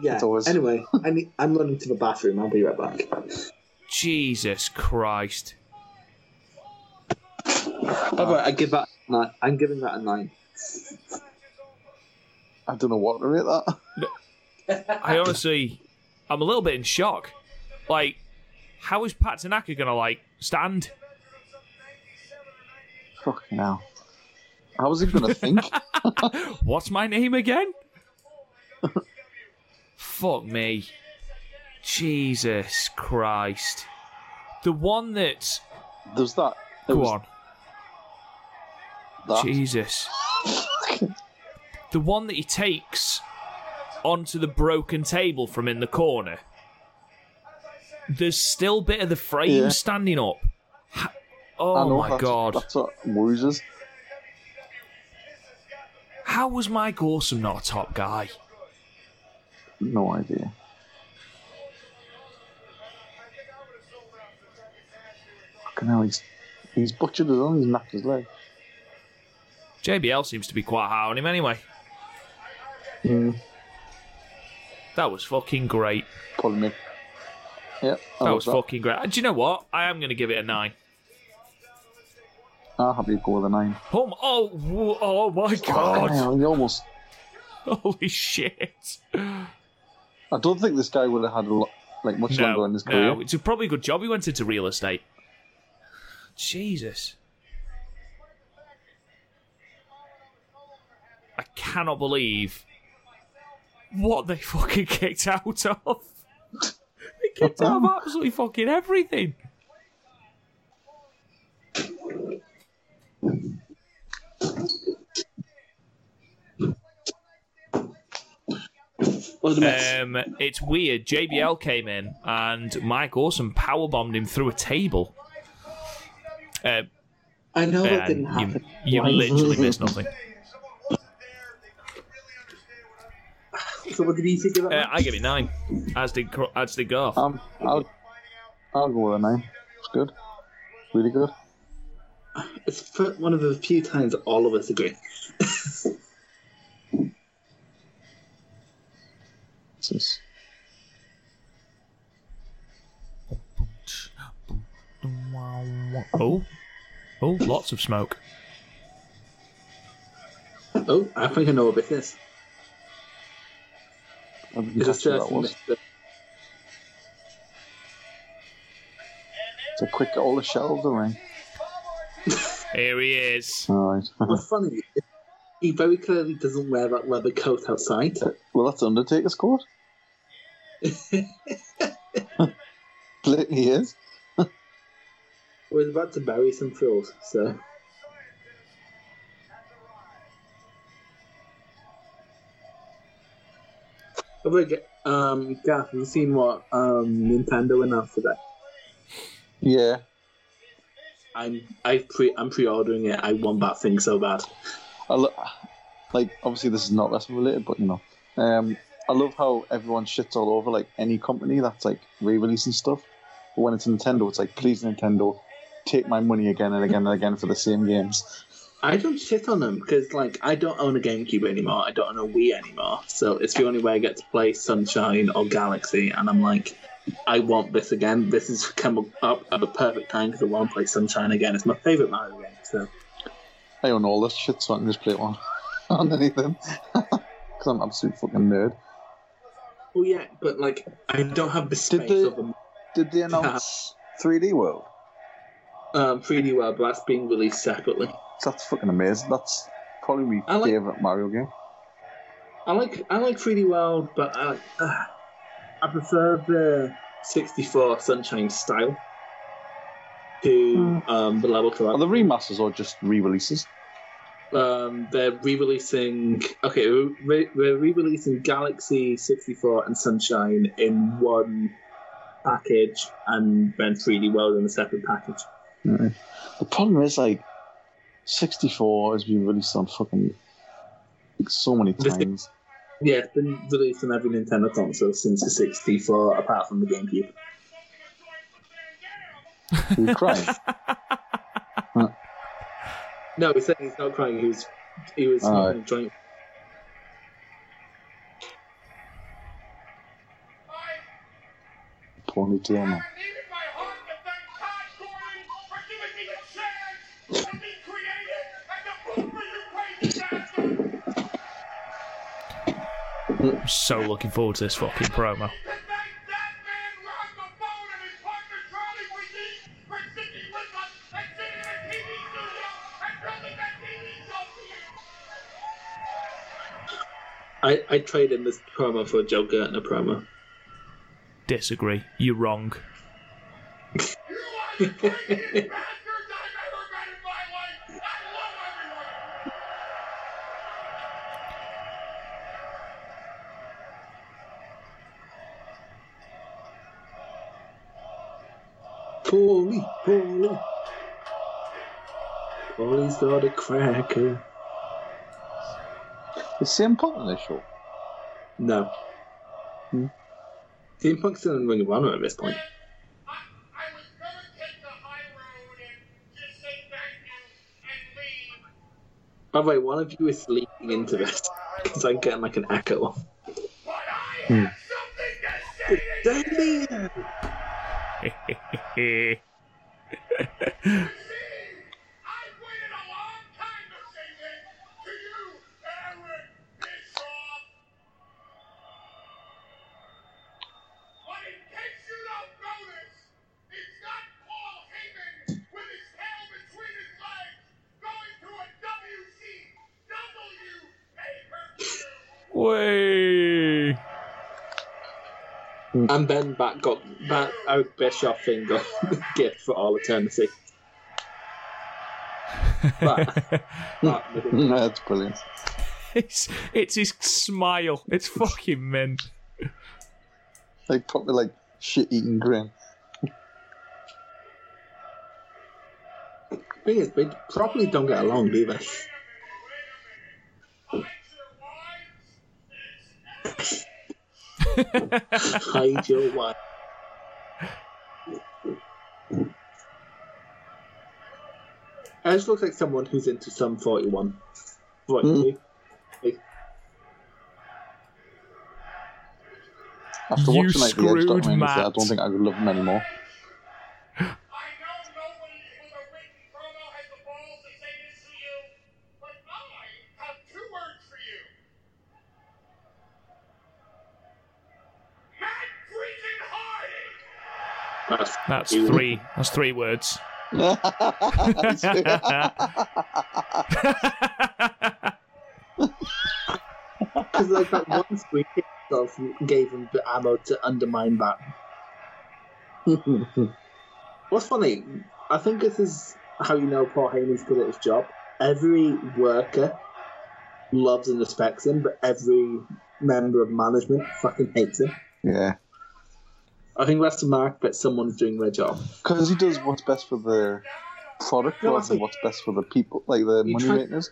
Yeah. It's always- Anyway, I need, I'm running to the bathroom. I'll be right back. Jesus Christ! Uh, how about I give that. Nine. I'm giving that a nine. I don't know what to rate that. I honestly, I'm a little bit in shock. Like, how is Pat Tanaka gonna like stand? Fuck hell. How was he gonna think? <laughs> What's my name again? <laughs> Fuck me. Jesus Christ. The one that. There's that. There Go was on. That. Jesus. The one that he takes onto the broken table from in the corner. There's still bit of the frame Yeah. standing up. Oh know, my that's, god. That's what worries us. How was Mike Awesome not a top guy? No idea. Fucking hell, he's, he's butchered his own, he's knocked his leg. JBL seems to be quite high on him anyway. Mm. That was fucking great. Probably make. Yep. I That was fucking great. Do you know what? I am going to give it a nine. I'll have you go with a nine. Oh, oh, oh my god! hell, he almost. <laughs> Holy shit! I don't think this guy would have had a lot, like much longer in his career. no, it's a probably good job he went into real estate. Jesus. I cannot believe what they <laughs> fucking kicked out of. <laughs> they kicked out of <laughs> absolutely fucking everything. What's the mess? Um, it's weird. JBL came in and Mike Awesome powerbombed him through a table. Uh, I know yeah, that didn't you, happen. you Why? literally missed nothing. So what did he think of that? Uh, I give it nine. As did Cro- as did Garth. Um, I'll, I'll go with a nine. It's good. Really good. It's one of the few times all of us agree. This Oh, oh, lots of smoke. oh, I think I know what this is. I didn't Is catch this who uh, that was. Mr. It's a quick all the shelves are ring. Here he is. Alright. What's <laughs> funny? He very clearly doesn't wear that leather coat outside. well, that's Undertaker's court. He is. <laughs> We're about to bury some fools, so. Um, Garth, have you seen what um, Nintendo announced today? Yeah. I'm I pre I'm pre-ordering it. I want that thing so bad. I lo- like obviously this is not wrestling related, but you know, um, I love how everyone shits all over like any company that's like re-releasing stuff. But when it's Nintendo, it's like please Nintendo, take my money again and again and again for the same games. I don't shit on them because like I don't own a GameCube anymore. I don't own a Wii anymore. So it's the only way I get to play Sunshine or Galaxy, and I'm like, I want this again. This has come up at the perfect time because I want to play Sunshine again. It's my favorite Mario game. So I own all this shit, so I can just play it on <laughs> on anything <laughs> because I'm an absolute fucking nerd. Well, yeah, but like I don't have the space they- of them. Did they <laughs> announce 3D World? Um, 3D World, but that's being released separately. That's fucking amazing. That's probably my like- favorite Mario game. I like I like 3D World, but I uh, I prefer the 64 Sunshine style to um, the level Are to the remasters or just re-releases? Um, they're re-releasing. Okay, we're, re- we're re-releasing Galaxy 64 and Sunshine in one package, and then 3D World in a separate package. Right. The problem is like 64 has been released on fucking so many This- times. Yeah, it's been released on every Nintendo console since the 64, apart from the GameCube. Are you crying? No, he's saying he's not crying. He was he was Alright. smoking a joint. Ponytail man. needed my heart to thank Todd Gordon for giving me a chance to be creative and to vote for you crazy bastards. I'm so looking forward to this fucking promo. I, I trade in this promo for a Joel Gertner promo. Disagree. You're wrong. You are the craziest bastards I've ever met in my life. I love everyone. Paulie, Paulie. Paulie's got a cracker. Is CM Punk on this show? No. Hmm. CM Punk's still in Ring of Honor at this point. I, I was gonna take the high road and just say thank you and leave. By the way, one of you is leaking into this <laughs> because I'm getting like an echo. But I have something to say to you. Damien! <laughs> I've waited a long time to say this to you, Eric Bischoff. But in case you don't notice, it's not Paul Heyman with his tail between his legs going to a WCW pay-per-view. Way. And then that got that Eric Bischoff thing got gift for all eternity. But, but <laughs> That's brilliant. It's it's his smile. It's fucking mint. Like probably like shit eating grin. thing is, they probably don't get along, do they? Wait a minute. Wait a minute. Find your wives. It's Hide your wife. Edge looks like someone who's into some 41. 42. Hmm. After You watching like the Edge screwed documentary, I don't think I could love him anymore. That's, That's three. That's three words. <laughs> Because like that one screen itself gave him the ammo to undermine that. <laughs> What's funny, I think this is how you know Paul Heyman's good at his job. Every worker loves and respects him, but every member of management fucking hates him. yeah, I think that's the mark that someone's doing their job. because he does what's best for the product No, rather than what's best for the people, like the money try- makers.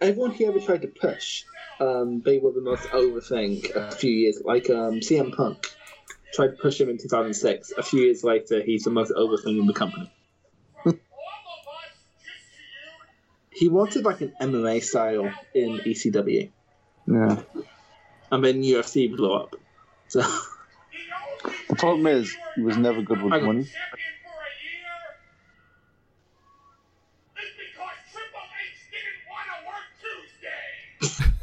Everyone he ever tried to push, um, they were the most over thing a few years. Like um, CM Punk tried to push him in 2006. A few years later, he's the most over thing in the company. All of us, just to you, He wanted like an MMA style in ECW, Yeah. and then UFC blew up. So <laughs> the problem is, he was never good with I got- money.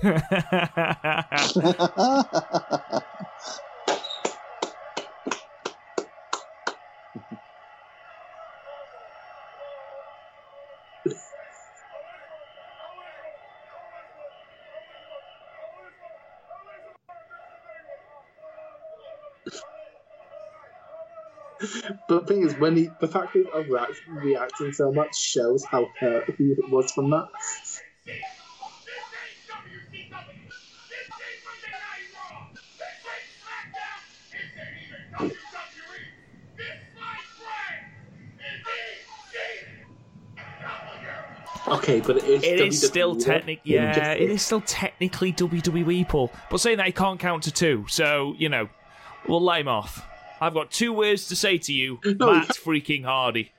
<laughs> <laughs> But the thing is, when he, the fact that he's overreact, reacting so much shows how hurt he was from that. This ain't WCW. This ain't Monday Night Raw. This ain't SmackDown. This ain't even WWE. This my friend is Okay, but it is. It is still WWE, technic. though. Yeah, it is still technically WWE, Paul. But saying that he can't count to two, so you know, we'll let him off. I've got two words to say to you, <laughs> No, Matt freaking Hardy.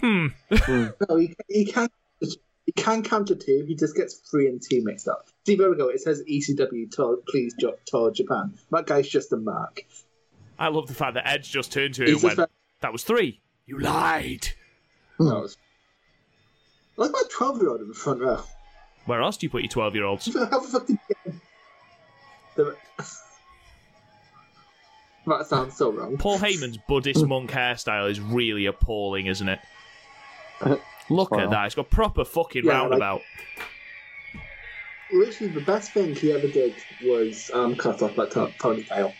Hmm. <laughs> no, he, he can he can count to two. He just gets three and two mixed up. See, there we go. It says ECW. Please, told Japan. That guy's just a mark. I love the fact that Edge just turned to him and went, "That was three. You lied." no, it's- at that twelve-year-old in the front row. Where else do you put your twelve-year-olds? How the fuck did he get- The- That sounds so wrong. Paul Heyman's Buddhist <laughs> monk hairstyle is really appalling, isn't it? <laughs> Look at that. It's got proper fucking Yeah, like- roundabout. Literally, the best thing he ever did was um, cut off that to- ponytail.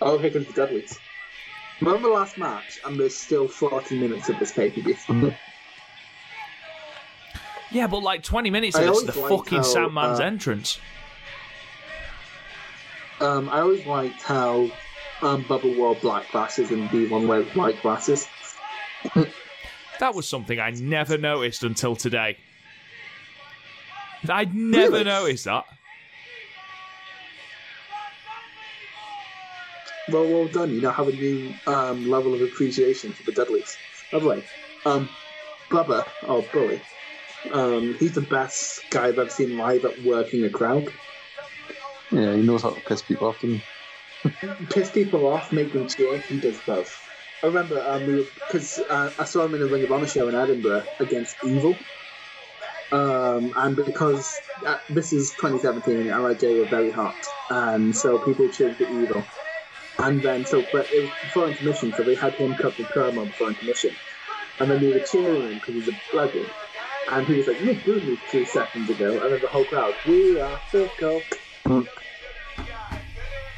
Oh, here comes the Dudleys. Remember the last match, and there's still 40 minutes of this pay per view. <laughs> Yeah, but like 20 minutes of this is the fucking how, Sandman's uh, entrance. Um, I always liked how um, Bubba wore black glasses and B1 wear white glasses. <laughs> That was something I never noticed until today. I'd never Really? noticed that. Well, well done. You now have a new um, level of appreciation for the Dudleys. By the way, um, Bubba, or Bully, um, he's the best guy I've ever seen live at working a crowd. Yeah, he knows how to piss people off. Doesn't he? <laughs> piss people off, make them cheer. He does both. I remember um, we because uh, I saw him in a Ring of Honor show in Edinburgh against Evil, um, and because uh, this is 2017 and Lij were very hot, and so people cheered for Evil. And then so, but it was before intermission, so they had him cut the promo before intermission, and then they were cheering him because he's a bloody. And he was like, "You booed me two seconds ago," and then the whole crowd, "We are fickle."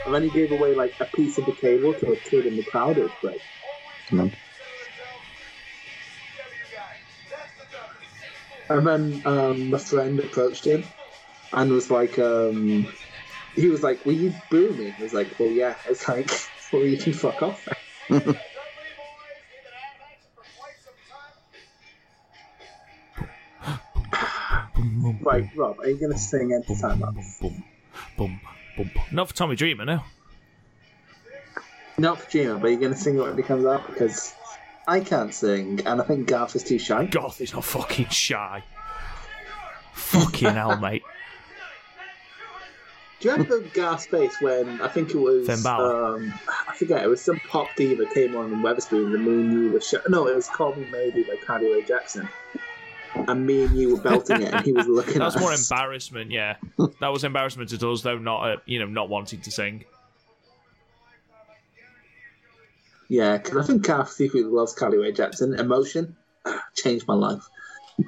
And then he gave away like a piece of the table to a kid in the crowd. It was great. Come on. And then um, a friend approached him and was like, um, he was like, "Will you boo me?" He was like, "Well, yeah." <laughs> It's like, "Well, you can fuck off." <laughs> right, Rob, are you gonna sing every time? Up? Boom, boom, Bump. Not for Tommy Dreamer, no. Not for Dreamer, but you're going to sing it when it comes out because I can't sing, and I think Garth is too shy. Garth is not fucking shy. Fucking hell, mate. <laughs> Do you remember Garth's face when I think it was Finn Balor. um, I forget it was some pop diva came on in Wetherspoon the me and you were sh- no it was Call Me Maybe by Carly Rae Jepsen and me and you were belting it and he was <laughs> looking That was more us. embarrassment, yeah. <laughs> That was embarrassment to us, though, not uh, you know, not wanting to sing. yeah because I think Garth secretly loves Carly Rae Jepsen emotion <sighs> changed my life <laughs>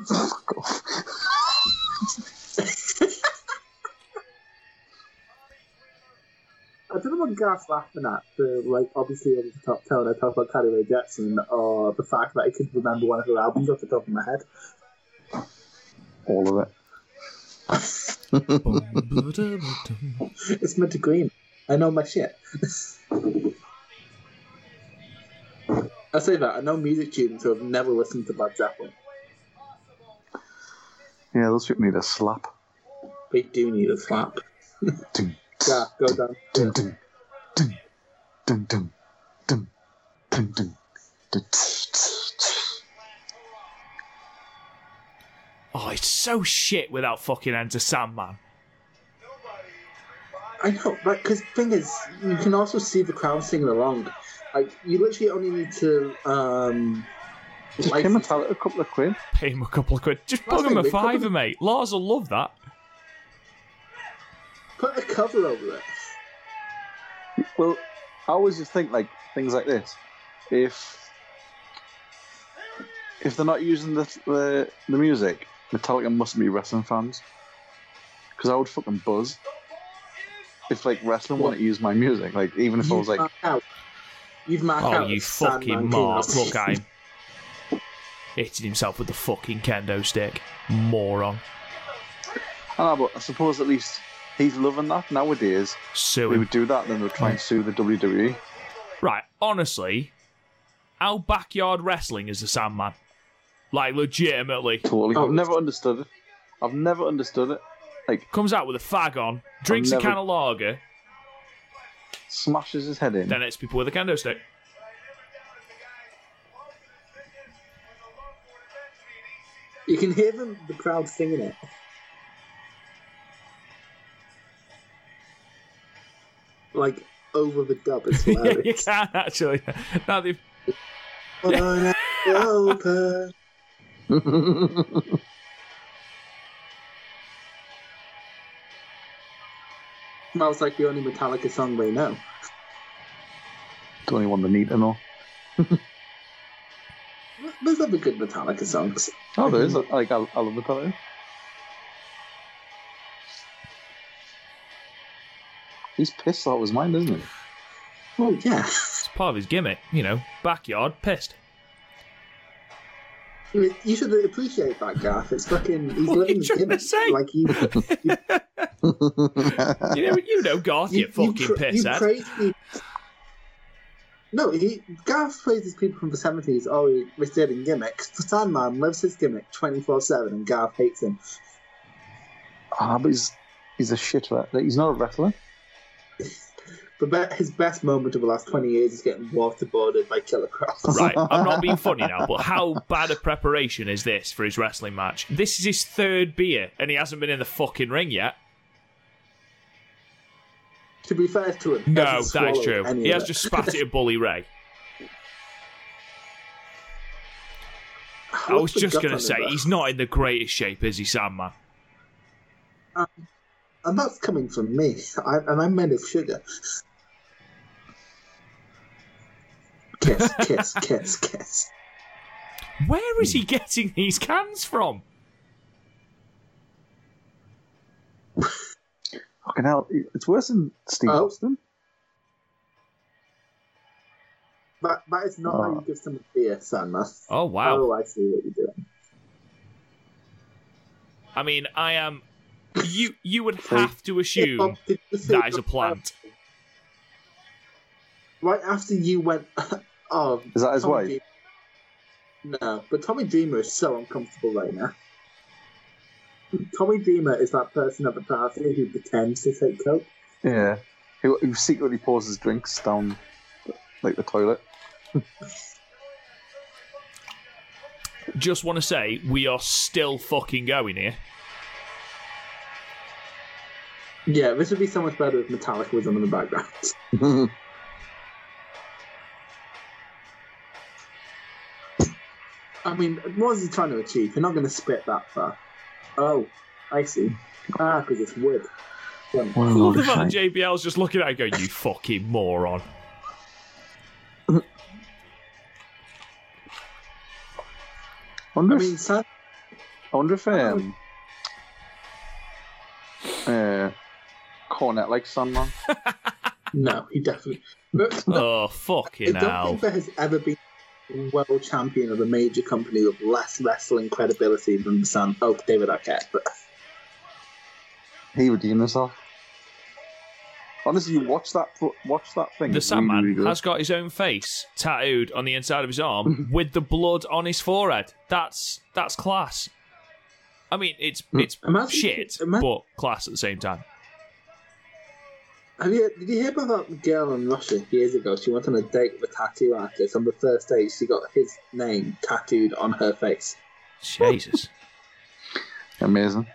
I don't know what Garth's laughing at, the like obviously over the top tone. I talk about Carly Rae Jepsen, or the fact that I could remember one of her albums off the top of my head. All of it. <laughs> It's meant to green. I know my shit. I say that I know music students who have never listened to Led Zeppelin. Yeah, those people need a slap. They do need a slap. Dun, <laughs> Yeah, go down. dun, dun, dun, dun, dun, dun, dun, dun, dun. Oh, it's so shit without fucking Enter Sandman. I know, but because thing is, you can also see the crowd singing along. Like you literally only need to um. Just like- pay Metallica a couple of quid. Pay him a couple of quid. Just That's bug him a fiver, mate. Lars will love that. Put a cover over it. Well, I always just think like things like this. If if they're not using the the, the music, Metallica must be wrestling fans. Because I would fucking buzz if like wrestling wanted to use my music. Like even if I was like, out. You've marked Oh, out. you that Sandman fucking mark. Look at him. Hitting himself with the fucking kendo stick. Moron. I know, but I suppose at least he's loving that nowadays. Sue We would do that, then we'd try and sue the. WWE. Right, honestly, our backyard wrestling is the Sandman. Like, legitimately. Totally. I've never understood it. I've never understood it. Like Comes out with a fag on, drinks a never- can of lager, smashes his head in. then hits people with a kendo stick. You can hear them, the crowd singing it. Like over the dub, it's yeah, <laughs> you hilarious. can actually. Now they've Wanna open. <laughs> Smells like the only Metallica song they know. the only one they need to know. <laughs> There's other good Metallica songs. Oh, there is. Like I, I love Metallica. He's pissed out of mine, mind, isn't he? Oh yeah. it's part of his gimmick, you know, backyard pissed. I You should appreciate that, Garth. It's fucking. <laughs> He's What are living you the trying to gimmick. say? Like you, <laughs> <laughs> You know, you know, Garth, you, fucking pra- piss you praise people. No, he Garth praises people from the seventies. Oh, he was doing gimmicks. The Sandman loves his gimmick twenty four seven, and Garth hates him. ah, but he's he's a shit. Like, he's not a wrestler. But be- his best moment of the last twenty years is getting waterboarded by Killer Cross. Right, I'm not being <laughs> funny now, but how bad a preparation is this for his wrestling match? This is his third beer, and he hasn't been in the fucking ring yet. To be fair to him, No, that is true. He has just spat it at <laughs> Bully Ray. I What's was just going to say, he's not in the greatest shape, is he, Sandman? Um, and that's coming from me. I, and I'm made of sugar. Kiss, kiss, kiss, kiss. Where is he getting these cans from? Fucking hell, it's worse than Steve Oh. Austin. That, that is not how Oh. you give someone beer, Sandman. Oh, wow. Oh, I see what you're doing. I mean, I am. You you would have to assume Bob, did you see that is a plant. Right after you went. oh, <laughs> Is that his Tommy wife? Dreamer- No, but Tommy Dreamer is so uncomfortable right now. Tommy Dreamer is that person at the party who pretends to take coke. Yeah. Who, who secretly pours his drinks down like the toilet. Just want to say, we are still fucking going here. Yeah, this would be so much better if Metallica was on in the background. <laughs> I mean, what is he trying to achieve? You're not going to spit that far. Oh, I see. Ah, because it's wood. Um, What a I load love of the fact. JBL's just looking at it and going, you fucking moron. <laughs> wonder I if, mean, San- I wonder if um, uh, Cornette like Sandman. <laughs> no, he definitely. But, but Oh, I fucking don't hell. think there has ever been a world champion of a major company with less wrestling credibility than the San. Oh, David Arquette. But He redeemed himself. Honestly, you watch that watch that thing. The it's really, Sandman really has got his own face tattooed on the inside of his arm <laughs> with the blood on his forehead. That's that's class. I mean, it's hmm. it's Imagine- shit, ima- but class at the same time. Have you did you hear about that girl in Russia years ago? She went on a date with a tattoo artist. On the first date, she got his name tattooed on her face. Jesus. <laughs> Amazing.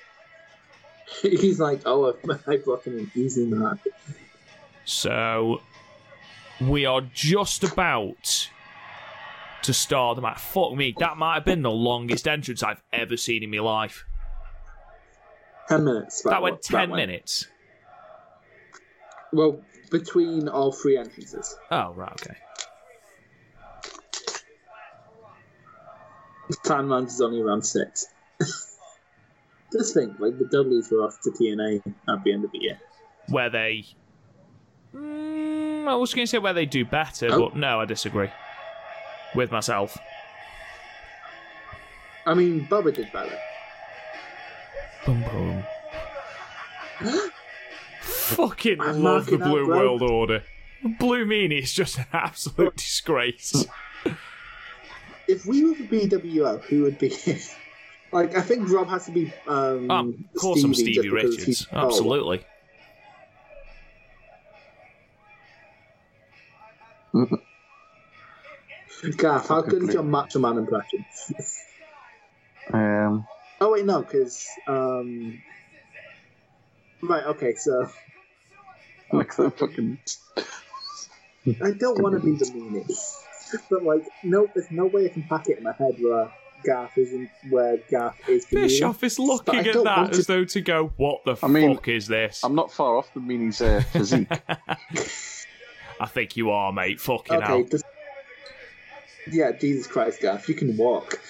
<laughs> He's like, "Oh, I brought him in easy man." So we are just about to start the match. Fuck me, that might have been the longest entrance I've ever seen in my life. Ten minutes. That went ten went. minutes. Well, between all three entrances. Oh right, okay. Timelines is only around six. <laughs> Just think, like the Dudleys were off to TNA at the end of the year. Where they. Mm, I was going to say where they do better, Oh. but no, I disagree with myself. I mean, Bubba did better. Boom, boom. Fucking I'm love the Blue bro. World Order. Blue Meanie is just an absolute disgrace. If we were the BWO, who would be? like, I think Rob has to be. Um, Um, of course, I'm Stevie Stevie just because Richards. Absolutely. <laughs> Gaff, how good is your Macho Man impression? <laughs> Um, Oh wait, no, because um, right, okay, so <laughs> like the fucking. I don't want to be the meanie, but like, no, there's no way I can pack it in my head where Gaff isn't where Gaff is. the meanie. Bischoff is looking at that want as to- though to go, what the I mean, fuck is this? I'm not far off the Meanie's uh, physique. <laughs> <laughs> I think you are, mate. Fucking Okay, hell. just yeah, Jesus Christ, Gaff, you can walk.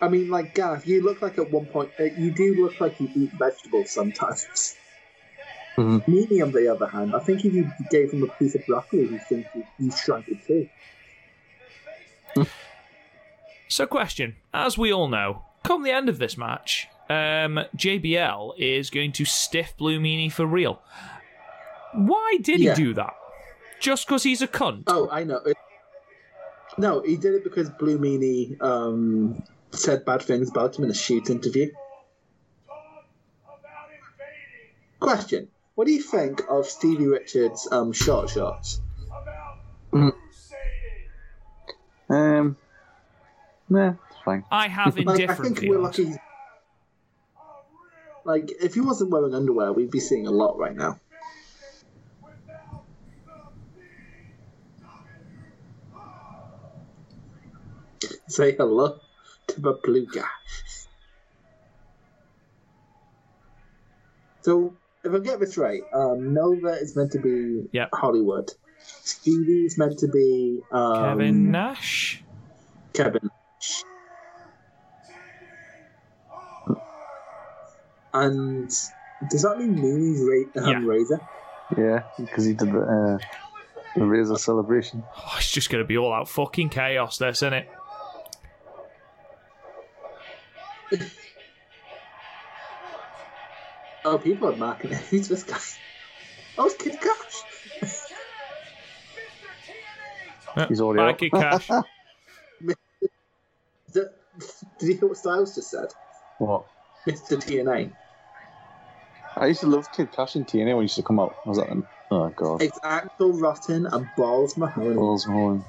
I mean, like Gaff, you look like at one point uh, you do look like you eat vegetables sometimes. Mhm. Meanie, on the other hand, I think if you gave him a piece of broccoli, he'd think he, he shrunk it too. <laughs> So, question: As we all know, come the end of this match, um, JBL is going to stiff Blue Meanie for real. Why did Yeah. he do that? Just because he's a cunt? Oh, I know. It, no, he did it because Blue Meanie um, said bad things about him in a shoot interview. Question: What do you think of Stevie Richards' um, short shorts? about Mhm. um, nah, it's fine. I have Like, I indifferent think we're lucky. Like, if he wasn't wearing underwear, we'd be seeing a lot right now. Say hello to the blue guy. So, if I get this right, um, Nova is meant to be Yep. Hollywood. Stevie is meant to be um, Kevin Nash? Kevin. And does that mean Meanie's ra- um, Yeah. Razor? Yeah, because he did the, uh, the Razor celebration. Oh, it's just going to be all out fucking chaos, this, isn't it? <laughs> Oh, people are mocking it. Who's this guy? Oh, it's Kid Cash. He's already Bye, out. Kid Cash. <laughs> <laughs> The- Did you hear what Styles just said? What? Mr. TNA. I used to love Kid Cash and TNA when he used to come out. Was that then? Oh god. It's Axl Rotten and Balls Mahoney. Balls Mahoney.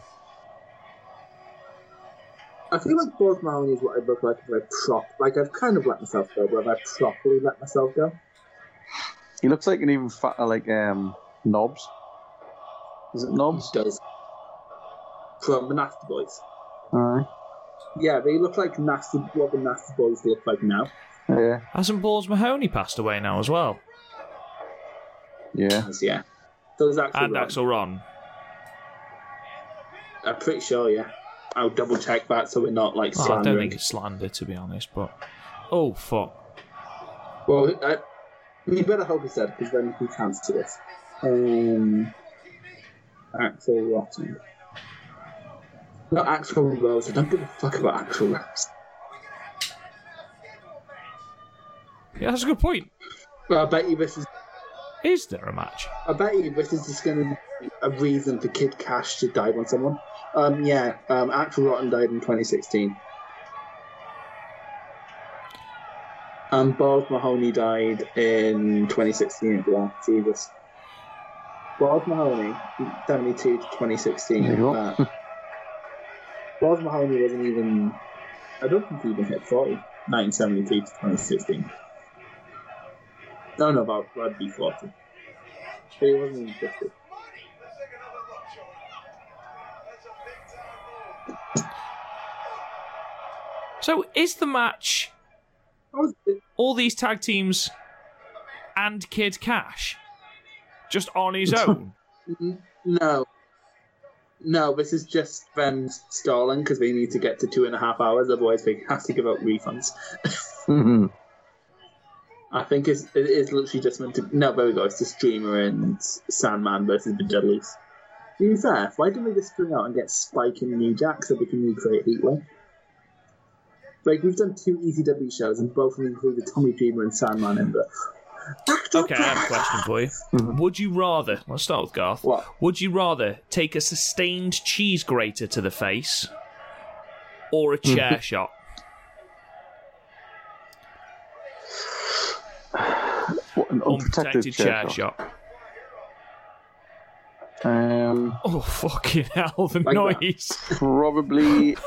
I feel like Balls Mahoney is what I look like if I prop. Like I've kind of let myself go, but have I properly let myself go? He looks like an even fatter like um Knobbs. Is it Knobbs? Does from the Nasty Boys. Aye. Yeah, they look like nasty. What the Nasty Boys look like now. Yeah. Hasn't Balls Mahoney passed away now as well? Yeah. Yeah. So there's Axl. And Rotten. Axl Ron. I'm pretty sure. Yeah. I'll double check that so we're not like Oh, I don't think it's slander, to be honest, but. Oh, fuck. Well, I, we better hope it's dead because then we can't see this. Um, Axl Rotten. Not Axl Rose. I don't give a fuck about Axl Rose. Yeah, that's a good point. Well, I bet you this is. Is there a match? I bet you this is just going to be a reason for Kid Cash to dive on someone. Um, yeah. Um, Axl Rotten died in 2016. And Bob Mahoney died in 2016 as well. Jesus. Balls Mahoney, 72 to 2016. There you go. Uh, <laughs> Balls Mahoney wasn't even. I don't think he even hit 40. 1973 to 2016. No, no, about that'd be 40. But he wasn't even 50. So, is the match all these tag teams and Kid Cash just on his <laughs> own? no. No, this is just them stalling because they need to get to two and a half hours, otherwise they have to give out refunds. Mhm. <laughs> I think it's, it is literally just meant to. No, there we go. It's the Dreamer and Sandman versus the Dudleys. To be fair, why don't we just bring out and get Spike and New Jack so we can recreate Heatwave? Like, we've done two ECW shows and both of them included Tommy Dreamer and Sandman in the. Okay, I have a question for you. Would you rather, let's start with Garth, What? would you rather take a sustained cheese grater to the face or a chair shot? What an unprotected, Unprotected chair shot. shot. Um, Oh, <laughs> fucking hell, the Like that. noise. probably. <laughs>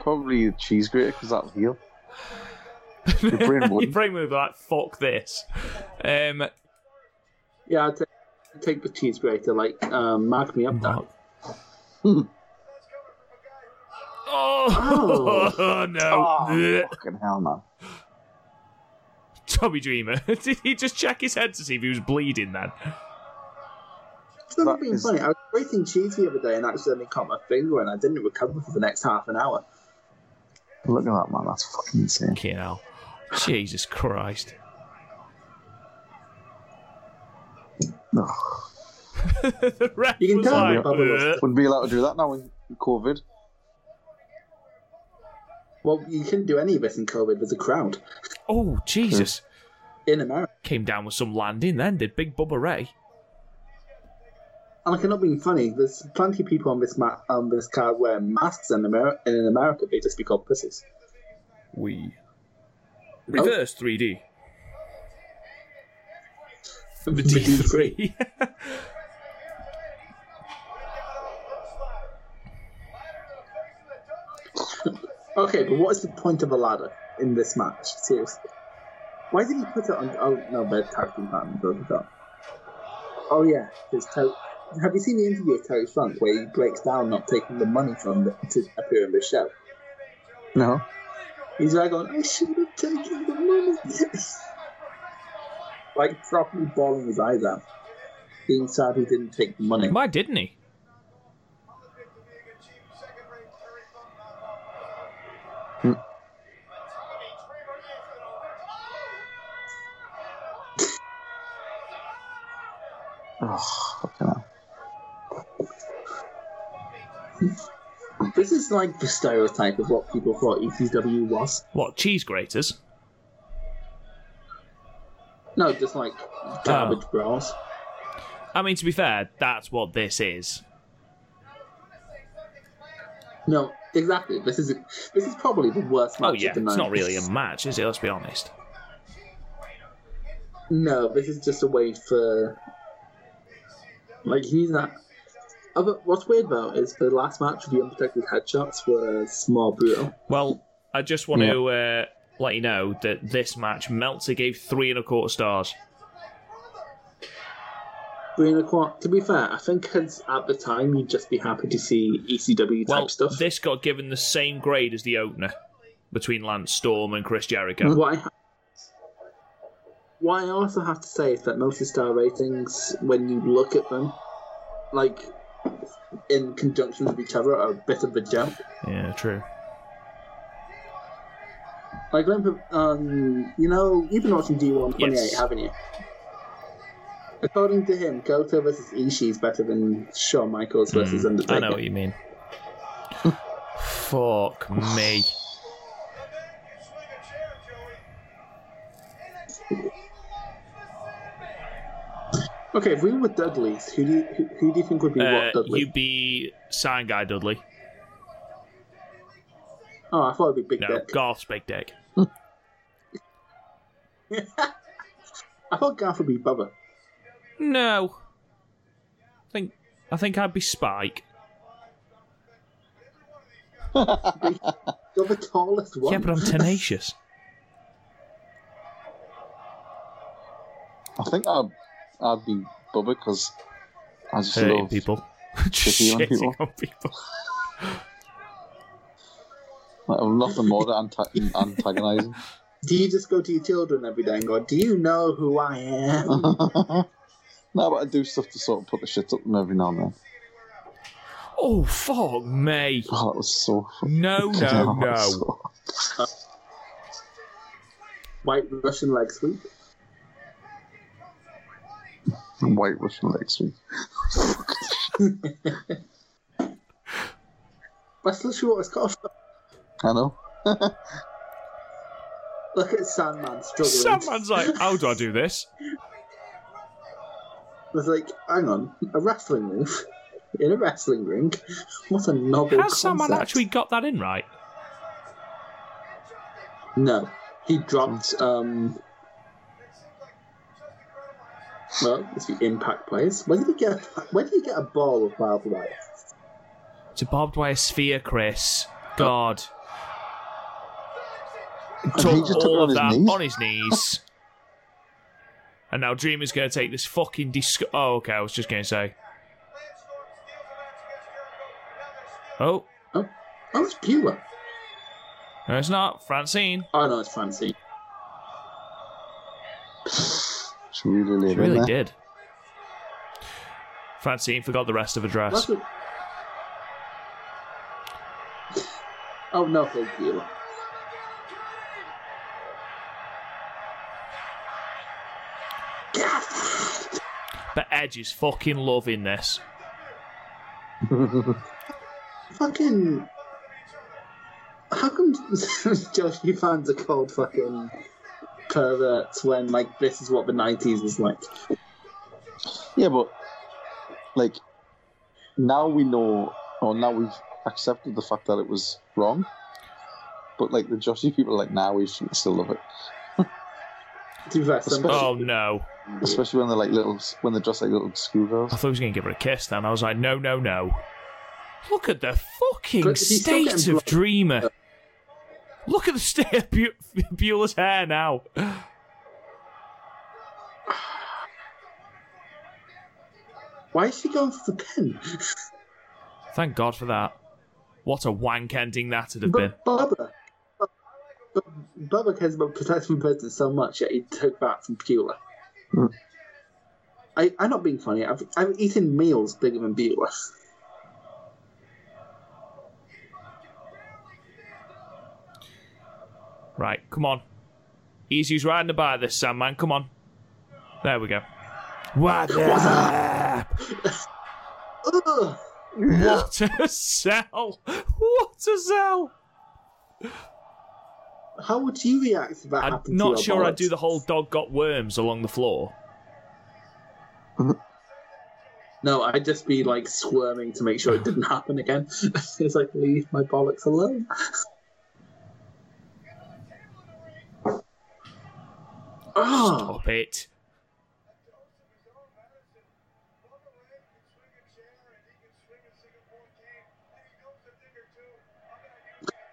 Probably the cheese grater because that'll heal. Your brain <laughs> Your wouldn't. brain move like, fuck this. Um, Yeah, I'd take, take the cheese grater, like, um, mark me up that. <laughs> oh, <laughs> no. Oh, Blech. fucking hell, man. Tommy Dreamer. Did he just check his head to see if he was bleeding then? It's not That being is- funny. I was grating cheese the other day and accidentally cut my finger and I didn't recover for the next half an hour. Look at that, man. That's fucking insane. Fucking hell. Jesus Christ. Ugh. <laughs> the ref You can was tell like, Bubba was- Wouldn't be allowed to do that now in COVID. Well, you couldn't do any of this in COVID. with a crowd Oh, Jesus. in America. Came down with some landing then, did Big Bubba Ray. And like, I'm not being funny. There's plenty of people on this ma- on this card wearing masks in America. And in America, they just be called pussies. We. Oh. Reverse 3D. The D3. <laughs> Okay, but what is the point of a ladder in this match? Seriously. Why did he put it on? Oh no, they're tag team partners. over the top. Oh yeah, there's to- Have you seen the interview of Terry Funk where he breaks down not taking the money from the, to appear in the show? No. He's like going, I should have taken the money. <laughs> like properly bawling his eyes out. Being sad he didn't take the money. Why didn't he? <laughs> Oh, fucking hell. This is like the stereotype of what people thought ECW was. What, cheese graters? No, just like garbage oh. bras. I mean, to be fair, that's what this is. No, exactly. This is this is probably the worst oh, match Oh yeah, of the night. it's not really a match, is it? Let's be honest. No, this is just a way for like he's not. Oh, but what's weird though is the last match with the unprotected headshots was more brutal. Well, I just want to uh, let you know that this match, Meltzer gave three and a quarter stars. Three and a quarter. To be fair, I think 'cause at the time you'd just be happy to see ECW type Well, stuff. this got given the same grade as the opener between Lance Storm and Chris Jericho. Why? I, ha- what I also have to say is that most of star ratings, when you look at them, like in conjunction with each other, are a bit of a joke. Yeah, true. Like, um, you know, you've been watching G1 28, Yes. haven't you? According to him, Goto versus Ishii is better than Shawn Michaels versus Undertaker. Mm, I know what you mean. <laughs> Fuck me. Okay, if we were Dudleys, who do you, who, who do you think would be Uh, what Dudley? You'd be sign guy Dudley. Oh, I thought it'd be Big No, Dick. Garth's big dick. <laughs> I thought Garth would be Bubba. No. I think I think I'd be Spike. <laughs> You're the tallest one. Yeah, but I'm tenacious. I think I'd, I'd be Bubba because I just Hurting love people. <laughs> <laughs> Shitting on Shitting people. on people. Like, I'm nothing more than anti- antagonising. <laughs> Do you just go to your children every day and go, Do you know who I am? no, but I do stuff to sort of put the shit up them every now and then. Oh fuck me. Oh, that was so funny. No, no, That no. so- White Russian leg sweep. White Russian leg sweep. That's literally what it's called. I know. <laughs> Look at Sandman struggling. Someone's like, how do I do this? It's like, hang on, a wrestling move <laughs> in a wrestling ring. What a novel Has someone concept. actually got that in right? No, he dropped. um Well, it's the Impact players. Where did he get? Where did he get a ball of barbed wire? It's a barbed wire sphere, Chris. God. he Took just took it all on of his that knees. on his knees. <laughs> and now Dreamer's going to take this fucking disc. Oh, okay. I was just going to say. Oh, Oh, oh, it's Beulah. no, it's not. Francine. Oh no, it's Fancy. She really She really there. did. Francine forgot the rest of her dress. Oh no, it's Beulah. But Edge is fucking loving this. <laughs> Fucking. How come <laughs> Joshi fans are called fucking perverts when like this is what the nineties was like? Yeah, but like now we know, or now we've accepted the fact that it was wrong. But like the Joshi people, are like now we still love it, To be fair, some- oh, Especially- Oh no. especially when they're like little, when they're dressed like little schoolgirls. I thought he was going to give her a kiss then. I was like, no, no, no. Look at the fucking But state of blood. Dreamer. Look at the state of Bu- Beulah's hair now. Why is she going for the pen? Thank God for that. What a wank ending that would have been. But Bubba, but Bubba cares about protecting business so much that he took that from Beulah. Hmm. I, I'm not being funny. I've, I've eaten meals bigger than Beulah. Right, come on. Easy's riding the bar this Sandman. Come on. There we go. What up? Ugh. What a sell! What a sell! How would you react if that I'm happened not sure I'd do the whole dog got worms along the floor. <laughs> No, I'd just be like squirming to make sure it didn't happen again. <laughs> it's like leave my bollocks alone. <laughs> Oh, Stop it.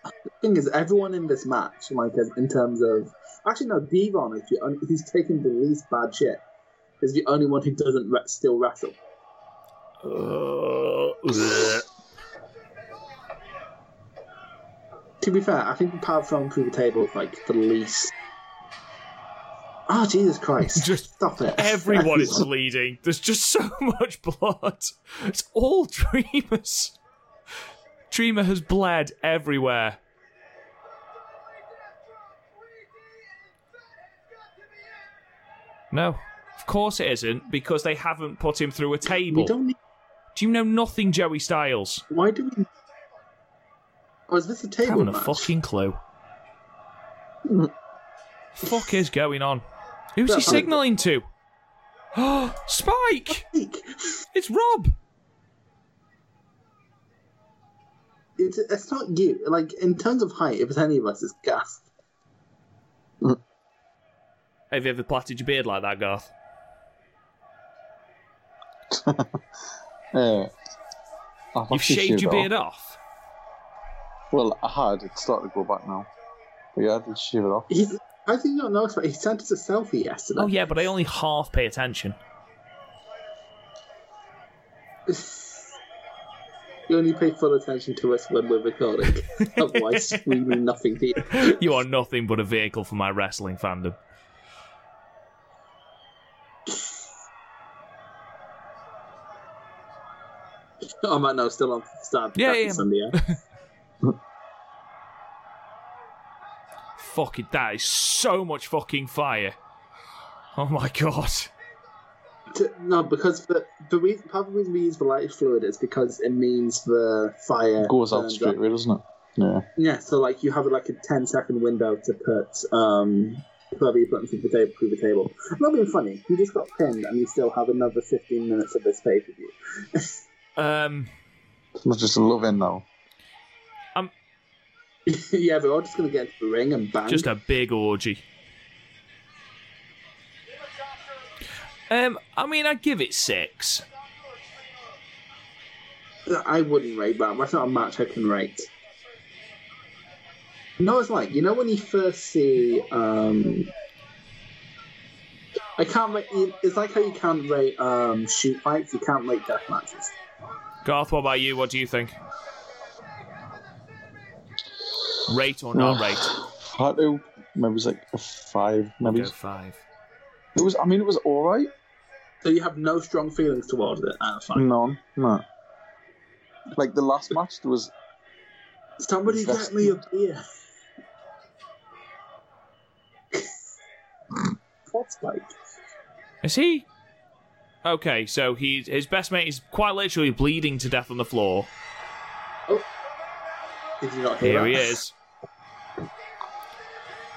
The thing is, everyone in this match, like in terms of actually no, Devon is the only, he's taking the least bad shit. Is the only one who doesn't re- still wrestle. Uh. To be fair, I think the power thrown through the table is like the least. Oh Jesus Christ! Just stop it. Everyone is <laughs> bleeding. There's just so <laughs> much blood. It's all Dreamers. Dreamer has bled everywhere. No, of course it isn't, because they haven't put him through a We table. don't. Need, Do you know nothing, Joey Styles? why do we? Oh, is this a table I Haven't a match? fucking clue. Hmm. Fuck is going on? Who's he signalling to? Oh, <gasps> Spike! Like, It's Rob! It's, it's not you. Like in terms of height, if it's any of us, it's Gaff. <laughs> Have you ever plaited your beard like that, Garth? <laughs> Uh, You've shaved your it beard off. off. Well, I had. It's starting to go back now. But yeah, I did shave it off. He's. I think you don't know, but he sent us a selfie yesterday. Oh yeah, but I only half pay attention. <laughs> You only pay full attention to us when we're recording. <laughs> Otherwise, we mean nothing to you. <laughs> You are nothing but a vehicle for my wrestling fandom. Oh man, no, still on start. Yeah, yeah. Sunday. Yeah. Fuck it, that is so much fucking fire. Oh my god. No, because the the reason, part of the reason we use the light fluid is because it means the fire It goes out burns straight up. away, doesn't it? Yeah. Yeah, so like you have like a 10 second window to put um whoever you put through the table through the table. I'm not being funny. You just got pinned and you still have another 15 minutes of this pay per view. <laughs> Um, It's not just a love in now. <laughs> yeah, we're all just gonna get into the ring and bang. just a big orgy. Um, I mean, I'd give it six. I wouldn't rate that. That's not a match I can rate. No, it's like you know when you first see. um I can't rate. It's like how you can't rate um shoot fights. You can't rate death matches. Garth, what about you? What do you think? Rate or not rate? Had to. Maybe it was like a five. Maybe Go five. it was. I mean, it was all right. So you have no strong feelings towards it. Ah, fine. None. No. Like the last match, there was. Somebody get me a beer. <laughs> What's spike? Is he? Okay, so he his best mate is quite literally bleeding to death on the floor. Did you not hear Here that? he is.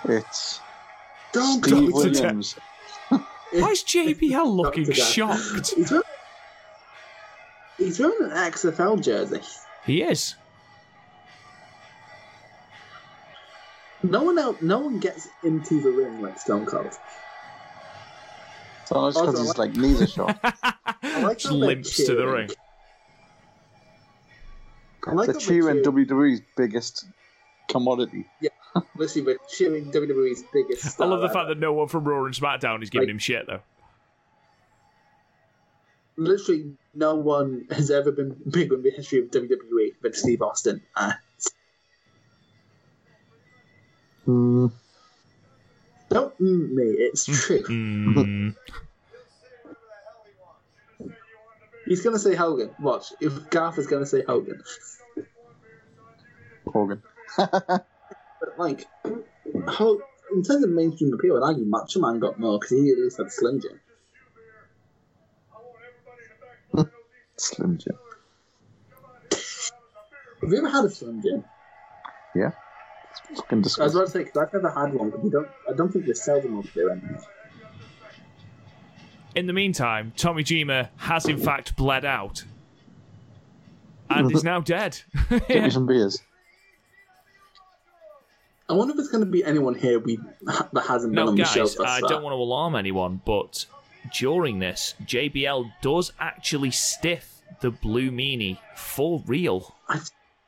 It's Don't Steve Steve go to Williams. <laughs> Why is JBL looking Dr. Death. shocked? He's wearing, he's wearing an XFL jersey. He is. No one else, no one gets into the ring like Stone Cold. So that's because Also, he's like knees are <laughs> shot. I like Just how they're limps to the cheering. ring. I like the how we're cheering cheering. WWE's biggest commodity. Literally, we're cheering WWE's biggest I love the ever. fact that no one from Raw and SmackDown is giving Like- him shit though. literally no one has ever been bigger in the history of WWE than Steve Austin. Uh, Mm, don't mm me, it's true. Mm. <laughs> He's gonna say Hogan. Watch, if Garth is gonna say Hogan, Hogan. <laughs> but like, <clears throat> how in terms of mainstream appeal, I'd argue Macho Man got more because he at least had Slim Jim. <laughs> Slim Jim. Have you ever had a Slim Jim? Yeah. It's fucking I was disgusting. about to say because I've never had one, but we don't. I don't think they sell them over there anymore. In the meantime, Tommy Jima has in fact bled out and is <laughs> now dead. Get me some beers. <laughs> I wonder if there's going to be anyone here we that hasn't been No, on the show guys, I far. don't want to alarm anyone, but during this, JBL does actually stiff the blue meanie for real.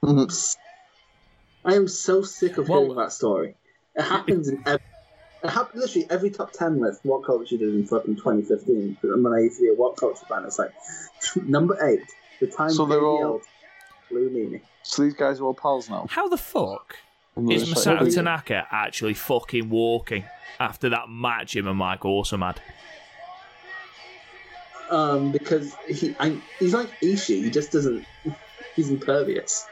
I am so sick of Well- hearing that story. It happens in every, it happens literally every top ten list. WhatCulture did in fucking 2015? When I used to be a WhatCulture fan, it's like <laughs> number eight. The time So they're all- blue meanie. So these guys are all pals now. How the fuck And they're is just like, Masato Tanaka actually fucking walking after that match him and Mike Awesome had? Um, because he, I, he's like Ishii. He just doesn't. He's impervious.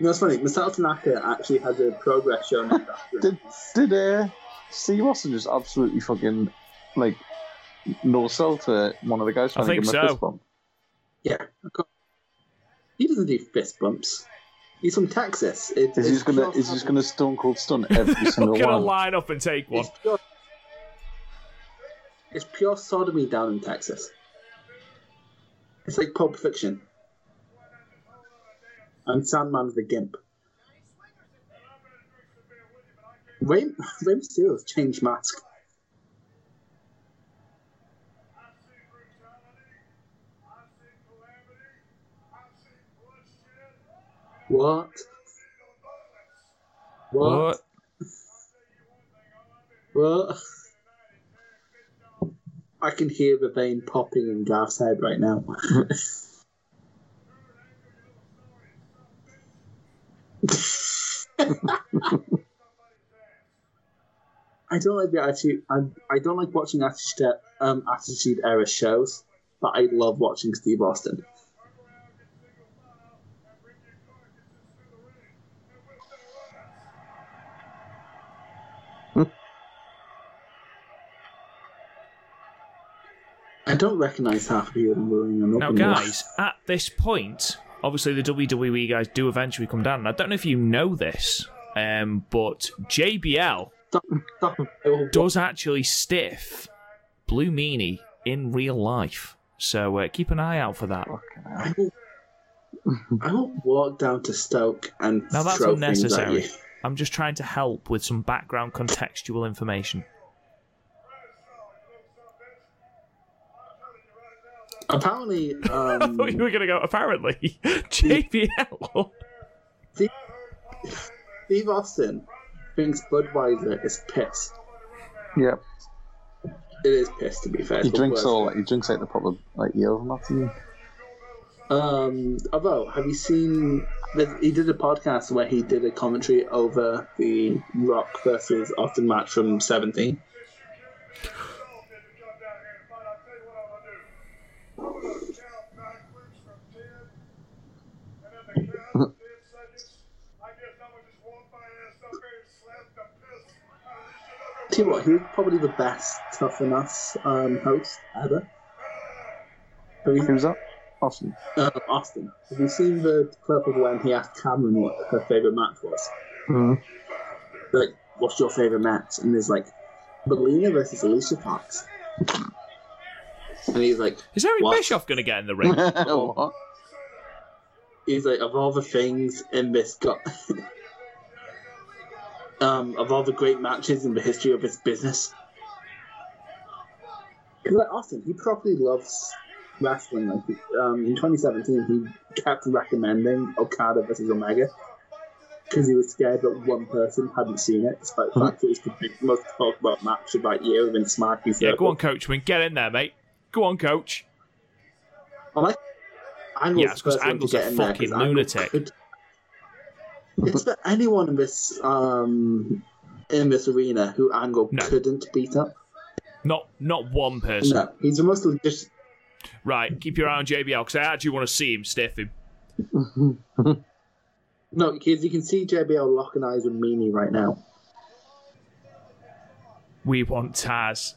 No, it's funny. Masato Tanaka actually has a progress show named after him. Did did uh, Steve Austin just absolutely fucking like no sell to one of the guys trying I think to give him a so. fist bump? Yeah. Of course. He doesn't do fist bumps. He's from Texas. It, Is he just gonna pure is he just gonna stone cold stun every I'm <laughs> single gonna one? line up and take one. It's pure, it's pure sodomy down in Texas. It's like Pulp Fiction. And Sandman's the Gimp. Rey, <laughs> Rey Mysterio's changed mask. What? What? What? I can hear the vein popping in Garth's head right now. I don't like the attitude. I, I don't like watching attitude, um, attitude era shows, but I love watching Steve Austin. I don't recognize half of you in the ring. Now, guys, <laughs> at this point, obviously the WWE guys do eventually come down. And I don't know if you know this, um, but JBL Stop, stop. I does actually stiff Blue Meanie in real life. So uh, keep an eye out for that. I will, I will walk down to Stoke and Now that's throw things at unnecessary. I'm just trying to help with some background contextual information. Apparently, <laughs> I um, thought you were going to go, apparently, <laughs> <laughs> JBL. Steve Austin thinks Budweiser is piss. Yeah, It is piss, to be fair. he drinks Budweiser. all like he drinks like the proper like ales and that. Um, although, have you seen? that He did a podcast where he did a commentary over the Rock versus Austin match from Seventeen. Tell you what, he was probably the best Tough Enough um, host ever. Have you, Who's that? Austin. uh, Austin, have you seen the clip of when he asked Cameron what her favourite match was? Mhm. Like, what's your favourite match? And there's like, Melina versus Alicia Fox. And he's like, Is Eric What? Bischoff going to get in the ring? <laughs> what? he's like, of all the things in this got, <laughs> um, of all the great matches in the history of his business. Because like Austin, he probably loves wrestling. Like um, in 2017, he kept recommending Okada versus Omega because he was scared that one person hadn't seen it, despite the fact that it was the big, most talked about match of that year within Smarky yeah, go on, Coachman. Get in there, mate. Go on, Coach. Well, I, Angle's Yeah, the it's 'cause first one to Angle's a fucking there, fucking 'cause Angle lunatic. could- Is there anyone in this um in this arena who Angle No. couldn't beat up? Not not one person. No, he's the most legit. Right, keep your eye on JBL because I actually want to see him stiff him. <laughs> No, because you can see JBL locking eyes with Meanie right now. We want Taz.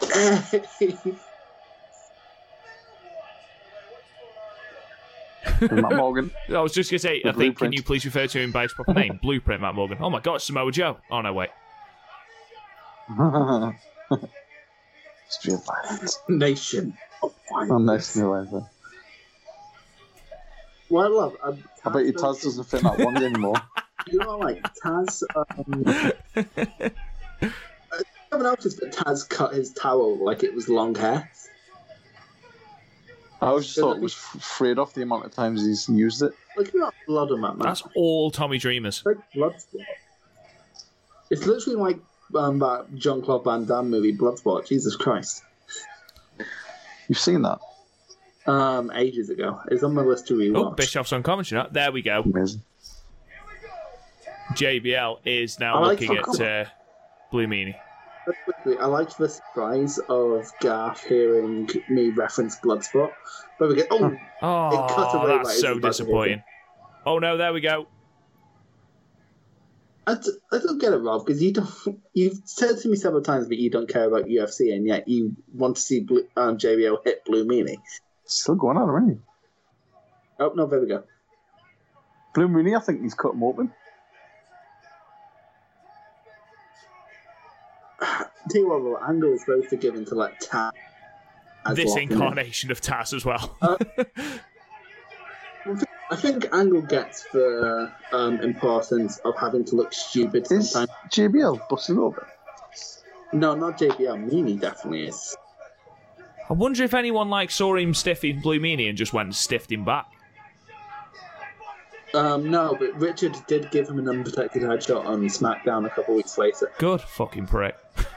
<laughs> Matt Morgan. <laughs> I was just gonna say, The I think, can you please refer to him by his proper name? Blueprint Matt Morgan. Oh my god, Samoa Joe. Oh no, wait. <laughs> Street of Violence. Nation of Violence. Oh, nice new answer. Well, I love. Um, I bet your Taz doesn't fit that one anymore. <laughs> You know, like Taz. Um, I haven't noticed that Taz cut his towel like it was long hair. I always just thought it was f- frayed off the amount of times he's used it. Look at that blood on that man. That's all Tommy Dreamers. It's like Bloodsport. It's literally like um, that Jean Claude Van Damme movie, Bloodsport. Jesus Christ. You've seen that? Um, ages ago. It's on my list to rewatch. Oh, Bischoff's on commentary now. There we go. Amazing. JBL is now I looking Fuck at uh, Blue Meanie. But quickly, I liked the surprise of Garth hearing me reference Bloodsport. But we get, oh, It <laughs> cut Oh, away that's so it's about to disappointing. Oh no, there we go. I, d- I don't get it, Rob, because you don't. <laughs> You've said to me several times that you don't care about UFC, and yet you want to see Blue, um, JBL hit Blue Meanie. Still going on, isn't he? Oh no, there we go. Blue Meanie, I think he's cut him open. Tell you what, though, Angle is very forgiving to let Taz. this walk in. incarnation of Taz as well. <laughs> I think Angle gets the um, importance of having to look stupid Is sometimes. JBL busted over? No, not JBL. Meanie definitely is. I wonder if anyone like saw him stiffing Blue Meanie and just went and stiffed him back. Um, no, but Richard did give him an unprotected headshot on SmackDown a couple weeks later. Good fucking prick. <laughs>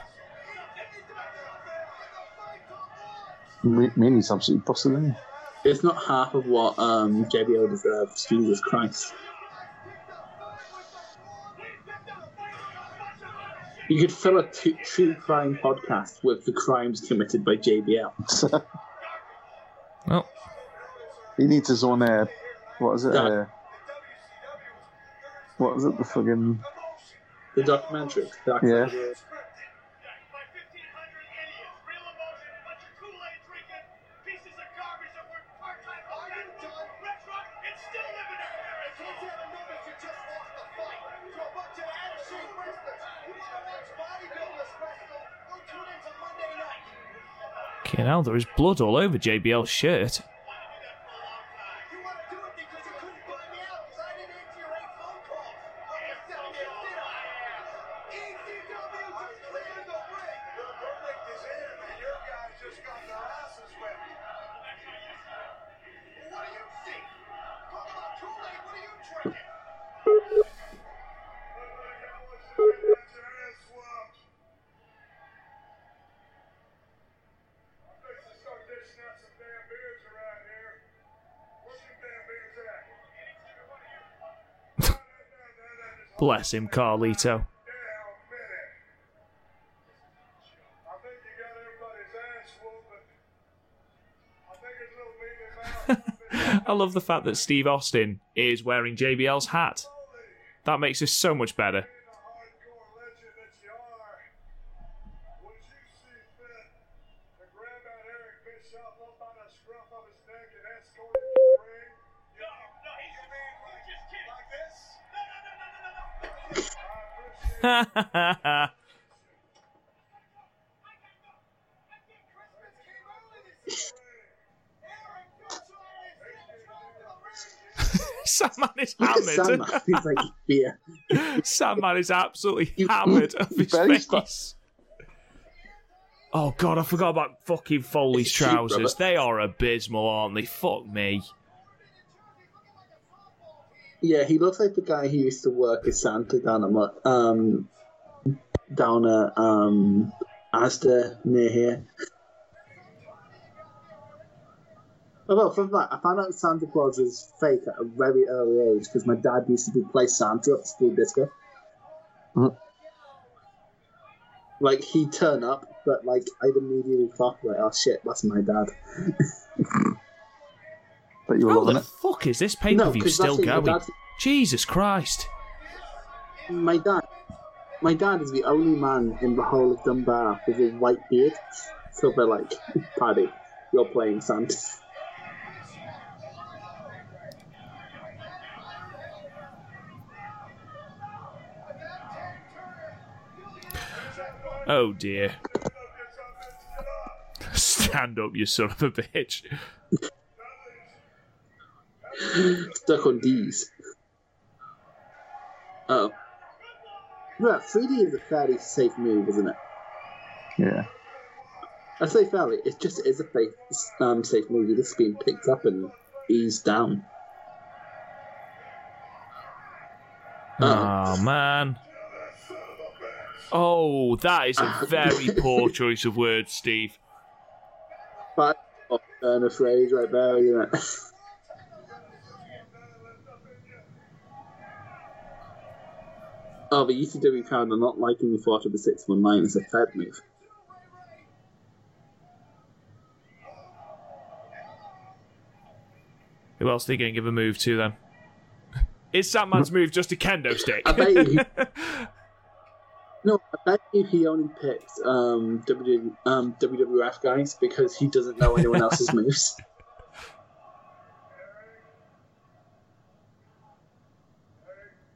Me- Meanie's absolutely busted, isn't he? It's not half of what um, JBL deserves. Jesus Christ. You could fill a t- true crime podcast with the crimes committed by JBL. Oh, <laughs> He needs his own, uh, what is it? Uh, what is it? The fucking. The documentary. Yeah. The- by 1,500 hell, there is blood all over JBL's shirt. Bless him, Carlito. <laughs> I love the fact that Steve Austin is wearing JBL's hat. That makes this so much better. <laughs> Sandman is Sandman. <laughs> hammered. He's like, yeah. <laughs> Sandman is absolutely hammered of his Very face. Oh god, I forgot about fucking Foley's cheap, trousers. Robert. They are abysmal, aren't they? Fuck me. Yeah, he looks like the guy who used to work as Santa down at um down at um Asda near here. Oh, well, from that, I found out Santa Claus is fake at a very early age because my dad used to be play Santa at school disco. Mhm. Like he'd turn up, but like I'd immediately clock like, oh shit, that's my dad. <laughs> But you were How the it. fuck is this pay per view still going? Jesus Christ. My dad, my dad is the only man in the whole of Dunbar with a white beard. So they're like, <laughs> Paddy, you're playing Santa. Oh dear. <laughs> Stand up, you son of a bitch. Stuck on D's. Oh. Right, 3D is a fairly safe move, isn't it? Yeah. I say fairly, it just is a safe, um, safe move. You're just being picked up and eased down. Oh man. Oh, that is a <laughs> very poor choice of words, Steve. But oh, turn of phrase right there, you <laughs> know. Oh, the ECW crowd are not liking the thought of the 619 as a Fed move. Who else are they going to give a move to then? <laughs> Is Sandman's move just a kendo stick? I bet you. <laughs> no, I bet you he only picked um, w, um, WWF guys because he doesn't know anyone else's <laughs> moves.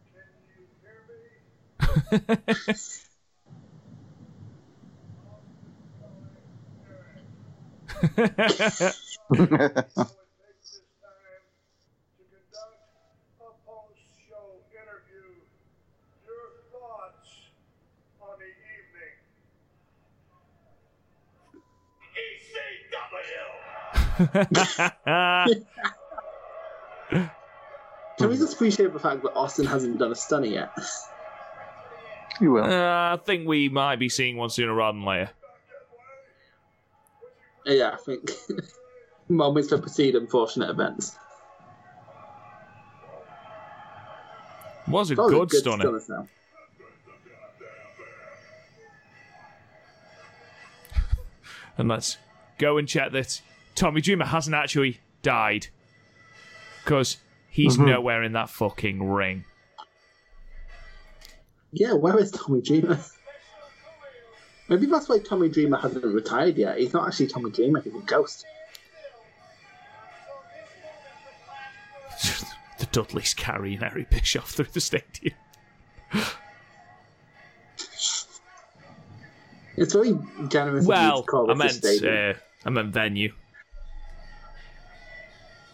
takes this time to conduct a post-show interview. Your thoughts on the evening? ECW! Can we just appreciate the fact that Austin hasn't done a stunner yet? You will. Uh, I think we might be seeing one sooner rather than later. yeah, I think <laughs> moments to precede unfortunate events. Was a Those are good, stunner. stunners. <laughs> And let's go and check that Tommy Dreamer hasn't actually died. Because he's nowhere in that fucking ring. Yeah, where is Tommy Dreamer? Maybe that's why Tommy Dreamer hasn't retired yet. He's not actually Tommy Dreamer, he's a ghost. <laughs> the Dudleys carrying Harry Bischoff through the stadium. It's very generous of you Well, I meant uh, I meant venue.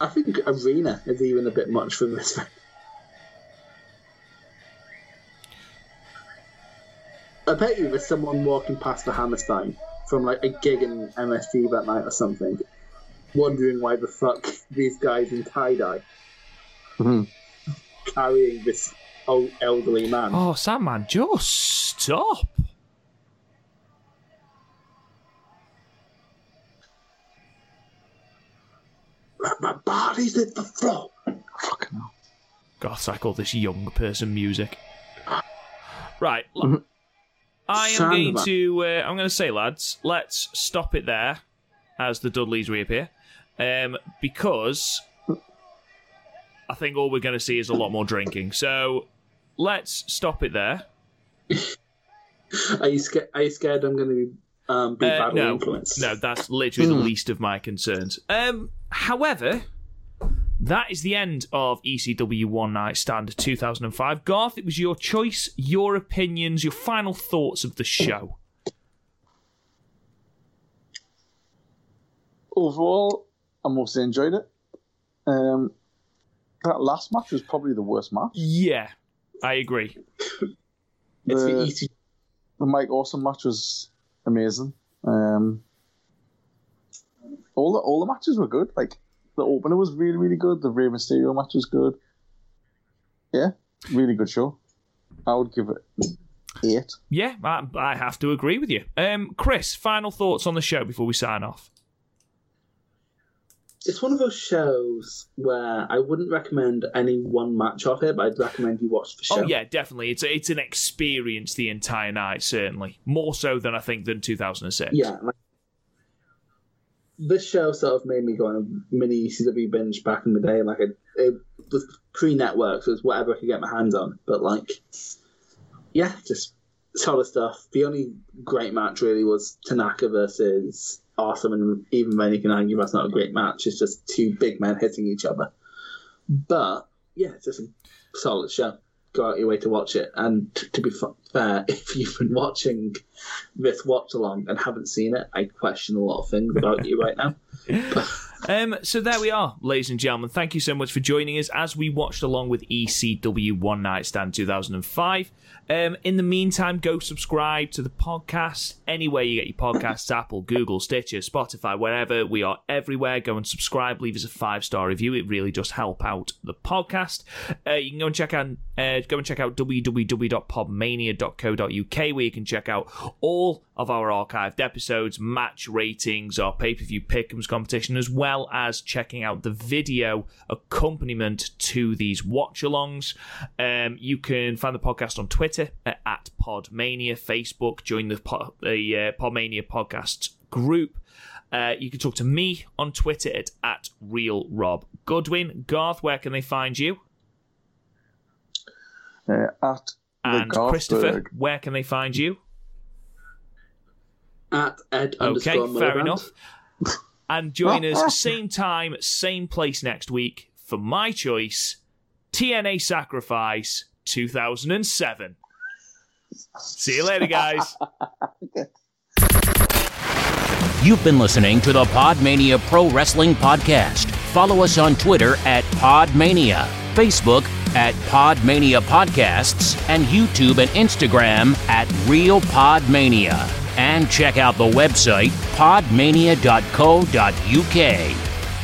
I think arena is even a bit much for this. <laughs> I bet you there's someone walking past the Hammerstein from like a gig in MSG that night or something, wondering why the fuck <laughs> these guys in tie dye Mhm. carrying this old elderly man. Oh, Sandman, just stop. My body's at the floor. Fucking hell. God, I call this young person music. Right. l- I am going to. Uh, I'm going to say, lads, let's stop it there as the Dudleys reappear, um, because I think all we're going to see is a lot more drinking. So let's stop it there. Are you scared? Are you scared I'm going to be um, be Uh, badly no, influenced? no, that's literally the least of my concerns. Um, however, that is the end of ECW One Night Stand 2005. Garth, it was your choice, your opinions, your final thoughts of the show. Overall, I mostly enjoyed it. Um, that last match was probably the worst match. Yeah, I agree. It's the the- easy. The Mike Awesome match was amazing. Um, all the all the matches were good. Like the opener was really really good. The Rey Mysterio match was good. Yeah, really good show. I would give it eight. Yeah, I, I have to agree with you. Um, Chris, final thoughts on the show before we sign off. It's one of those shows where I wouldn't recommend any one match of it, but I'd recommend you watch the show. Oh yeah, definitely. It's a, it's an experience the entire night, certainly more so than I think than 2006. Yeah. Like, this show sort of made me go on a mini ECW binge back in the day. Like it, it was pre-network, so it was whatever I could get my hands on. But like, yeah, just solid stuff. The only great match really was Tanaka versus Awesome, and even then you can argue that's not a great match. It's just two big men hitting each other. But yeah, it's just a solid show. Go out your way to watch it. And t- to be fair, <laughs> if you've been watching this watch along and haven't seen it, I question a lot of things about you right now. <laughs> Um, so there we are, ladies and gentlemen. Thank you so much for joining us as we watched along with ECW One Night Stand 2005. Um, in the meantime, go subscribe to the podcast anywhere you get your podcasts <laughs> Apple, Google, Stitcher, Spotify, wherever. We are everywhere. Go and subscribe. Leave us a five star review. It really does help out the podcast. Uh, you can go and check out uh, go and check out www.podmania.co.uk where you can check out all of our archived episodes, match ratings, our pay per view pick'ems competition, as well as checking out the video accompaniment to these watch alongs. Um, you can find the podcast on Twitter at, at Podmania, Facebook, join the, Pod, the uh, Podmania podcast group. Uh, you can talk to me on Twitter at, at Real Rob Goodwin. Garth, where can they find you? Uh, at the And Christopher, where can they find you? At Ed Okay, underscore fair Miliband. enough. <laughs> And join us oh, oh. same time, same place next week for my choice, TNA Sacrifice 2007. See you later, guys. <laughs> You've been listening to the Podmania Pro Wrestling Podcast. Follow us on Twitter at Podmania, Facebook at Podmania Podcasts, and YouTube and Instagram at Real Podmania. And check out the website podmania.co.uk.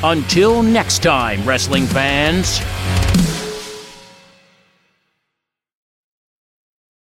Until next time, wrestling fans.